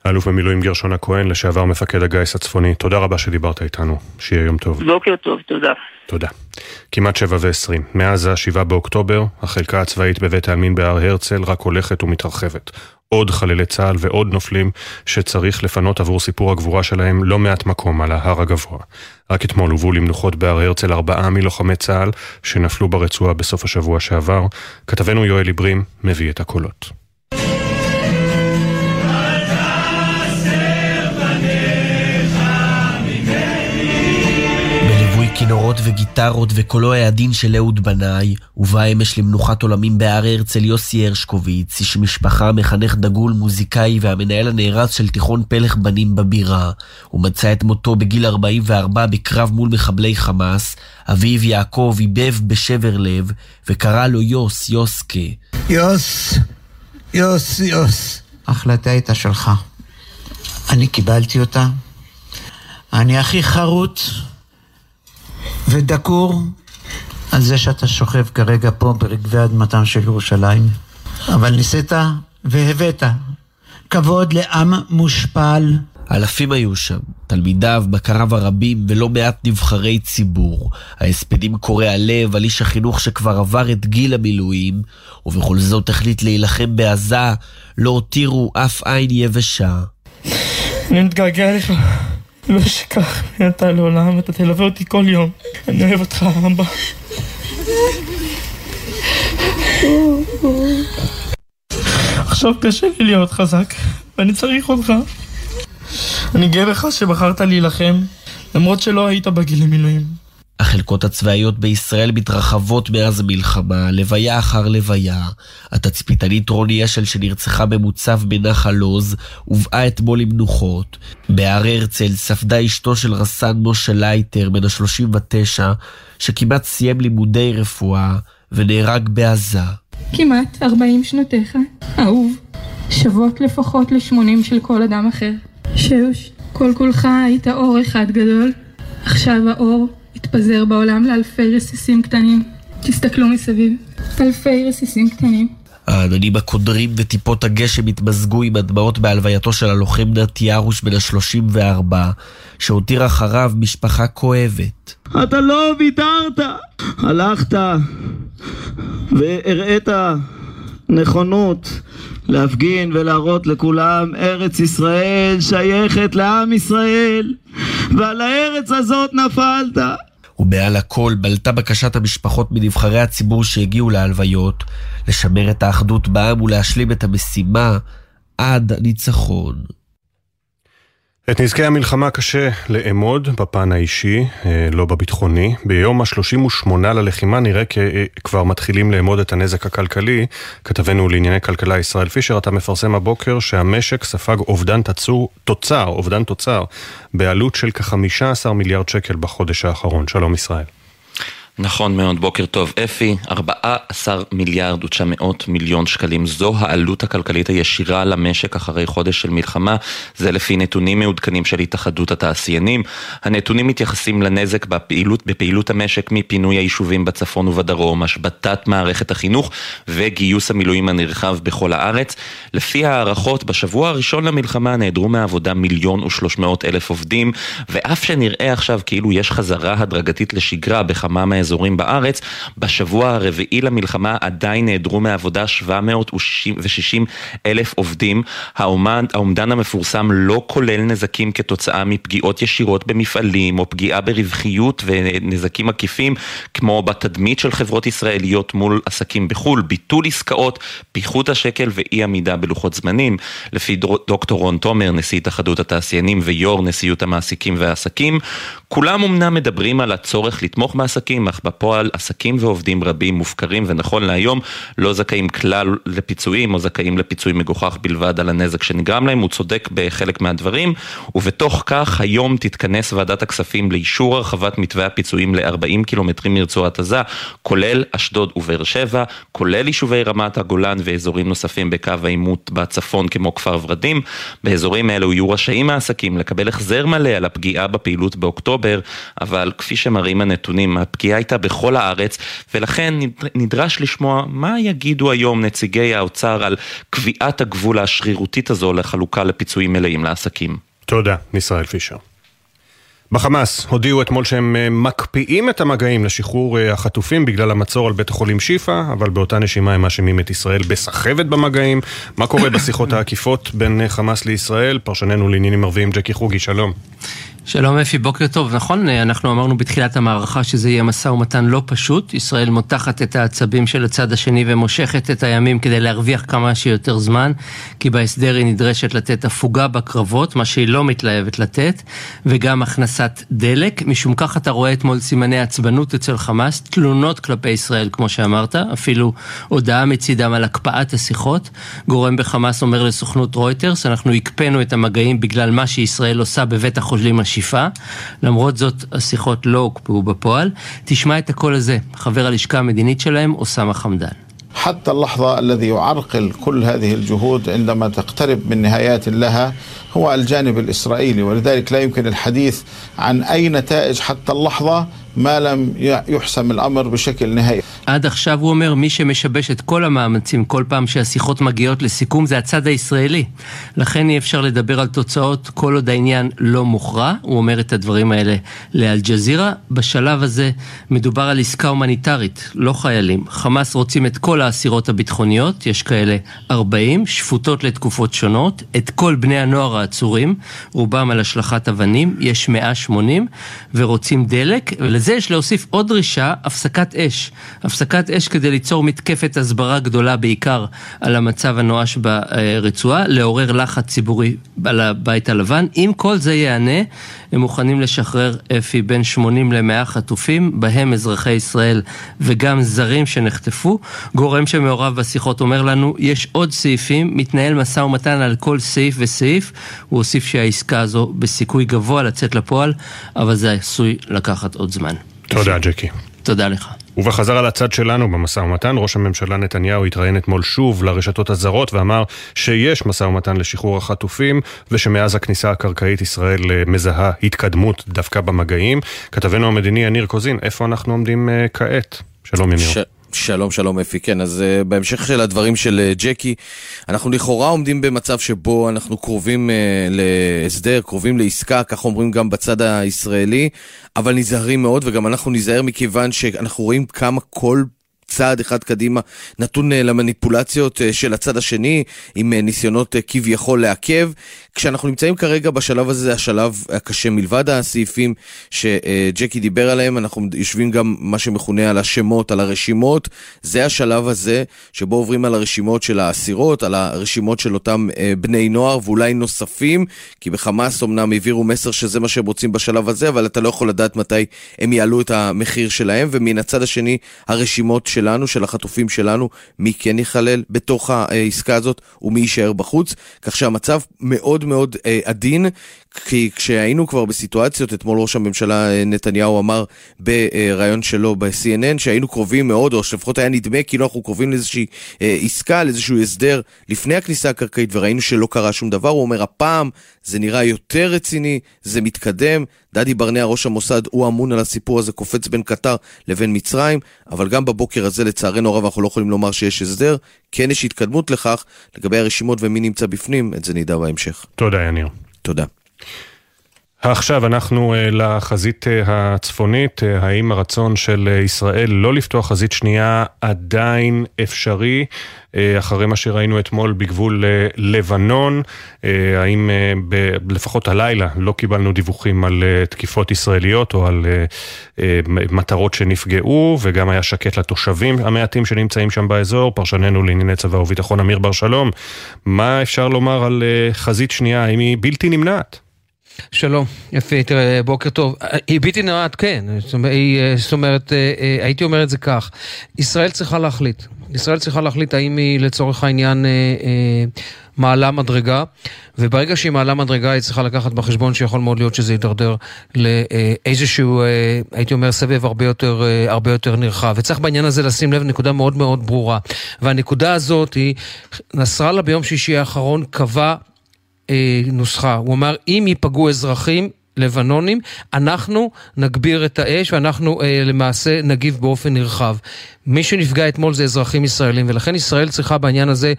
האלוף במילואים גרשון הכהן, לשעבר מפקד הגיס הצפוני, תודה רבה שדיברת איתנו, שיהיה יום טוב. בוקר טוב, תודה. תודה. כמעט שבע ועשרים. מאז השבעה באוקטובר, החלקה הצבאית בבית העלמין בהר הרצל רק הולכת ומתרחבת. עוד חללי צה"ל ועוד נופלים שצריך לפנות עבור סיפור הגבורה שלהם לא מעט מקום על ההר הגבוה. רק אתמול הובאו למנוחות בהר הרצל ארבעה מלוחמי צה"ל שנפלו ברצועה בסוף השבוע שעבר. כתבנו יואל עיברים מביא את הקולות. כינורות וגיטרות וקולו העדין של אהוד בנאי, ובא אמש למנוחת עולמים בהר הרצל יוסי הרשקוביץ, איש משפחה, מחנך דגול, מוזיקאי והמנהל הנערץ של תיכון פלך בנים בבירה. הוא מצא את מותו בגיל 44 בקרב מול מחבלי חמאס. אביו יעקב איבב בשבר לב, וקרא לו יוס, יוסקה. יוס, יוס, יוס. ההחלטה הייתה שלך. אני קיבלתי אותה. אני הכי חרוט ודקור על זה שאתה שוכב כרגע פה ברגבי אדמתם של ירושלים. אבל ניסית והבאת כבוד לעם מושפל. אלפים היו שם, תלמידיו, בקריו הרבים ולא מעט נבחרי ציבור. ההספדים קורעי הלב על איש החינוך שכבר עבר את גיל המילואים, ובכל זאת החליט להילחם בעזה, לא הותירו אף עין יבשה. אני מתגעגע לך. לא אשכח אתה לעולם, אתה תלווה אותי כל יום. אני אוהב אותך, אבא. עכשיו קשה לי להיות חזק, ואני צריך אותך. אני גאה בך שבחרת להילחם, למרות שלא היית בגיל המילואים. החלקות הצבאיות בישראל מתרחבות מאז המלחמה, לוויה אחר לוויה. התצפיתנית רוני אשל שנרצחה במוצב בנחל עוז, הובאה אתמול למנוחות. בהר הרצל ספדה אשתו של רס"ן משה לייטר, בן ה-39, שכמעט סיים לימודי רפואה, ונהרג בעזה. כמעט 40 שנותיך, אהוב. שוות לפחות ל-80 של כל אדם אחר. שוש, כל כולך היית אור אחד גדול. עכשיו האור התפזר בעולם לאלפי רסיסים קטנים. תסתכלו מסביב, אלפי רסיסים קטנים. העננים הקודרים וטיפות הגשם התמזגו עם הדמעות בהלווייתו של הלוחם נתי ירוש בן ה-34, שהותיר אחריו משפחה כואבת. אתה לא ויתרת! הלכת והראית נכונות להפגין ולהראות לכולם ארץ ישראל שייכת לעם ישראל ועל הארץ הזאת נפלת ומעל הכל בלטה בקשת המשפחות מנבחרי הציבור שהגיעו להלוויות לשמר את האחדות בעם ולהשלים את המשימה עד הניצחון. את נזקי המלחמה קשה לאמוד בפן האישי, אה, לא בביטחוני. ביום ה-38 ללחימה נראה כבר מתחילים לאמוד את הנזק הכלכלי. כתבנו לענייני כלכלה ישראל פישר, אתה מפרסם הבוקר שהמשק ספג אובדן תצור, תוצר, אובדן תוצר, בעלות של כ-15 מיליארד שקל בחודש האחרון. שלום ישראל. נכון מאוד, בוקר טוב. אפי, 14 מיליארד ו-900 מיליון שקלים. זו העלות הכלכלית הישירה למשק אחרי חודש של מלחמה. זה לפי נתונים מעודכנים של התאחדות התעשיינים. הנתונים מתייחסים לנזק בפעילות, בפעילות המשק מפינוי היישובים בצפון ובדרום, השבתת מערכת החינוך וגיוס המילואים הנרחב בכל הארץ. לפי הערכות, בשבוע הראשון למלחמה נעדרו מהעבודה מיליון ושלוש מאות אלף עובדים, ואף שנראה עכשיו כאילו יש חזרה הדרגתית לשגרה בכמה מהאזורים בארץ, בשבוע הרביעי למלחמה עדיין נעדרו מהעבודה 760 אלף עובדים. האומד, האומדן המפורסם לא כולל נזקים כתוצאה מפגיעות ישירות במפעלים או פגיעה ברווחיות ונזקים עקיפים כמו בתדמית של חברות ישראליות מול עסקים בחו"ל, ביטול עסקאות, פיחות השקל ואי עמידה בלוחות זמנים. לפי דוקטור רון תומר, נשיא התאחדות התעשיינים ויו"ר נשיאות המעסיקים והעסקים, כולם אמנם מדברים על הצורך לתמוך בעסקים, אך בפועל עסקים ועובדים רבים מופקרים ונכון להיום לא זכאים כלל לפיצויים או זכאים לפיצוי מגוחך בלבד על הנזק שנגרם להם, הוא צודק בחלק מהדברים, ובתוך כך היום תתכנס ועדת הכספים לאישור הרחבת מתווה הפיצויים ל-40 קילומטרים מרצועת עזה, כולל אשדוד ובאר שבע, כולל יישובי רמת הגולן ואזורים נוספים בקו העימות בצפון כמו כפר ורדים. באזורים האלו יהיו רשאים העסקים לקבל החזר מלא על הפגיעה בפעילות באוקטובר, אבל כפי שמראים הנתונים, הפגיעה הייתה בכל הארץ, ולכן נדרש לשמוע מה יגידו היום נציגי האוצר על קביעת הגבול השרירותית הזו לחלוקה לפיצויים מלאים לעסקים. תודה, ישראל פישר. בחמאס הודיעו אתמול שהם אה, מקפיאים את המגעים לשחרור אה, החטופים בגלל המצור על בית החולים שיפא, אבל באותה נשימה הם מאשימים את ישראל בסחבת במגעים. מה קורה בשיחות העקיפות בין אה, חמאס לישראל? פרשננו לעניינים ערביים ג'קי חוגי, שלום. שלום אפי, בוקר טוב. נכון, אנחנו אמרנו בתחילת המערכה שזה יהיה משא ומתן לא פשוט. ישראל מותחת את העצבים של הצד השני ומושכת את הימים כדי להרוויח כמה שיותר זמן, כי בהסדר היא נדרשת לתת הפוגה בקרבות, מה שהיא לא מתלהבת לתת, וגם הכנסת דלק. משום כך אתה רואה אתמול סימני עצבנות אצל חמאס, תלונות כלפי ישראל, כמו שאמרת, אפילו הודעה מצידם על הקפאת השיחות. גורם בחמאס אומר לסוכנות רויטרס, אנחנו הקפאנו את המגעים בגלל מה שישראל עושה בבית החולים השיפי. השאיפה. למרות זאת, השיחות לא הוקפאו בפועל. תשמע את הקול הזה, חבר הלשכה המדינית שלהם, אוסאמה חמדאן. حتى اللحظة الذي يعرقل كل هذه الجهود عندما تقترب من نهايات لها هو الجانب الإسرائيلي ولذلك لا يمكن الحديث عن أي نتائج حتى اللحظة מה לם יוחסם אל-אמר בשקל עד עכשיו הוא אומר, מי שמשבש את כל המאמצים כל פעם שהשיחות מגיעות לסיכום זה הצד הישראלי. לכן אי אפשר לדבר על תוצאות כל עוד העניין לא מוכרע. הוא אומר את הדברים האלה לאלג'זירה. בשלב הזה מדובר על עסקה הומניטרית, לא חיילים. חמאס רוצים את כל האסירות הביטחוניות, יש כאלה 40, שפוטות לתקופות שונות, את כל בני הנוער העצורים, רובם על השלכת אבנים, יש 180, ורוצים דלק, ולזה יש להוסיף עוד דרישה, הפסקת אש. הפסקת אש כדי ליצור מתקפת הסברה גדולה בעיקר על המצב הנואש ברצועה, לעורר לחץ ציבורי על הבית הלבן. אם כל זה ייענה, הם מוכנים לשחרר אפי בין 80 ל-100 חטופים, בהם אזרחי ישראל וגם זרים שנחטפו. גורם שמעורב בשיחות אומר לנו, יש עוד סעיפים, מתנהל משא ומתן על כל סעיף וסעיף. הוא הוסיף שהעסקה הזו בסיכוי גבוה לצאת לפועל, אבל זה עשוי לקחת עוד זמן. תודה, ג'קי. תודה לך. ובחזרה לצד שלנו במשא ומתן, ראש הממשלה נתניהו התראיין אתמול שוב לרשתות הזרות ואמר שיש משא ומתן לשחרור החטופים ושמאז הכניסה הקרקעית ישראל מזהה התקדמות דווקא במגעים. כתבנו המדיני יניר קוזין, איפה אנחנו עומדים uh, כעת? שלום יניר. ש... שלום, שלום אפי, כן, אז uh, בהמשך של הדברים של uh, ג'קי, אנחנו לכאורה עומדים במצב שבו אנחנו קרובים uh, להסדר, קרובים לעסקה, כך אומרים גם בצד הישראלי, אבל נזהרים מאוד, וגם אנחנו נזהר מכיוון שאנחנו רואים כמה כל צעד אחד קדימה נתון למניפולציות של הצד השני, עם ניסיונות כביכול לעכב. כשאנחנו נמצאים כרגע בשלב הזה, זה השלב הקשה מלבד הסעיפים שג'קי דיבר עליהם, אנחנו יושבים גם מה שמכונה על השמות, על הרשימות. זה השלב הזה שבו עוברים על הרשימות של האסירות, על הרשימות של אותם בני נוער ואולי נוספים, כי בחמאס אמנם העבירו מסר שזה מה שהם רוצים בשלב הזה, אבל אתה לא יכול לדעת מתי הם יעלו את המחיר שלהם, ומן הצד השני הרשימות שלנו, של החטופים שלנו, מי כן ייכלל בתוך העסקה הזאת ומי יישאר בחוץ, כך שהמצב מאוד מאוד אה, עדין, כי כשהיינו כבר בסיטואציות, אתמול ראש הממשלה אה, נתניהו אמר בריאיון שלו ב-CNN שהיינו קרובים מאוד, או שלפחות היה נדמה כאילו אנחנו קרובים לאיזושהי אה, עסקה, לאיזשהו הסדר לפני הכניסה הקרקעית, וראינו שלא קרה שום דבר. הוא אומר, הפעם זה נראה יותר רציני, זה מתקדם. דדי ברנע, ראש המוסד, הוא אמון על הסיפור הזה, קופץ בין קטר לבין מצרים, אבל גם בבוקר הזה, לצערנו הרב, אנחנו לא יכולים לומר שיש הסדר. כן יש התקדמות לכך, לגבי הרשימות ומי נמצא בפנים, את זה נדע בהמשך. תודה, יניר. תודה. עכשיו אנחנו uh, לחזית uh, הצפונית, uh, האם הרצון של ישראל לא לפתוח חזית שנייה עדיין אפשרי, אחרי מה שראינו אתמול בגבול לבנון, האם לפחות הלילה לא קיבלנו דיווחים על תקיפות ישראליות או על מטרות שנפגעו, וגם היה שקט לתושבים המעטים שנמצאים שם באזור, פרשננו לענייני צבא וביטחון אמיר בר שלום, מה אפשר לומר על חזית שנייה, האם היא בלתי נמנעת? שלום, יפה, תראה, בוקר טוב. היא בלתי נראה, כן, זאת אומרת, הייתי אומר את זה כך, ישראל צריכה להחליט. ישראל צריכה להחליט האם היא לצורך העניין מעלה מדרגה, וברגע שהיא מעלה מדרגה היא צריכה לקחת בחשבון שיכול מאוד להיות שזה יידרדר לאיזשהו, הייתי אומר, סבב הרבה יותר, הרבה יותר נרחב. וצריך בעניין הזה לשים לב נקודה מאוד מאוד ברורה. והנקודה הזאת היא, נסראללה ביום שישי האחרון קבע אה, נוסחה. הוא אמר, אם ייפגעו אזרחים לבנונים, אנחנו נגביר את האש ואנחנו אה, למעשה נגיב באופן נרחב. מי שנפגע אתמול זה אזרחים ישראלים, ולכן ישראל צריכה בעניין הזה,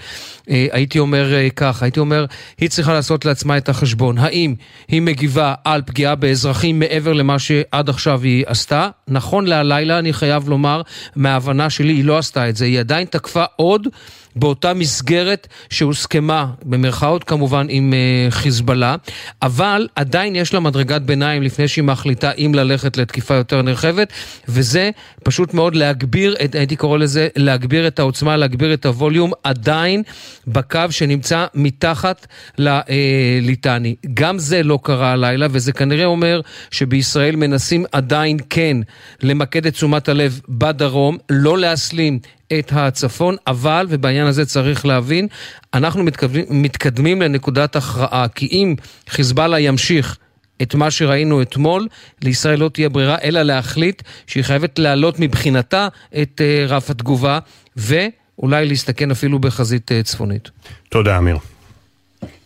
אה, הייתי אומר אה, כך, הייתי אומר, היא צריכה לעשות לעצמה את החשבון. האם היא מגיבה על פגיעה באזרחים מעבר למה שעד עכשיו היא עשתה? נכון להלילה, אני חייב לומר, מההבנה שלי, היא לא עשתה את זה. היא עדיין תקפה עוד באותה מסגרת שהוסכמה, במרכאות כמובן, עם uh, חיזבאללה, אבל עדיין יש לה מדרגת ביניים לפני שהיא מחליטה אם ללכת לתקיפה יותר נרחבת, וזה פשוט מאוד להגביר, את, הייתי קורא לזה, להגביר את העוצמה, להגביר את הווליום, עדיין בקו שנמצא מתחת לליטני. גם זה לא קרה הלילה, וזה כנראה אומר שבישראל מנסים עדיין כן למקד את תשומת הלב בדרום, לא להסלים את הצפון, אבל, ובעניין הזה צריך להבין, אנחנו מתקדמים, מתקדמים לנקודת הכרעה, כי אם חיזבאללה ימשיך את מה שראינו אתמול, לישראל לא תהיה ברירה אלא להחליט שהיא חייבת להעלות מבחינתה את uh, רף התגובה, ואולי להסתכן אפילו בחזית uh, צפונית. תודה, אמיר.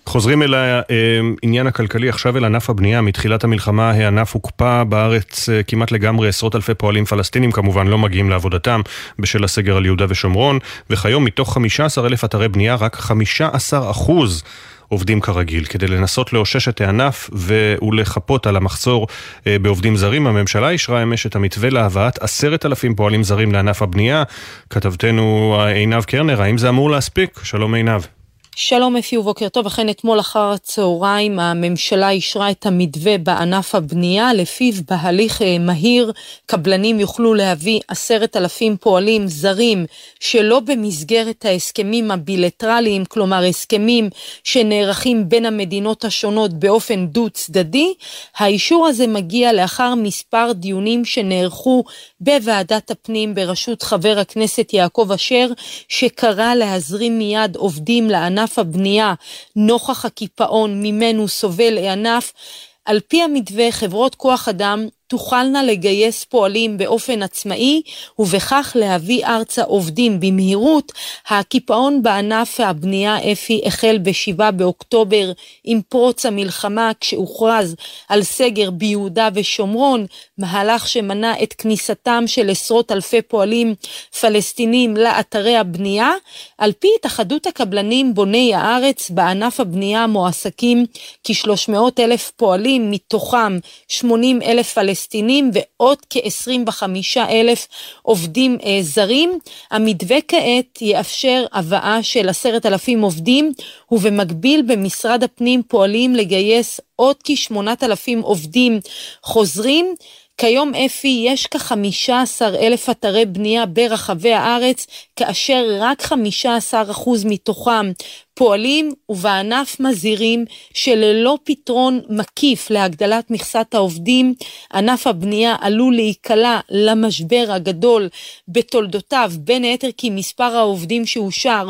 חוזרים אל העניין הכלכלי, עכשיו אל ענף הבנייה. מתחילת המלחמה הענף הוקפא בארץ כמעט לגמרי, עשרות אלפי פועלים פלסטינים כמובן לא מגיעים לעבודתם בשל הסגר על יהודה ושומרון, וכיום מתוך 15 אלף אתרי בנייה רק 15 אחוז עובדים כרגיל. כדי לנסות לאושש את הענף ולחפות על המחסור בעובדים זרים, הממשלה אישרה אמש את המתווה להבאת עשרת אלפים פועלים זרים לענף הבנייה. כתבתנו עינב קרנר, האם זה אמור להספיק? שלום עינב. שלום אפי ובוקר טוב, אכן אתמול אחר הצהריים הממשלה אישרה את המתווה בענף הבנייה, לפיו בהליך מהיר קבלנים יוכלו להביא עשרת אלפים פועלים זרים שלא במסגרת ההסכמים הבילטרליים, כלומר הסכמים שנערכים בין המדינות השונות באופן דו צדדי. האישור הזה מגיע לאחר מספר דיונים שנערכו בוועדת הפנים בראשות חבר הכנסת יעקב אשר, שקרא להזרים מיד עובדים לענף ענף הבנייה נוכח הקיפאון ממנו סובל הענף. על פי המתווה חברות כוח אדם תוכלנה לגייס פועלים באופן עצמאי ובכך להביא ארצה עובדים במהירות. הקיפאון בענף הבנייה אפי החל ב-7 באוקטובר עם פרוץ המלחמה כשהוכרז על סגר ביהודה ושומרון, מהלך שמנע את כניסתם של עשרות אלפי פועלים פלסטינים לאתרי הבנייה. על פי התאחדות הקבלנים בוני הארץ, בענף הבנייה מועסקים כ-300 אלף פועלים, מתוכם 80 אלף פלסטינים. פלסטינים ועוד כ-25 אלף עובדים אה, זרים. המתווה כעת יאפשר הבאה של עשרת אלפים עובדים, ובמקביל במשרד הפנים פועלים לגייס עוד כ-8,000 עובדים חוזרים. כיום אפי יש כ-15 אלף אתרי בנייה ברחבי הארץ, כאשר רק 15 אחוז מתוכם פועלים ובענף מזהירים שללא פתרון מקיף להגדלת מכסת העובדים, ענף הבנייה עלול להיקלע למשבר הגדול בתולדותיו, בין היתר כי מספר העובדים שאושר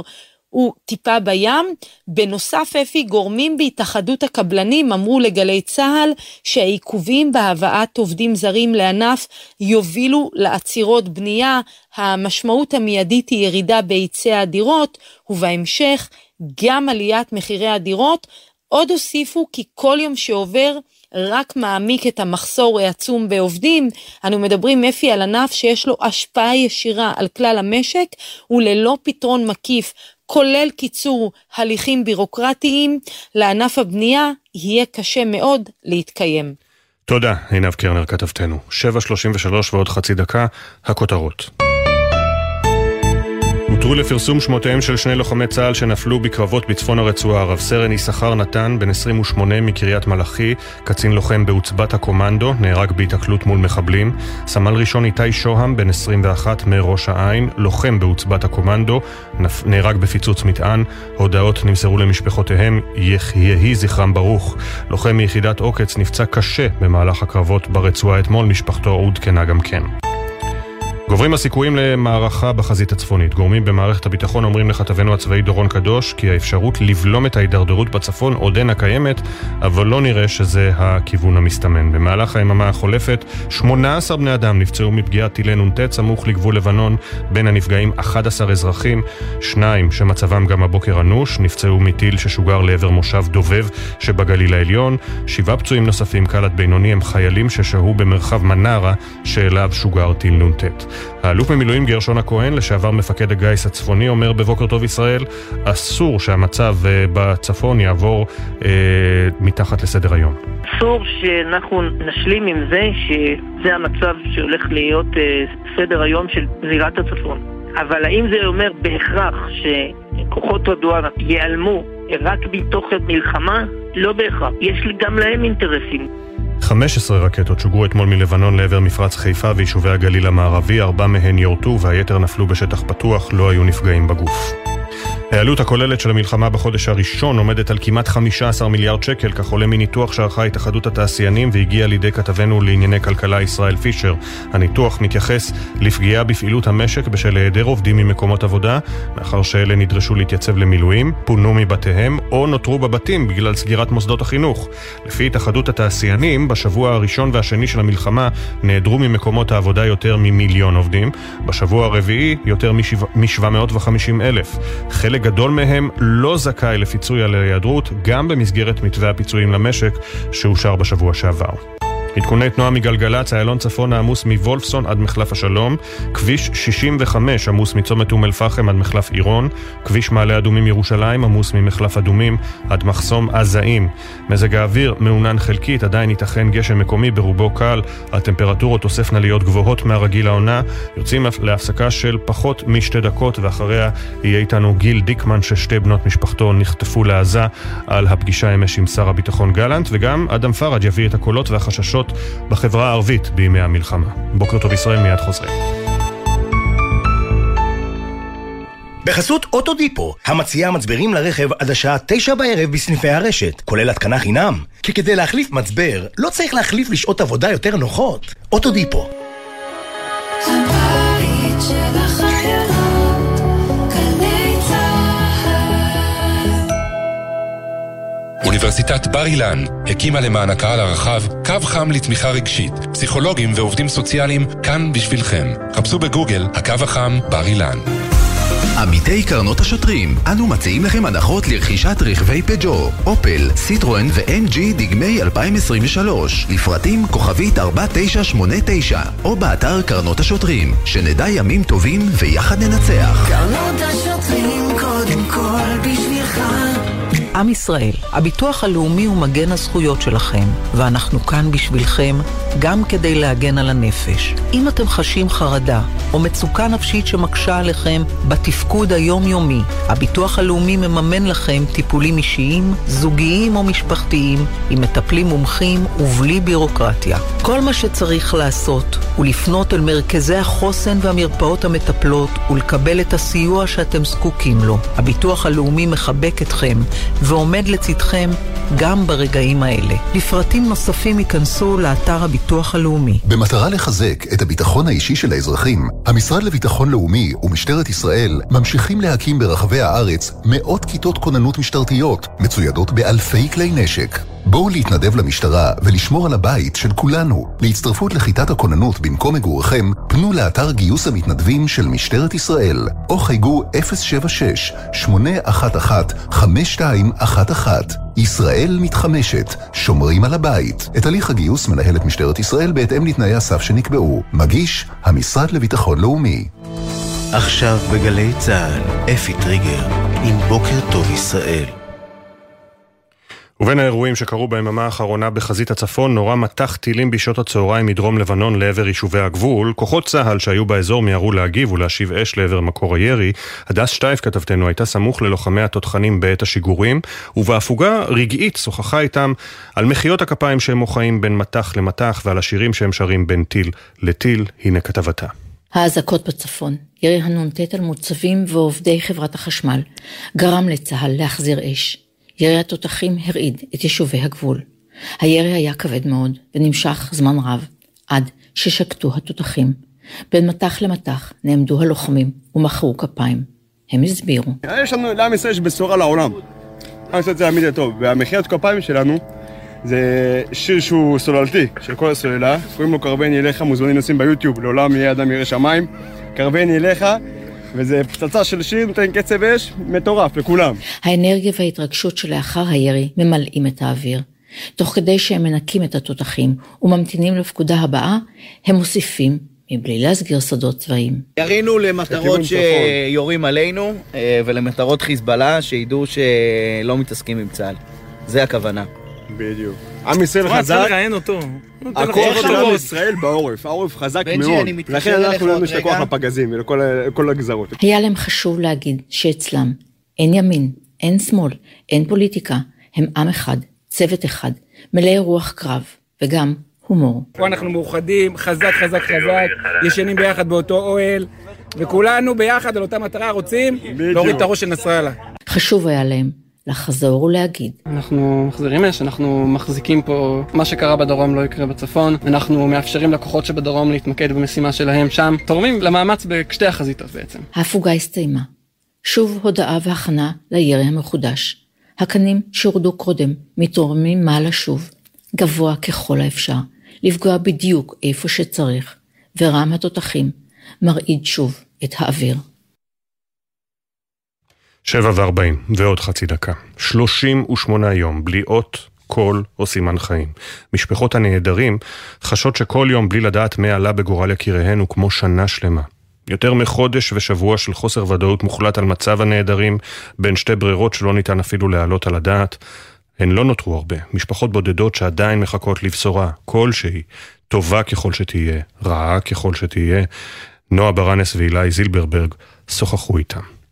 הוא טיפה בים. בנוסף, אפי, גורמים בהתאחדות הקבלנים אמרו לגלי צה"ל שהעיכובים בהבאת עובדים זרים לענף יובילו לעצירות בנייה. המשמעות המיידית היא ירידה בהיצע הדירות, ובהמשך גם עליית מחירי הדירות. עוד הוסיפו כי כל יום שעובר רק מעמיק את המחסור העצום בעובדים. אנו מדברים, אפי, על ענף שיש לו השפעה ישירה על כלל המשק, וללא פתרון מקיף, כולל קיצור הליכים בירוקרטיים, לענף הבנייה יהיה קשה מאוד להתקיים. תודה, עינב קרנר כתבתנו. 7.33 ועוד חצי דקה, הכותרות. הותרו לפרסום שמותיהם של שני לוחמי צה"ל שנפלו בקרבות בצפון הרצועה. רב סרן יששכר נתן, בן 28 מקריית מלאכי, קצין לוחם בעוצבת הקומנדו, נהרג בהיתקלות מול מחבלים. סמל ראשון איתי שוהם, בן 21 מראש העין, לוחם בעוצבת הקומנדו, נהרג בפיצוץ מטען. הודעות נמסרו למשפחותיהם, יהי זכרם ברוך. לוחם מיחידת עוקץ נפצע קשה במהלך הקרבות ברצועה אתמול, משפחתו עודכנה גם כן. גוברים הסיכויים למערכה בחזית הצפונית. גורמים במערכת הביטחון אומרים לכתבנו הצבאי דורון קדוש כי האפשרות לבלום את ההידרדרות בצפון עודנה קיימת, אבל לא נראה שזה הכיוון המסתמן. במהלך היממה החולפת, 18 בני אדם נפצעו מפגיעת טילי נ"ט סמוך לגבול לבנון, בין הנפגעים 11 אזרחים, שניים שמצבם גם הבוקר אנוש, נפצעו מטיל ששוגר לעבר מושב דובב שבגליל העליון, שבעה פצועים נוספים קל עד בינוני הם חיילים ששהו במרחב מנרה שאליו שוגר טיל נ"ט. האלוף במילואים גרשון הכהן, לשעבר מפקד הגיס הצפוני, אומר בבוקר טוב ישראל, אסור שהמצב אה, בצפון יעבור אה, מתחת לסדר היום. אסור שאנחנו נשלים עם זה שזה המצב שהולך להיות אה, סדר היום של זירת הצפון. אבל האם זה אומר בהכרח שכוחות רדואן ייעלמו רק מתוך מלחמה? לא בהכרח. יש גם להם אינטרסים. 15 רקטות שוגרו אתמול מלבנון לעבר מפרץ חיפה ויישובי הגליל המערבי, ארבע מהן יורטו והיתר נפלו בשטח פתוח, לא היו נפגעים בגוף. העלות הכוללת של המלחמה בחודש הראשון עומדת על כמעט 15 מיליארד שקל, כך עולה מניתוח שערכה התאחדות התעשיינים והגיע לידי כתבנו לענייני כלכלה ישראל פישר. הניתוח מתייחס לפגיעה בפעילות המשק בשל היעדר עובדים ממקומות עבודה, מאחר שאלה נדרשו להתייצב למילואים, פונו מבתיהם או נותרו בבתים בגלל סגירת מוסדות החינוך. לפי התאחדות התעשיינים, בשבוע הראשון והשני של המלחמה נעדרו ממקומות העבודה יותר ממיליון עובדים, בשבוע הרביעי יותר מ-750 אלף. חלק גדול מהם לא זכאי לפיצוי על ההיעדרות, גם במסגרת מתווה הפיצויים למשק שאושר בשבוע שעבר. עדכוני תנועה מגלגלצ, איילון צפון העמוס מוולפסון עד מחלף השלום, כביש 65 עמוס מצומת אום אל-פחם עד מחלף עירון, כביש מעלה אדומים ירושלים עמוס ממחלף אדומים עד מחסום עזאים. מזג האוויר מעונן חלקית, עדיין ייתכן גשם מקומי ברובו קל, הטמפרטורות תוספנה להיות גבוהות מהרגיל העונה, יוצאים להפסקה של פחות משתי דקות ואחריה יהיה איתנו גיל דיקמן ששתי בנות משפחתו נחטפו לעזה על הפגישה אמש עם שר הביטחון גלנט, וגם אדם פראג' יביא את הקולות והחששות הקשות בחברה הערבית בימי המלחמה. בוקר טוב ישראל, מיד חוזרים. בחסות אוטודיפו, המציעה מצברים לרכב עד השעה תשע בערב בסניפי הרשת, כולל התקנה חינם. כי כדי להחליף מצבר, לא צריך להחליף לשעות עבודה יותר נוחות. אוטודיפו. אוניברסיטת בר אילן הקימה למען הקהל הרחב קו חם לתמיכה רגשית. פסיכולוגים ועובדים סוציאליים כאן בשבילכם. חפשו בגוגל הקו החם בר אילן. עמיתי קרנות השוטרים, אנו מציעים לכם הנחות לרכישת רכבי פג'ו, אופל, סיטרואן ו-MG דגמי 2023, לפרטים כוכבית 4989, או באתר קרנות השוטרים, שנדע ימים טובים ויחד ננצח. קרנות השוטרים קודם כל בשבילך עם ישראל, הביטוח הלאומי הוא מגן הזכויות שלכם, ואנחנו כאן בשבילכם גם כדי להגן על הנפש. אם אתם חשים חרדה או מצוקה נפשית שמקשה עליכם בתפקוד היומיומי, הביטוח הלאומי מממן לכם טיפולים אישיים, זוגיים או משפחתיים, עם מטפלים מומחים ובלי בירוקרטיה. כל מה שצריך לעשות הוא לפנות אל מרכזי החוסן והמרפאות המטפלות ולקבל את הסיוע שאתם זקוקים לו. הביטוח הלאומי מחבק אתכם ועומד לצדכם גם ברגעים האלה. לפרטים נוספים ייכנסו לאתר הביטוח הלאומי. במטרה לחזק את הביטחון האישי של האזרחים, המשרד לביטחון לאומי ומשטרת ישראל ממשיכים להקים ברחבי הארץ מאות כיתות כוננות משטרתיות, מצוידות באלפי כלי נשק. בואו להתנדב למשטרה ולשמור על הבית של כולנו. להצטרפות לכיתת הכוננות במקום מגוריכם, פנו לאתר גיוס המתנדבים של משטרת ישראל, או חייגו 076-811-5211. ישראל מתחמשת, שומרים על הבית. את הליך הגיוס מנהלת משטרת ישראל בהתאם לתנאי הסף שנקבעו. מגיש, המשרד לביטחון לאומי. עכשיו בגלי צה"ל, אפי טריגר, עם בוקר טוב ישראל. ובין האירועים שקרו ביממה האחרונה בחזית הצפון נורה מטח טילים בשעות הצהריים מדרום לבנון לעבר יישובי הגבול. כוחות צה"ל שהיו באזור מיהרו להגיב ולהשיב אש לעבר מקור הירי. הדס שטייף כתבתנו הייתה סמוך ללוחמי התותחנים בעת השיגורים, ובהפוגה רגעית שוחחה איתם על מחיאות הכפיים שהם מוחאים בין מטח למטח ועל השירים שהם שרים בין טיל לטיל. הנה כתבתה. האזעקות בצפון, ירי הנ"ט על מוצבים ועובדי חברת החשמל, גרם לצה"ל להחזיר אש. ירי התותחים הרעיד את יישובי הגבול. הירי היה כבד מאוד ונמשך זמן רב, עד ששקטו התותחים. בין מטח למטח נעמדו הלוחמים ומחאו כפיים. הם הסבירו. יש לנו, לעם ישראל יש בשורה לעולם. עם ישראל זה להעמיד טוב, והמחיית כפיים שלנו זה שיר שהוא סוללתי של כל הסוללה, קוראים לו קרבני אליך, מוזמנים לשים ביוטיוב, לעולם יהיה אדם ירא שמיים. קרבני אליך, וזה פצצה של שיר נותן קצב אש מטורף לכולם. האנרגיה וההתרגשות שלאחר הירי ממלאים את האוויר. תוך כדי שהם מנקים את התותחים וממתינים לפקודה הבאה, הם מוסיפים, מבלי להסגיר סודות צבאיים. ירינו למטרות שיורים עלינו אה, ולמטרות חיזבאללה, שידעו שלא מתעסקים עם צה"ל. זה הכוונה. בדיוק. עם ישראל חזק. צריך לראיין אותו. הכוח של עם ישראל בעורף, העורף חזק מאוד. לכן אנחנו יש את הכוח לפגזים ולכל הגזרות. היה להם חשוב להגיד שאצלם אין ימין, אין שמאל, אין פוליטיקה, הם עם אחד, צוות אחד, מלא רוח קרב, וגם הומור. פה אנחנו מאוחדים, חזק, חזק, חזק, ישנים ביחד באותו אוהל, וכולנו ביחד על אותה מטרה רוצים להוריד את הראש של נסראללה. חשוב היה להם לחזור ולהגיד. אנחנו מחזירים אש, אנחנו מחזיקים פה, מה שקרה בדרום לא יקרה בצפון, אנחנו מאפשרים לכוחות שבדרום להתמקד במשימה שלהם שם, תורמים למאמץ בשתי החזיתות בעצם. ההפוגה הסתיימה. שוב הודעה והכנה לירי המחודש. הקנים שהורדו קודם מתורמים מה לשוב, גבוה ככל האפשר, לפגוע בדיוק איפה שצריך, ורם התותחים מרעיד שוב את האוויר. שבע וארבעים, ועוד חצי דקה. שלושים ושמונה יום, בלי אות, קול או סימן חיים. משפחות הנעדרים חשות שכל יום בלי לדעת מה עלה בגורל יקיריהן הוא כמו שנה שלמה. יותר מחודש ושבוע של חוסר ודאות מוחלט על מצב הנעדרים, בין שתי ברירות שלא ניתן אפילו להעלות על הדעת. הן לא נותרו הרבה, משפחות בודדות שעדיין מחכות לבשורה כלשהי, טובה ככל שתהיה, רעה ככל שתהיה. נועה ברנס ואילי זילברברג שוחחו איתם.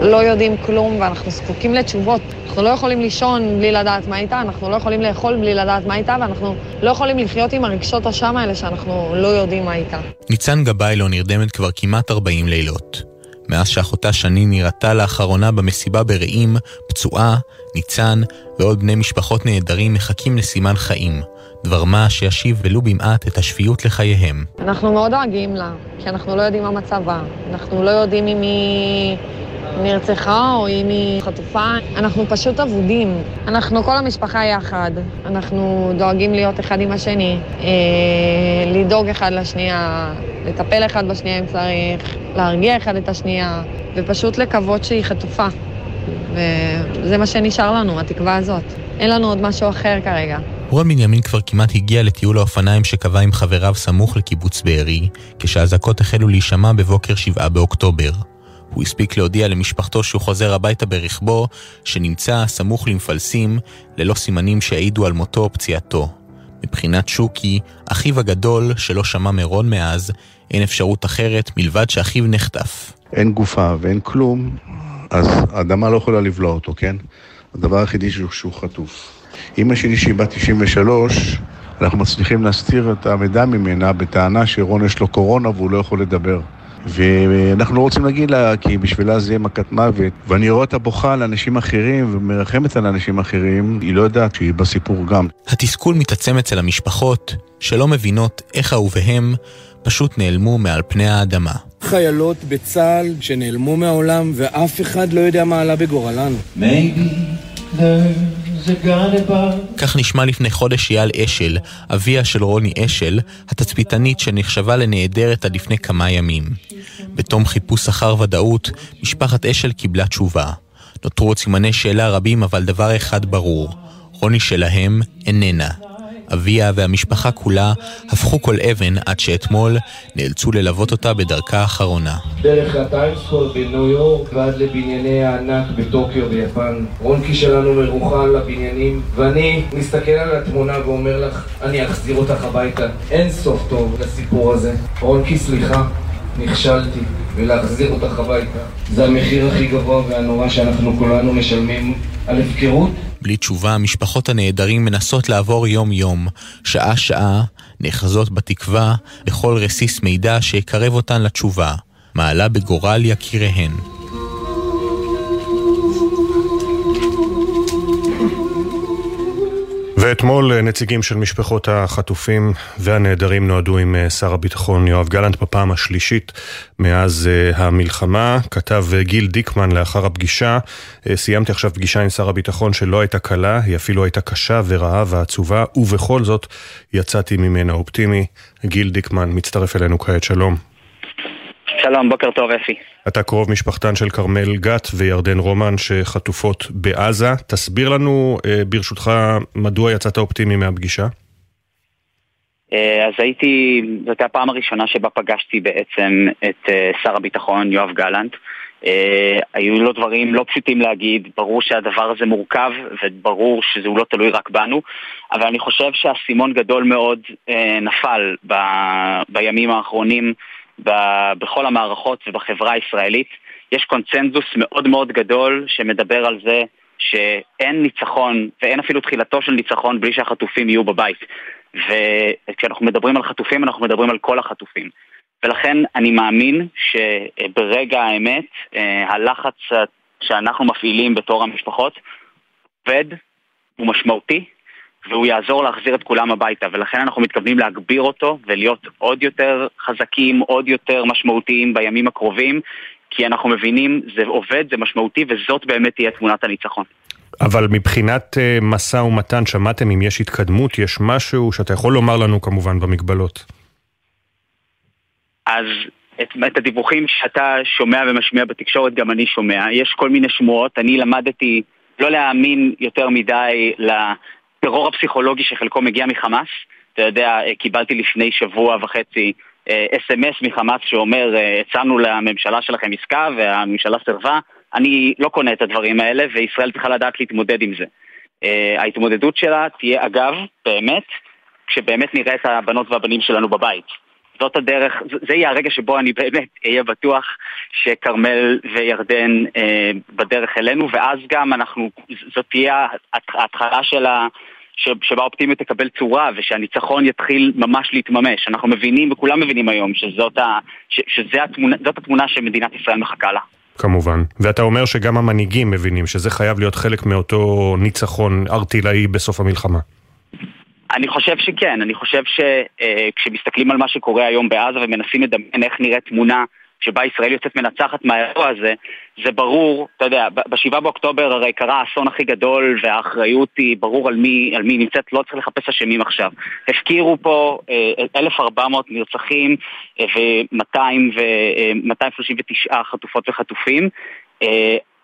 לא יודעים כלום ואנחנו זקוקים לתשובות. אנחנו לא יכולים לישון בלי לדעת מה איתה, אנחנו לא יכולים לאכול בלי לדעת מה איתה, ואנחנו לא יכולים לחיות עם הרגשות אשם האלה שאנחנו לא יודעים מה איתה. ניצן גבאי נרדמת כבר כמעט 40 לילות. מאז שאחותה שני נראתה לאחרונה במסיבה ברעים, פצועה, ניצן ועוד בני משפחות נהדרים מחכים לסימן חיים. דבר מה שישיב ולו במעט את השפיות לחייהם. אנחנו מאוד דואגים לה, כי אנחנו לא יודעים מה מצבה. אנחנו לא יודעים אם היא... נרצחה או אם היא חטופה. אנחנו פשוט אבודים. אנחנו כל המשפחה יחד. אנחנו דואגים להיות אחד עם השני, אה, לדאוג אחד לשנייה, לטפל אחד בשנייה אם צריך, להרגיע אחד את השנייה, ופשוט לקוות שהיא חטופה. וזה מה שנשאר לנו, התקווה הזאת. אין לנו עוד משהו אחר כרגע. רון בנימין כבר כמעט הגיע לטיול האופניים שקבע עם חבריו סמוך לקיבוץ בארי, כשהאזעקות החלו להישמע בבוקר 7 באוקטובר. הוא הספיק להודיע למשפחתו שהוא חוזר הביתה ברכבו, שנמצא סמוך למפלסים, ללא סימנים שהעידו על מותו או פציעתו. מבחינת שוקי, אחיו הגדול, שלא שמע מרון מאז, אין אפשרות אחרת מלבד שאחיו נחטף. אין גופה ואין כלום, אז האדמה לא יכולה לבלוע אותו, כן? הדבר היחידי שהוא, שהוא חטוף. אימא שלי שהיא בת 93, אנחנו מצליחים להסתיר את המידע ממנה בטענה שרון יש לו קורונה והוא לא יכול לדבר. ואנחנו לא רוצים להגיד לה, כי בשבילה זה יהיה מכת מוות. ואני רואה אותה בוכה על אנשים אחרים ומרחמת על אנשים אחרים, היא לא יודעת שהיא בסיפור גם. התסכול מתעצם אצל המשפחות, שלא מבינות איך אהוביהם פשוט נעלמו מעל פני האדמה. חיילות בצה"ל שנעלמו מהעולם ואף אחד לא יודע מה עלה בגורלן. כך נשמע לפני חודש אייל אשל, אביה של רוני אשל, התצפיתנית שנחשבה לנעדרת עד לפני כמה ימים. בתום חיפוש אחר ודאות, משפחת אשל קיבלה תשובה. נותרו עוד סימני שאלה רבים, אבל דבר אחד ברור, רוני שלהם איננה. אביה והמשפחה כולה הפכו כל אבן עד שאתמול נאלצו ללוות אותה בדרכה האחרונה. דרך הטיימסקול בניו יורק ועד לבנייני הענק בטוקיו ביפן. רונקי שלנו מרוחל לבניינים, ואני מסתכל על התמונה ואומר לך, אני אחזיר אותך הביתה. אין סוף טוב לסיפור הזה. רונקי, סליחה, נכשלתי, ולהחזיר אותך הביתה. זה המחיר הכי גבוה והנורא שאנחנו כולנו משלמים על הפקרות. בלי תשובה, משפחות הנעדרים מנסות לעבור יום-יום, שעה-שעה, נאחזות בתקווה לכל רסיס מידע שיקרב אותן לתשובה, מעלה בגורל יקיריהן. ואתמול אה, נציגים של משפחות החטופים והנעדרים נועדו עם אה, שר הביטחון יואב גלנט בפעם השלישית מאז אה, המלחמה. כתב גיל דיקמן לאחר הפגישה, סיימתי עכשיו פגישה עם שר הביטחון שלא הייתה קלה, היא אפילו הייתה קשה ורעה ועצובה, ובכל זאת יצאתי ממנה אופטימי. גיל דיקמן מצטרף אלינו כעת, שלום. שלום, בוקר טוב אפי. אתה קרוב משפחתן של כרמל גת וירדן רומן שחטופות בעזה. תסביר לנו, אה, ברשותך, מדוע יצאת אופטימי מהפגישה? אה, אז הייתי, זאת הייתה הפעם הראשונה שבה פגשתי בעצם את אה, שר הביטחון יואב גלנט. היו לו דברים לא פשוטים להגיד, ברור שהדבר הזה מורכב וברור שזה לא תלוי רק בנו, אבל אני חושב שהאסימון גדול מאוד נפל ב, בימים האחרונים בכל המערכות ובחברה הישראלית. יש קונצנזוס מאוד מאוד גדול שמדבר על זה שאין ניצחון ואין אפילו תחילתו של ניצחון בלי שהחטופים יהיו בבית. וכשאנחנו מדברים על חטופים אנחנו מדברים על כל החטופים. ולכן אני מאמין שברגע האמת אה, הלחץ שאנחנו מפעילים בתור המשפחות עובד, הוא משמעותי, והוא יעזור להחזיר את כולם הביתה, ולכן אנחנו מתכוונים להגביר אותו ולהיות עוד יותר חזקים, עוד יותר משמעותיים בימים הקרובים, כי אנחנו מבינים, זה עובד, זה משמעותי, וזאת באמת תהיה תמונת הניצחון. אבל מבחינת uh, משא ומתן, שמעתם אם יש התקדמות, יש משהו שאתה יכול לומר לנו כמובן במגבלות? אז את, את הדיווחים שאתה שומע ומשמיע בתקשורת גם אני שומע. יש כל מיני שמועות, אני למדתי לא להאמין יותר מדי הטרור הפסיכולוגי שחלקו מגיע מחמאס. אתה יודע, אה, קיבלתי לפני שבוע וחצי אס.אם.אס אה, מחמאס שאומר, אה, הצענו לממשלה שלכם עסקה והממשלה סירבה. אני לא קונה את הדברים האלה, וישראל צריכה לדעת להתמודד עם זה. ההתמודדות שלה תהיה, אגב, באמת, כשבאמת נראה את הבנות והבנים שלנו בבית. זאת הדרך, זה יהיה הרגע שבו אני באמת אהיה בטוח שכרמל וירדן אה, בדרך אלינו, ואז גם אנחנו, זאת תהיה ההתחלה של ה... שבה האופטימיות תקבל צורה ושהניצחון יתחיל ממש להתממש. אנחנו מבינים, וכולם מבינים היום, שזאת ה, ש, שזאת התמונה, התמונה שמדינת ישראל מחכה לה. כמובן. ואתה אומר שגם המנהיגים מבינים שזה חייב להיות חלק מאותו ניצחון ארטילאי בסוף המלחמה. אני חושב שכן, אני חושב שכשמסתכלים על מה שקורה היום בעזה ומנסים לדמיין איך נראית תמונה שבה ישראל יוצאת מנצחת מהאירוע הזה, זה ברור, אתה יודע, ב-7 באוקטובר הרי קרה האסון הכי גדול והאחריות היא ברור על מי, על מי נמצאת, לא צריך לחפש אשמים עכשיו. הפקירו פה 1,400 נרצחים ו-239 חטופות וחטופים.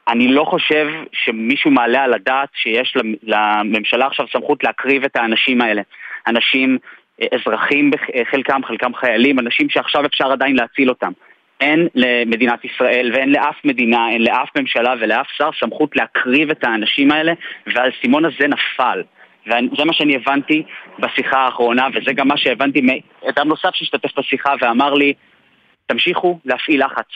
אני לא חושב שמישהו מעלה על הדעת שיש לממשלה עכשיו סמכות להקריב את האנשים האלה. אנשים, אה, אזרחים חלקם, חלקם חיילים, אנשים שעכשיו אפשר עדיין להציל אותם. אין למדינת ישראל ואין לאף מדינה, אין לאף ממשלה ולאף שר סמכות להקריב את האנשים האלה, והאסימון הזה נפל. וזה מה שאני הבנתי בשיחה האחרונה, וזה גם מה שהבנתי מאדם נוסף שהשתתף בשיחה ואמר לי, תמשיכו להפעיל לחץ.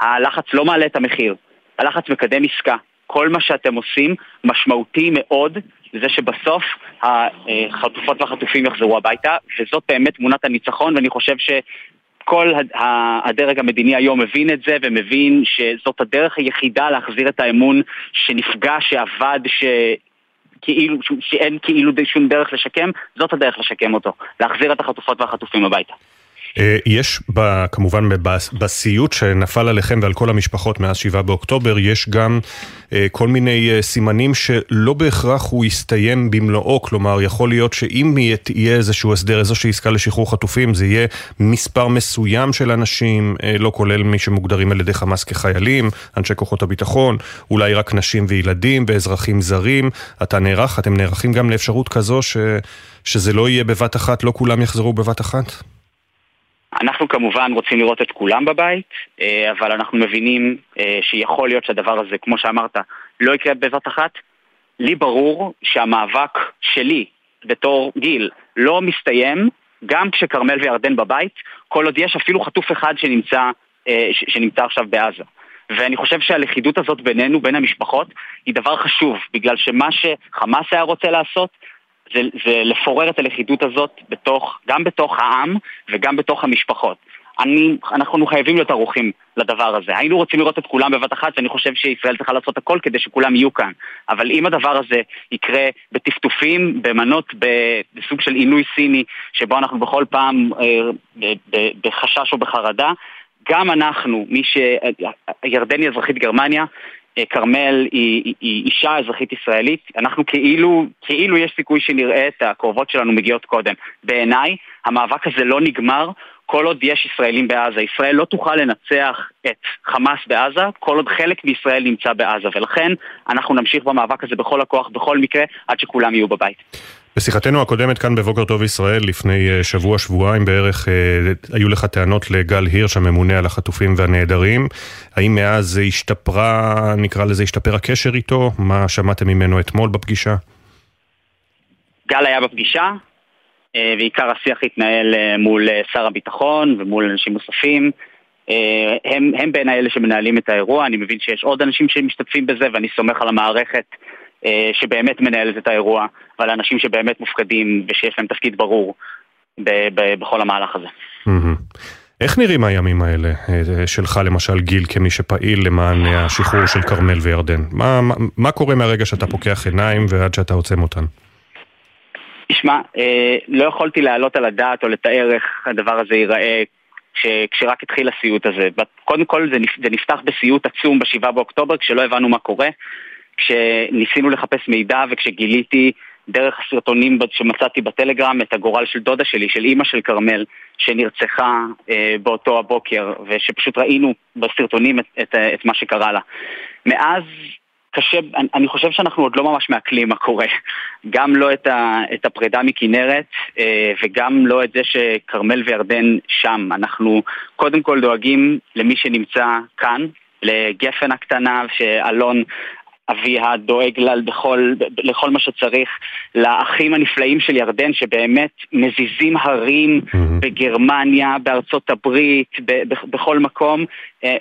הלחץ לא מעלה את המחיר, הלחץ מקדם עסקה. כל מה שאתם עושים משמעותי מאוד לזה שבסוף החטופות והחטופים יחזרו הביתה, וזאת באמת תמונת הניצחון, ואני חושב ש... כל הדרג המדיני היום מבין את זה ומבין שזאת הדרך היחידה להחזיר את האמון שנפגע, שאבד, ש... כאילו, שאין כאילו שום דרך לשקם, זאת הדרך לשקם אותו, להחזיר את החטופות והחטופים הביתה. אה, יש ב, כמובן בסיוט שנפל עליכם ועל כל המשפחות מאז 7 באוקטובר, יש גם אה, כל מיני אה, סימנים שלא בהכרח הוא יסתיים במלואו, כלומר יכול להיות שאם יהיה איזשהו הסדר, איזושהי עסקה לשחרור חטופים, זה יהיה מספר מסוים של אנשים, לא כולל מי שמוגדרים על ידי חמאס כחיילים, אנשי כוחות הביטחון, אולי רק נשים וילדים ואזרחים זרים. אתה נערך, אתם נערכים גם לאפשרות כזו ש, שזה לא יהיה בבת אחת, לא כולם יחזרו בבת אחת? אנחנו כמובן רוצים לראות את כולם בבית, אה, אבל אנחנו מבינים אה, שיכול להיות שהדבר הזה, כמו שאמרת, לא יקרה בבת אחת. לי ברור שהמאבק שלי בתור גיל לא מסתיים גם כשכרמל וירדן בבית, כל עוד יש אפילו חטוף אחד שנמצא, אה, שנמצא עכשיו בעזה. ואני חושב שהלכידות הזאת בינינו, בין המשפחות, היא דבר חשוב, בגלל שמה שחמאס היה רוצה לעשות, זה, זה לפורר את הלכידות הזאת בתוך, גם בתוך העם וגם בתוך המשפחות. אני, אנחנו חייבים להיות ערוכים לדבר הזה. היינו רוצים לראות את כולם בבת אחת, ואני חושב שישראל צריכה לעשות הכל כדי שכולם יהיו כאן. אבל אם הדבר הזה יקרה בטפטופים, במנות, בסוג של עינוי סיני, שבו אנחנו בכל פעם אה, בחשש או בחרדה, גם אנחנו, מי ש... ירדן היא אזרחית גרמניה, כרמל היא, היא, היא אישה אזרחית ישראלית, אנחנו כאילו, כאילו יש סיכוי שנראה את הקרובות שלנו מגיעות קודם. בעיניי, המאבק הזה לא נגמר כל עוד יש ישראלים בעזה. ישראל לא תוכל לנצח את חמאס בעזה כל עוד חלק מישראל נמצא בעזה, ולכן אנחנו נמשיך במאבק הזה בכל הכוח, בכל מקרה, עד שכולם יהיו בבית. בשיחתנו הקודמת כאן בבוקר טוב ישראל, לפני אה, שבוע, שבועיים בערך, אה, היו לך טענות לגל הירש, הממונה על החטופים והנעדרים. האם מאז השתפרה, נקרא לזה, השתפר הקשר איתו? מה שמעתם ממנו אתמול בפגישה? גל היה בפגישה, אה, ועיקר השיח התנהל מול שר הביטחון ומול אנשים נוספים. הם, הם בעיניי אלה שמנהלים את האירוע, אני מבין שיש עוד אנשים שמשתתפים בזה ואני סומך על המערכת שבאמת מנהלת את האירוע, ועל אנשים שבאמת מופקדים ושיש להם תפקיד ברור ב- ב- בכל המהלך הזה. איך נראים הימים האלה אה, שלך למשל גיל כמי שפעיל למען השחרור של כרמל וירדן? מה, מה, מה קורה מהרגע שאתה פוקח עיניים ועד שאתה עוצם אותן? תשמע, אה, לא יכולתי להעלות על הדעת או לתאר איך הדבר הזה ייראה כש, כשרק התחיל הסיוט הזה. קודם כל זה, זה נפתח בסיוט עצום ב-7 באוקטובר כשלא הבנו מה קורה. כשניסינו לחפש מידע וכשגיליתי דרך הסרטונים שמצאתי בטלגרם את הגורל של דודה שלי, של אימא של כרמל, שנרצחה אה, באותו הבוקר, ושפשוט ראינו בסרטונים את, את, את מה שקרה לה. מאז קשה, אני, אני חושב שאנחנו עוד לא ממש מעכלים מה קורה. גם לא את, ה, את הפרידה מכנרת, אה, וגם לא את זה שכרמל וירדן שם. אנחנו קודם כל דואגים למי שנמצא כאן, לגפן הקטנה, שאלון אביה דואג לה בכל, לכל מה שצריך, לאחים הנפלאים של ירדן שבאמת מזיזים הרים mm-hmm. בגרמניה, בארצות הברית, ב- ב- בכל מקום, אה,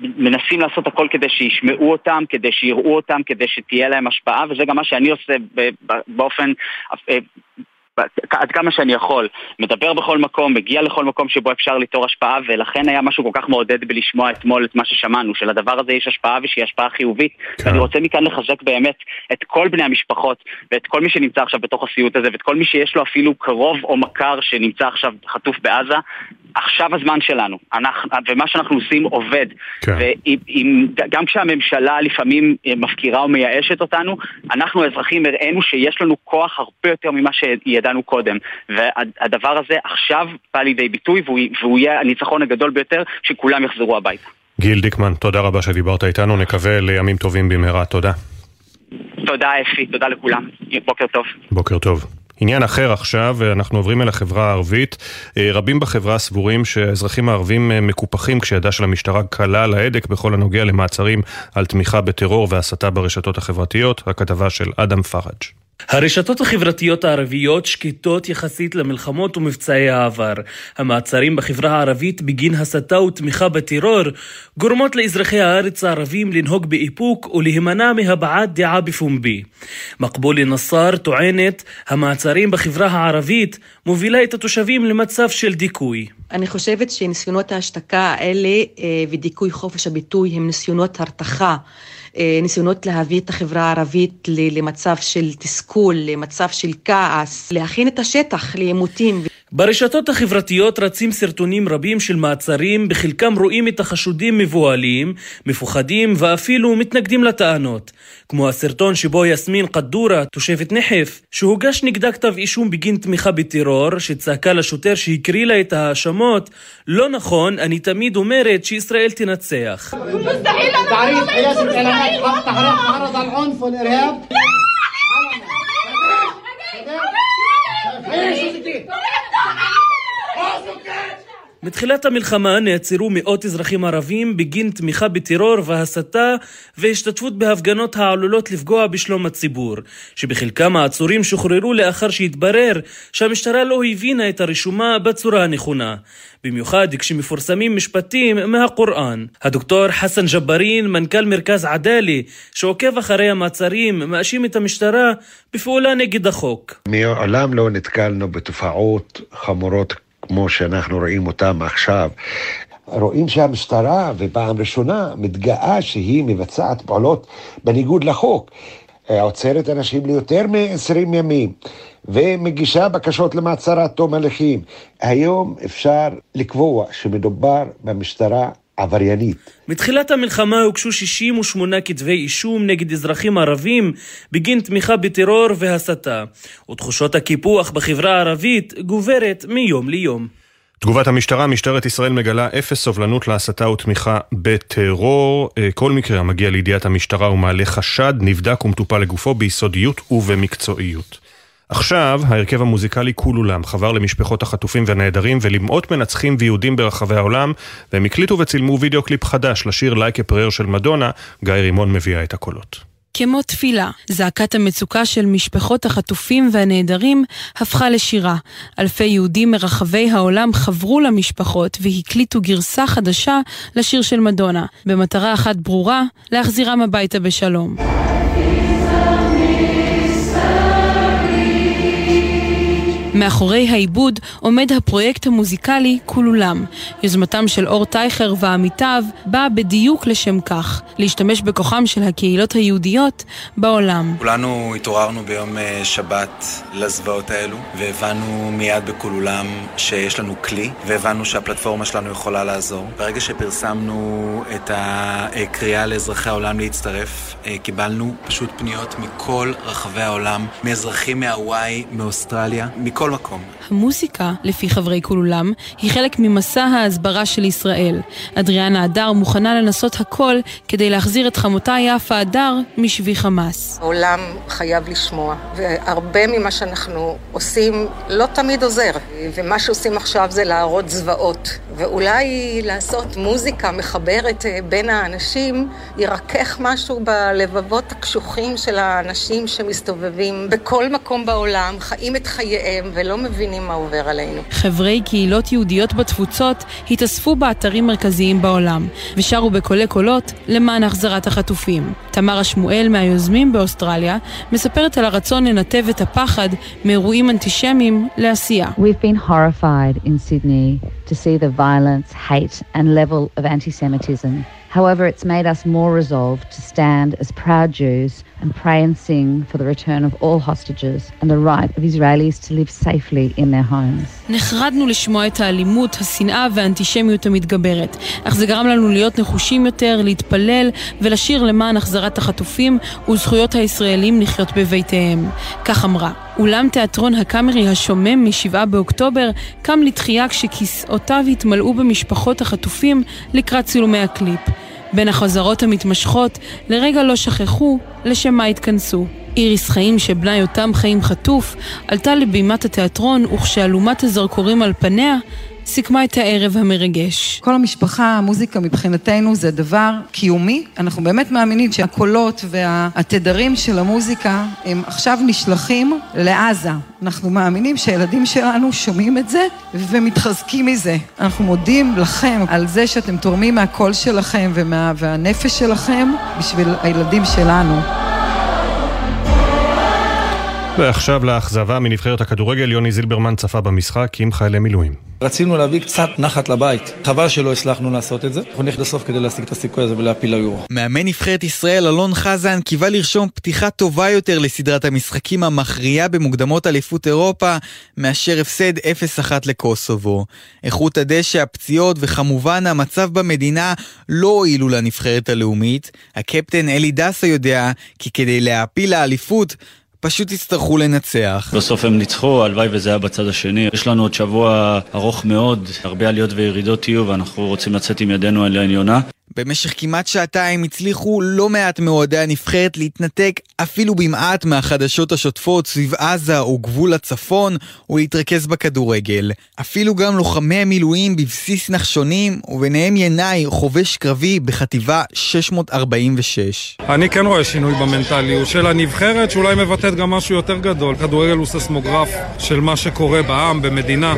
מנסים לעשות הכל כדי שישמעו אותם, כדי שיראו אותם, כדי שתהיה להם השפעה, וזה גם מה שאני עושה באופן אה, עד כמה שאני יכול, מדבר בכל מקום, מגיע לכל מקום שבו אפשר ליצור השפעה, ולכן היה משהו כל כך מעודד בלשמוע אתמול את מה ששמענו, שלדבר הזה יש השפעה ושהיא השפעה חיובית. כן. ואני רוצה מכאן לחזק באמת את כל בני המשפחות, ואת כל מי שנמצא עכשיו בתוך הסיוט הזה, ואת כל מי שיש לו אפילו קרוב או מכר שנמצא עכשיו חטוף בעזה, עכשיו הזמן שלנו, אנחנו, ומה שאנחנו עושים עובד. כן. וגם כשהממשלה לפעמים מפקירה או מייאשת אותנו, אנחנו האזרחים הראינו שיש לנו כוח הרבה יותר ממה שידענו קודם. והדבר הזה עכשיו בא לידי ביטוי, והוא, והוא יהיה הניצחון הגדול ביותר, שכולם יחזרו הביתה. גיל דיקמן, תודה רבה שדיברת איתנו, נקווה לימים טובים במהרה, תודה. תודה אפי, תודה לכולם, בוקר טוב. בוקר טוב. עניין אחר עכשיו, אנחנו עוברים אל החברה הערבית. אה, רבים בחברה סבורים שהאזרחים הערבים אה, מקופחים כשידה של המשטרה קלה על ההדק בכל הנוגע למעצרים על תמיכה בטרור והסתה ברשתות החברתיות. הכתבה של אדם פראג'. הרשתות החברתיות הערביות שקטות יחסית למלחמות ומבצעי העבר. המעצרים בחברה הערבית בגין הסתה ותמיכה בטרור גורמות לאזרחי הארץ הערבים לנהוג באיפוק ולהימנע מהבעת דעה בפומבי. מקבולי נסאר טוענת המעצרים בחברה הערבית מובילה את התושבים למצב של דיכוי. אני חושבת שניסיונות ההשתקה האלה אה, ודיכוי חופש הביטוי הם ניסיונות הרתחה. אה, ניסיונות להביא את החברה הערבית למצב של תסכול, למצב של כעס, להכין את השטח לעימותים. ברשתות החברתיות רצים סרטונים רבים של מעצרים, בחלקם רואים את החשודים מבוהלים, מפוחדים ואפילו מתנגדים לטענות. כמו הסרטון שבו יסמין קדורה, תושבת נחף, שהוגש נגדה כתב אישום בגין תמיכה בטרור, שצעקה לשוטר שהקריא לה את ההאשמות, לא נכון, אני תמיד אומרת שישראל תנצח. מתחילת המלחמה נעצרו מאות אזרחים ערבים בגין תמיכה בטרור והסתה והשתתפות בהפגנות העלולות לפגוע בשלום הציבור, שבחלקם העצורים שוחררו לאחר שהתברר שהמשטרה לא הבינה את הרשומה בצורה הנכונה, במיוחד כשמפורסמים משפטים מהקוראן. הדוקטור חסן ג'בארין, מנכ"ל מרכז עדאלי, שעוקב אחרי המעצרים, מאשים את המשטרה בפעולה נגד החוק. מעולם לא נתקלנו בתופעות חמורות כמו שאנחנו רואים אותם עכשיו. רואים שהמשטרה, ופעם ראשונה, מתגאה שהיא מבצעת פעולות בניגוד לחוק. עוצרת אנשים ליותר מ-20 ימים, ומגישה בקשות למעצר עד תום הליכים. היום אפשר לקבוע שמדובר במשטרה עבריינית. מתחילת המלחמה הוגשו 68 כתבי אישום נגד אזרחים ערבים בגין תמיכה בטרור והסתה, ותחושות הקיפוח בחברה הערבית גוברת מיום ליום. תגובת המשטרה, משטרת ישראל מגלה אפס סובלנות להסתה ותמיכה בטרור. אה, כל מקרה המגיע לידיעת המשטרה ומעלה חשד, נבדק ומטופל לגופו ביסודיות ובמקצועיות. עכשיו, ההרכב המוזיקלי כולולם חבר למשפחות החטופים והנעדרים ולמאות מנצחים ויהודים ברחבי העולם, והם הקליטו וצילמו וידאו קליפ חדש לשיר "Like a Prayer" של מדונה, גיא רימון מביאה את הקולות. כמו תפילה, זעקת המצוקה של משפחות החטופים והנעדרים הפכה לשירה. אלפי יהודים מרחבי העולם חברו למשפחות והקליטו גרסה חדשה לשיר של מדונה, במטרה אחת ברורה, להחזירם הביתה בשלום. מאחורי העיבוד עומד הפרויקט המוזיקלי כולולם. יוזמתם של אור טייכר ועמיתיו באה בדיוק לשם כך, להשתמש בכוחם של הקהילות היהודיות בעולם. כולנו התעוררנו ביום אה, שבת לזוועות האלו, והבנו מיד בכולולם שיש לנו כלי, והבנו שהפלטפורמה שלנו יכולה לעזור. ברגע שפרסמנו את הקריאה לאזרחי העולם להצטרף, אה, קיבלנו פשוט פניות מכל רחבי העולם, מאזרחים מהוואי, מאוסטרליה, מכל בכל מקום. המוסיקה, לפי חברי כולולם, היא חלק ממסע ההסברה של ישראל. אדריאנה הדר מוכנה לנסות הכל כדי להחזיר את חמותה יפה הדר משבי חמאס. העולם חייב לשמוע, והרבה ממה שאנחנו עושים לא תמיד עוזר. ומה שעושים עכשיו זה להראות זוועות. ואולי לעשות מוזיקה מחברת אה, בין האנשים, ירכך משהו בלבבות הקשוחים של האנשים שמסתובבים בכל מקום בעולם, חיים את חייהם ולא מבינים מה עובר עלינו. חברי קהילות יהודיות בתפוצות התאספו באתרים מרכזיים בעולם, ושרו בקולי קולות למען החזרת החטופים. תמרה שמואל מהיוזמים באוסטרליה מספרת על הרצון לנתב את הפחד מאירועים אנטישמיים לעשייה. We've been horrified in Sydney to see the violence, hate and level of anti-Semitism. However, it's made us more resolved to stand as proud Jews and pray and sing for the return of all hostages and the right of Israelis to live safely in their homes. נחרדנו לשמוע את האלימות, השנאה והאנטישמיות המתגברת, אך זה גרם לנו להיות נחושים יותר, להתפלל ולשיר למען החזרת החטופים וזכויות הישראלים לחיות בביתיהם. כך אמרה. אולם תיאטרון הקאמרי השומם מ-7 באוקטובר קם לתחייה כשכיסאותיו התמלאו במשפחות החטופים לקראת צילומי הקליפ. בין החזרות המתמשכות, לרגע לא שכחו לשם מה התכנסו. איריס חיים, שבנה יותם חיים חטוף, עלתה לבימת התיאטרון, וכשאלומת הזרקורים על פניה, סיכמה את הערב המרגש. כל המשפחה, המוזיקה מבחינתנו זה דבר קיומי. אנחנו באמת מאמינים שהקולות והתדרים של המוזיקה הם עכשיו נשלחים לעזה. אנחנו מאמינים שהילדים שלנו שומעים את זה ומתחזקים מזה. אנחנו מודים לכם על זה שאתם תורמים מהקול שלכם ומה, והנפש שלכם בשביל הילדים שלנו. ועכשיו לאכזבה מנבחרת הכדורגל, יוני זילברמן צפה במשחק עם חיילי מילואים. רצינו להביא קצת נחת לבית. חבל שלא הצלחנו לעשות את זה. אנחנו נלך לסוף כדי להשיג את הסיכוי הזה ולהפיל ליורו. מאמן נבחרת ישראל אלון חזן קיווה לרשום פתיחה טובה יותר לסדרת המשחקים המכריעה במוקדמות אליפות אירופה מאשר הפסד 0-1 לקוסובו. איכות הדשא, הפציעות וכמובן המצב במדינה לא הועילו לנבחרת הלאומית. הקפטן אלי דסה יודע כי כדי להעפיל לאליפות פשוט יצטרכו לנצח. בסוף הם ניצחו, הלוואי וזה היה בצד השני. יש לנו עוד שבוע ארוך מאוד, הרבה עליות וירידות יהיו ואנחנו רוצים לצאת עם ידנו על העליונה. במשך כמעט שעתיים הצליחו לא מעט מאוהדי הנבחרת להתנתק אפילו במעט מהחדשות השוטפות סביב עזה או גבול הצפון ולהתרכז בכדורגל. אפילו גם לוחמי המילואים בבסיס נחשונים וביניהם ינאי חובש קרבי בחטיבה 646. אני כן רואה שינוי במנטליות של הנבחרת שאולי מבטאת גם משהו יותר גדול. כדורגל הוא ססמוגרף של מה שקורה בעם, במדינה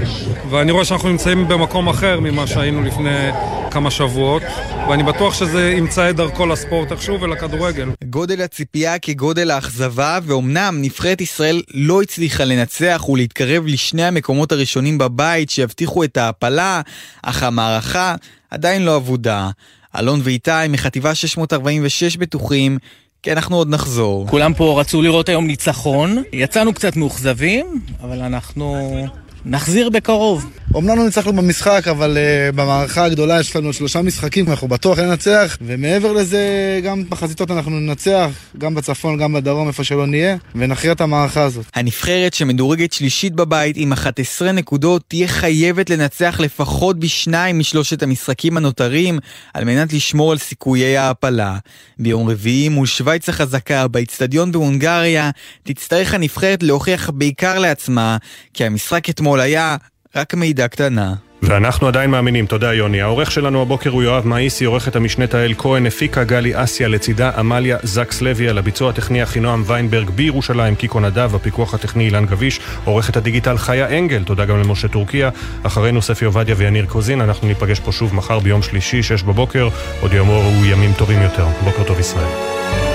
ואני רואה שאנחנו נמצאים במקום אחר ממה שהיינו לפני כמה שבועות ואני אני בטוח שזה ימצא את דרכו לספורט איכשהו ולכדורגל. גודל הציפייה כגודל האכזבה, ואומנם נבחרת ישראל לא הצליחה לנצח ולהתקרב לשני המקומות הראשונים בבית שיבטיחו את ההעפלה, אך המערכה עדיין לא אבודה. אלון ואיתי מחטיבה 646 בטוחים כי אנחנו עוד נחזור. כולם פה רצו לראות היום ניצחון, יצאנו קצת מאוכזבים, אבל אנחנו נחזיר בקרוב. אמנם לא ניצחנו במשחק, אבל uh, במערכה הגדולה יש לנו שלושה משחקים, אנחנו בטוח ננצח, ומעבר לזה, גם בחזיתות אנחנו ננצח, גם בצפון, גם בדרום, איפה שלא נהיה, ונכריע את המערכה הזאת. הנבחרת שמדורגת שלישית בבית עם 11 נקודות, תהיה חייבת לנצח לפחות בשניים משלושת המשחקים הנותרים, על מנת לשמור על סיכויי ההעפלה. ביום רביעי מול שווייץ החזקה באיצטדיון בהונגריה, תצטרך הנבחרת להוכיח בעיקר לעצמה, כי המשחק אתמול היה רק מידע קטנה. ואנחנו עדיין מאמינים, תודה יוני. העורך שלנו הבוקר הוא יואב מאיסי, עורכת המשנה תהל כהן, הפיקה גלי אסיה, לצידה עמליה זקס לוי, על הביצוע הטכני אחינועם ויינברג בירושלים, קיקו נדב, הפיקוח הטכני אילן גביש, עורכת הדיגיטל חיה אנגל, תודה גם למשה טורקיה, אחרינו ספי עובדיה ויניר קוזין, אנחנו ניפגש פה שוב מחר ביום שלישי, שש בבוקר, עוד יאמרו ימים טובים יותר. בוקר טוב ישראל.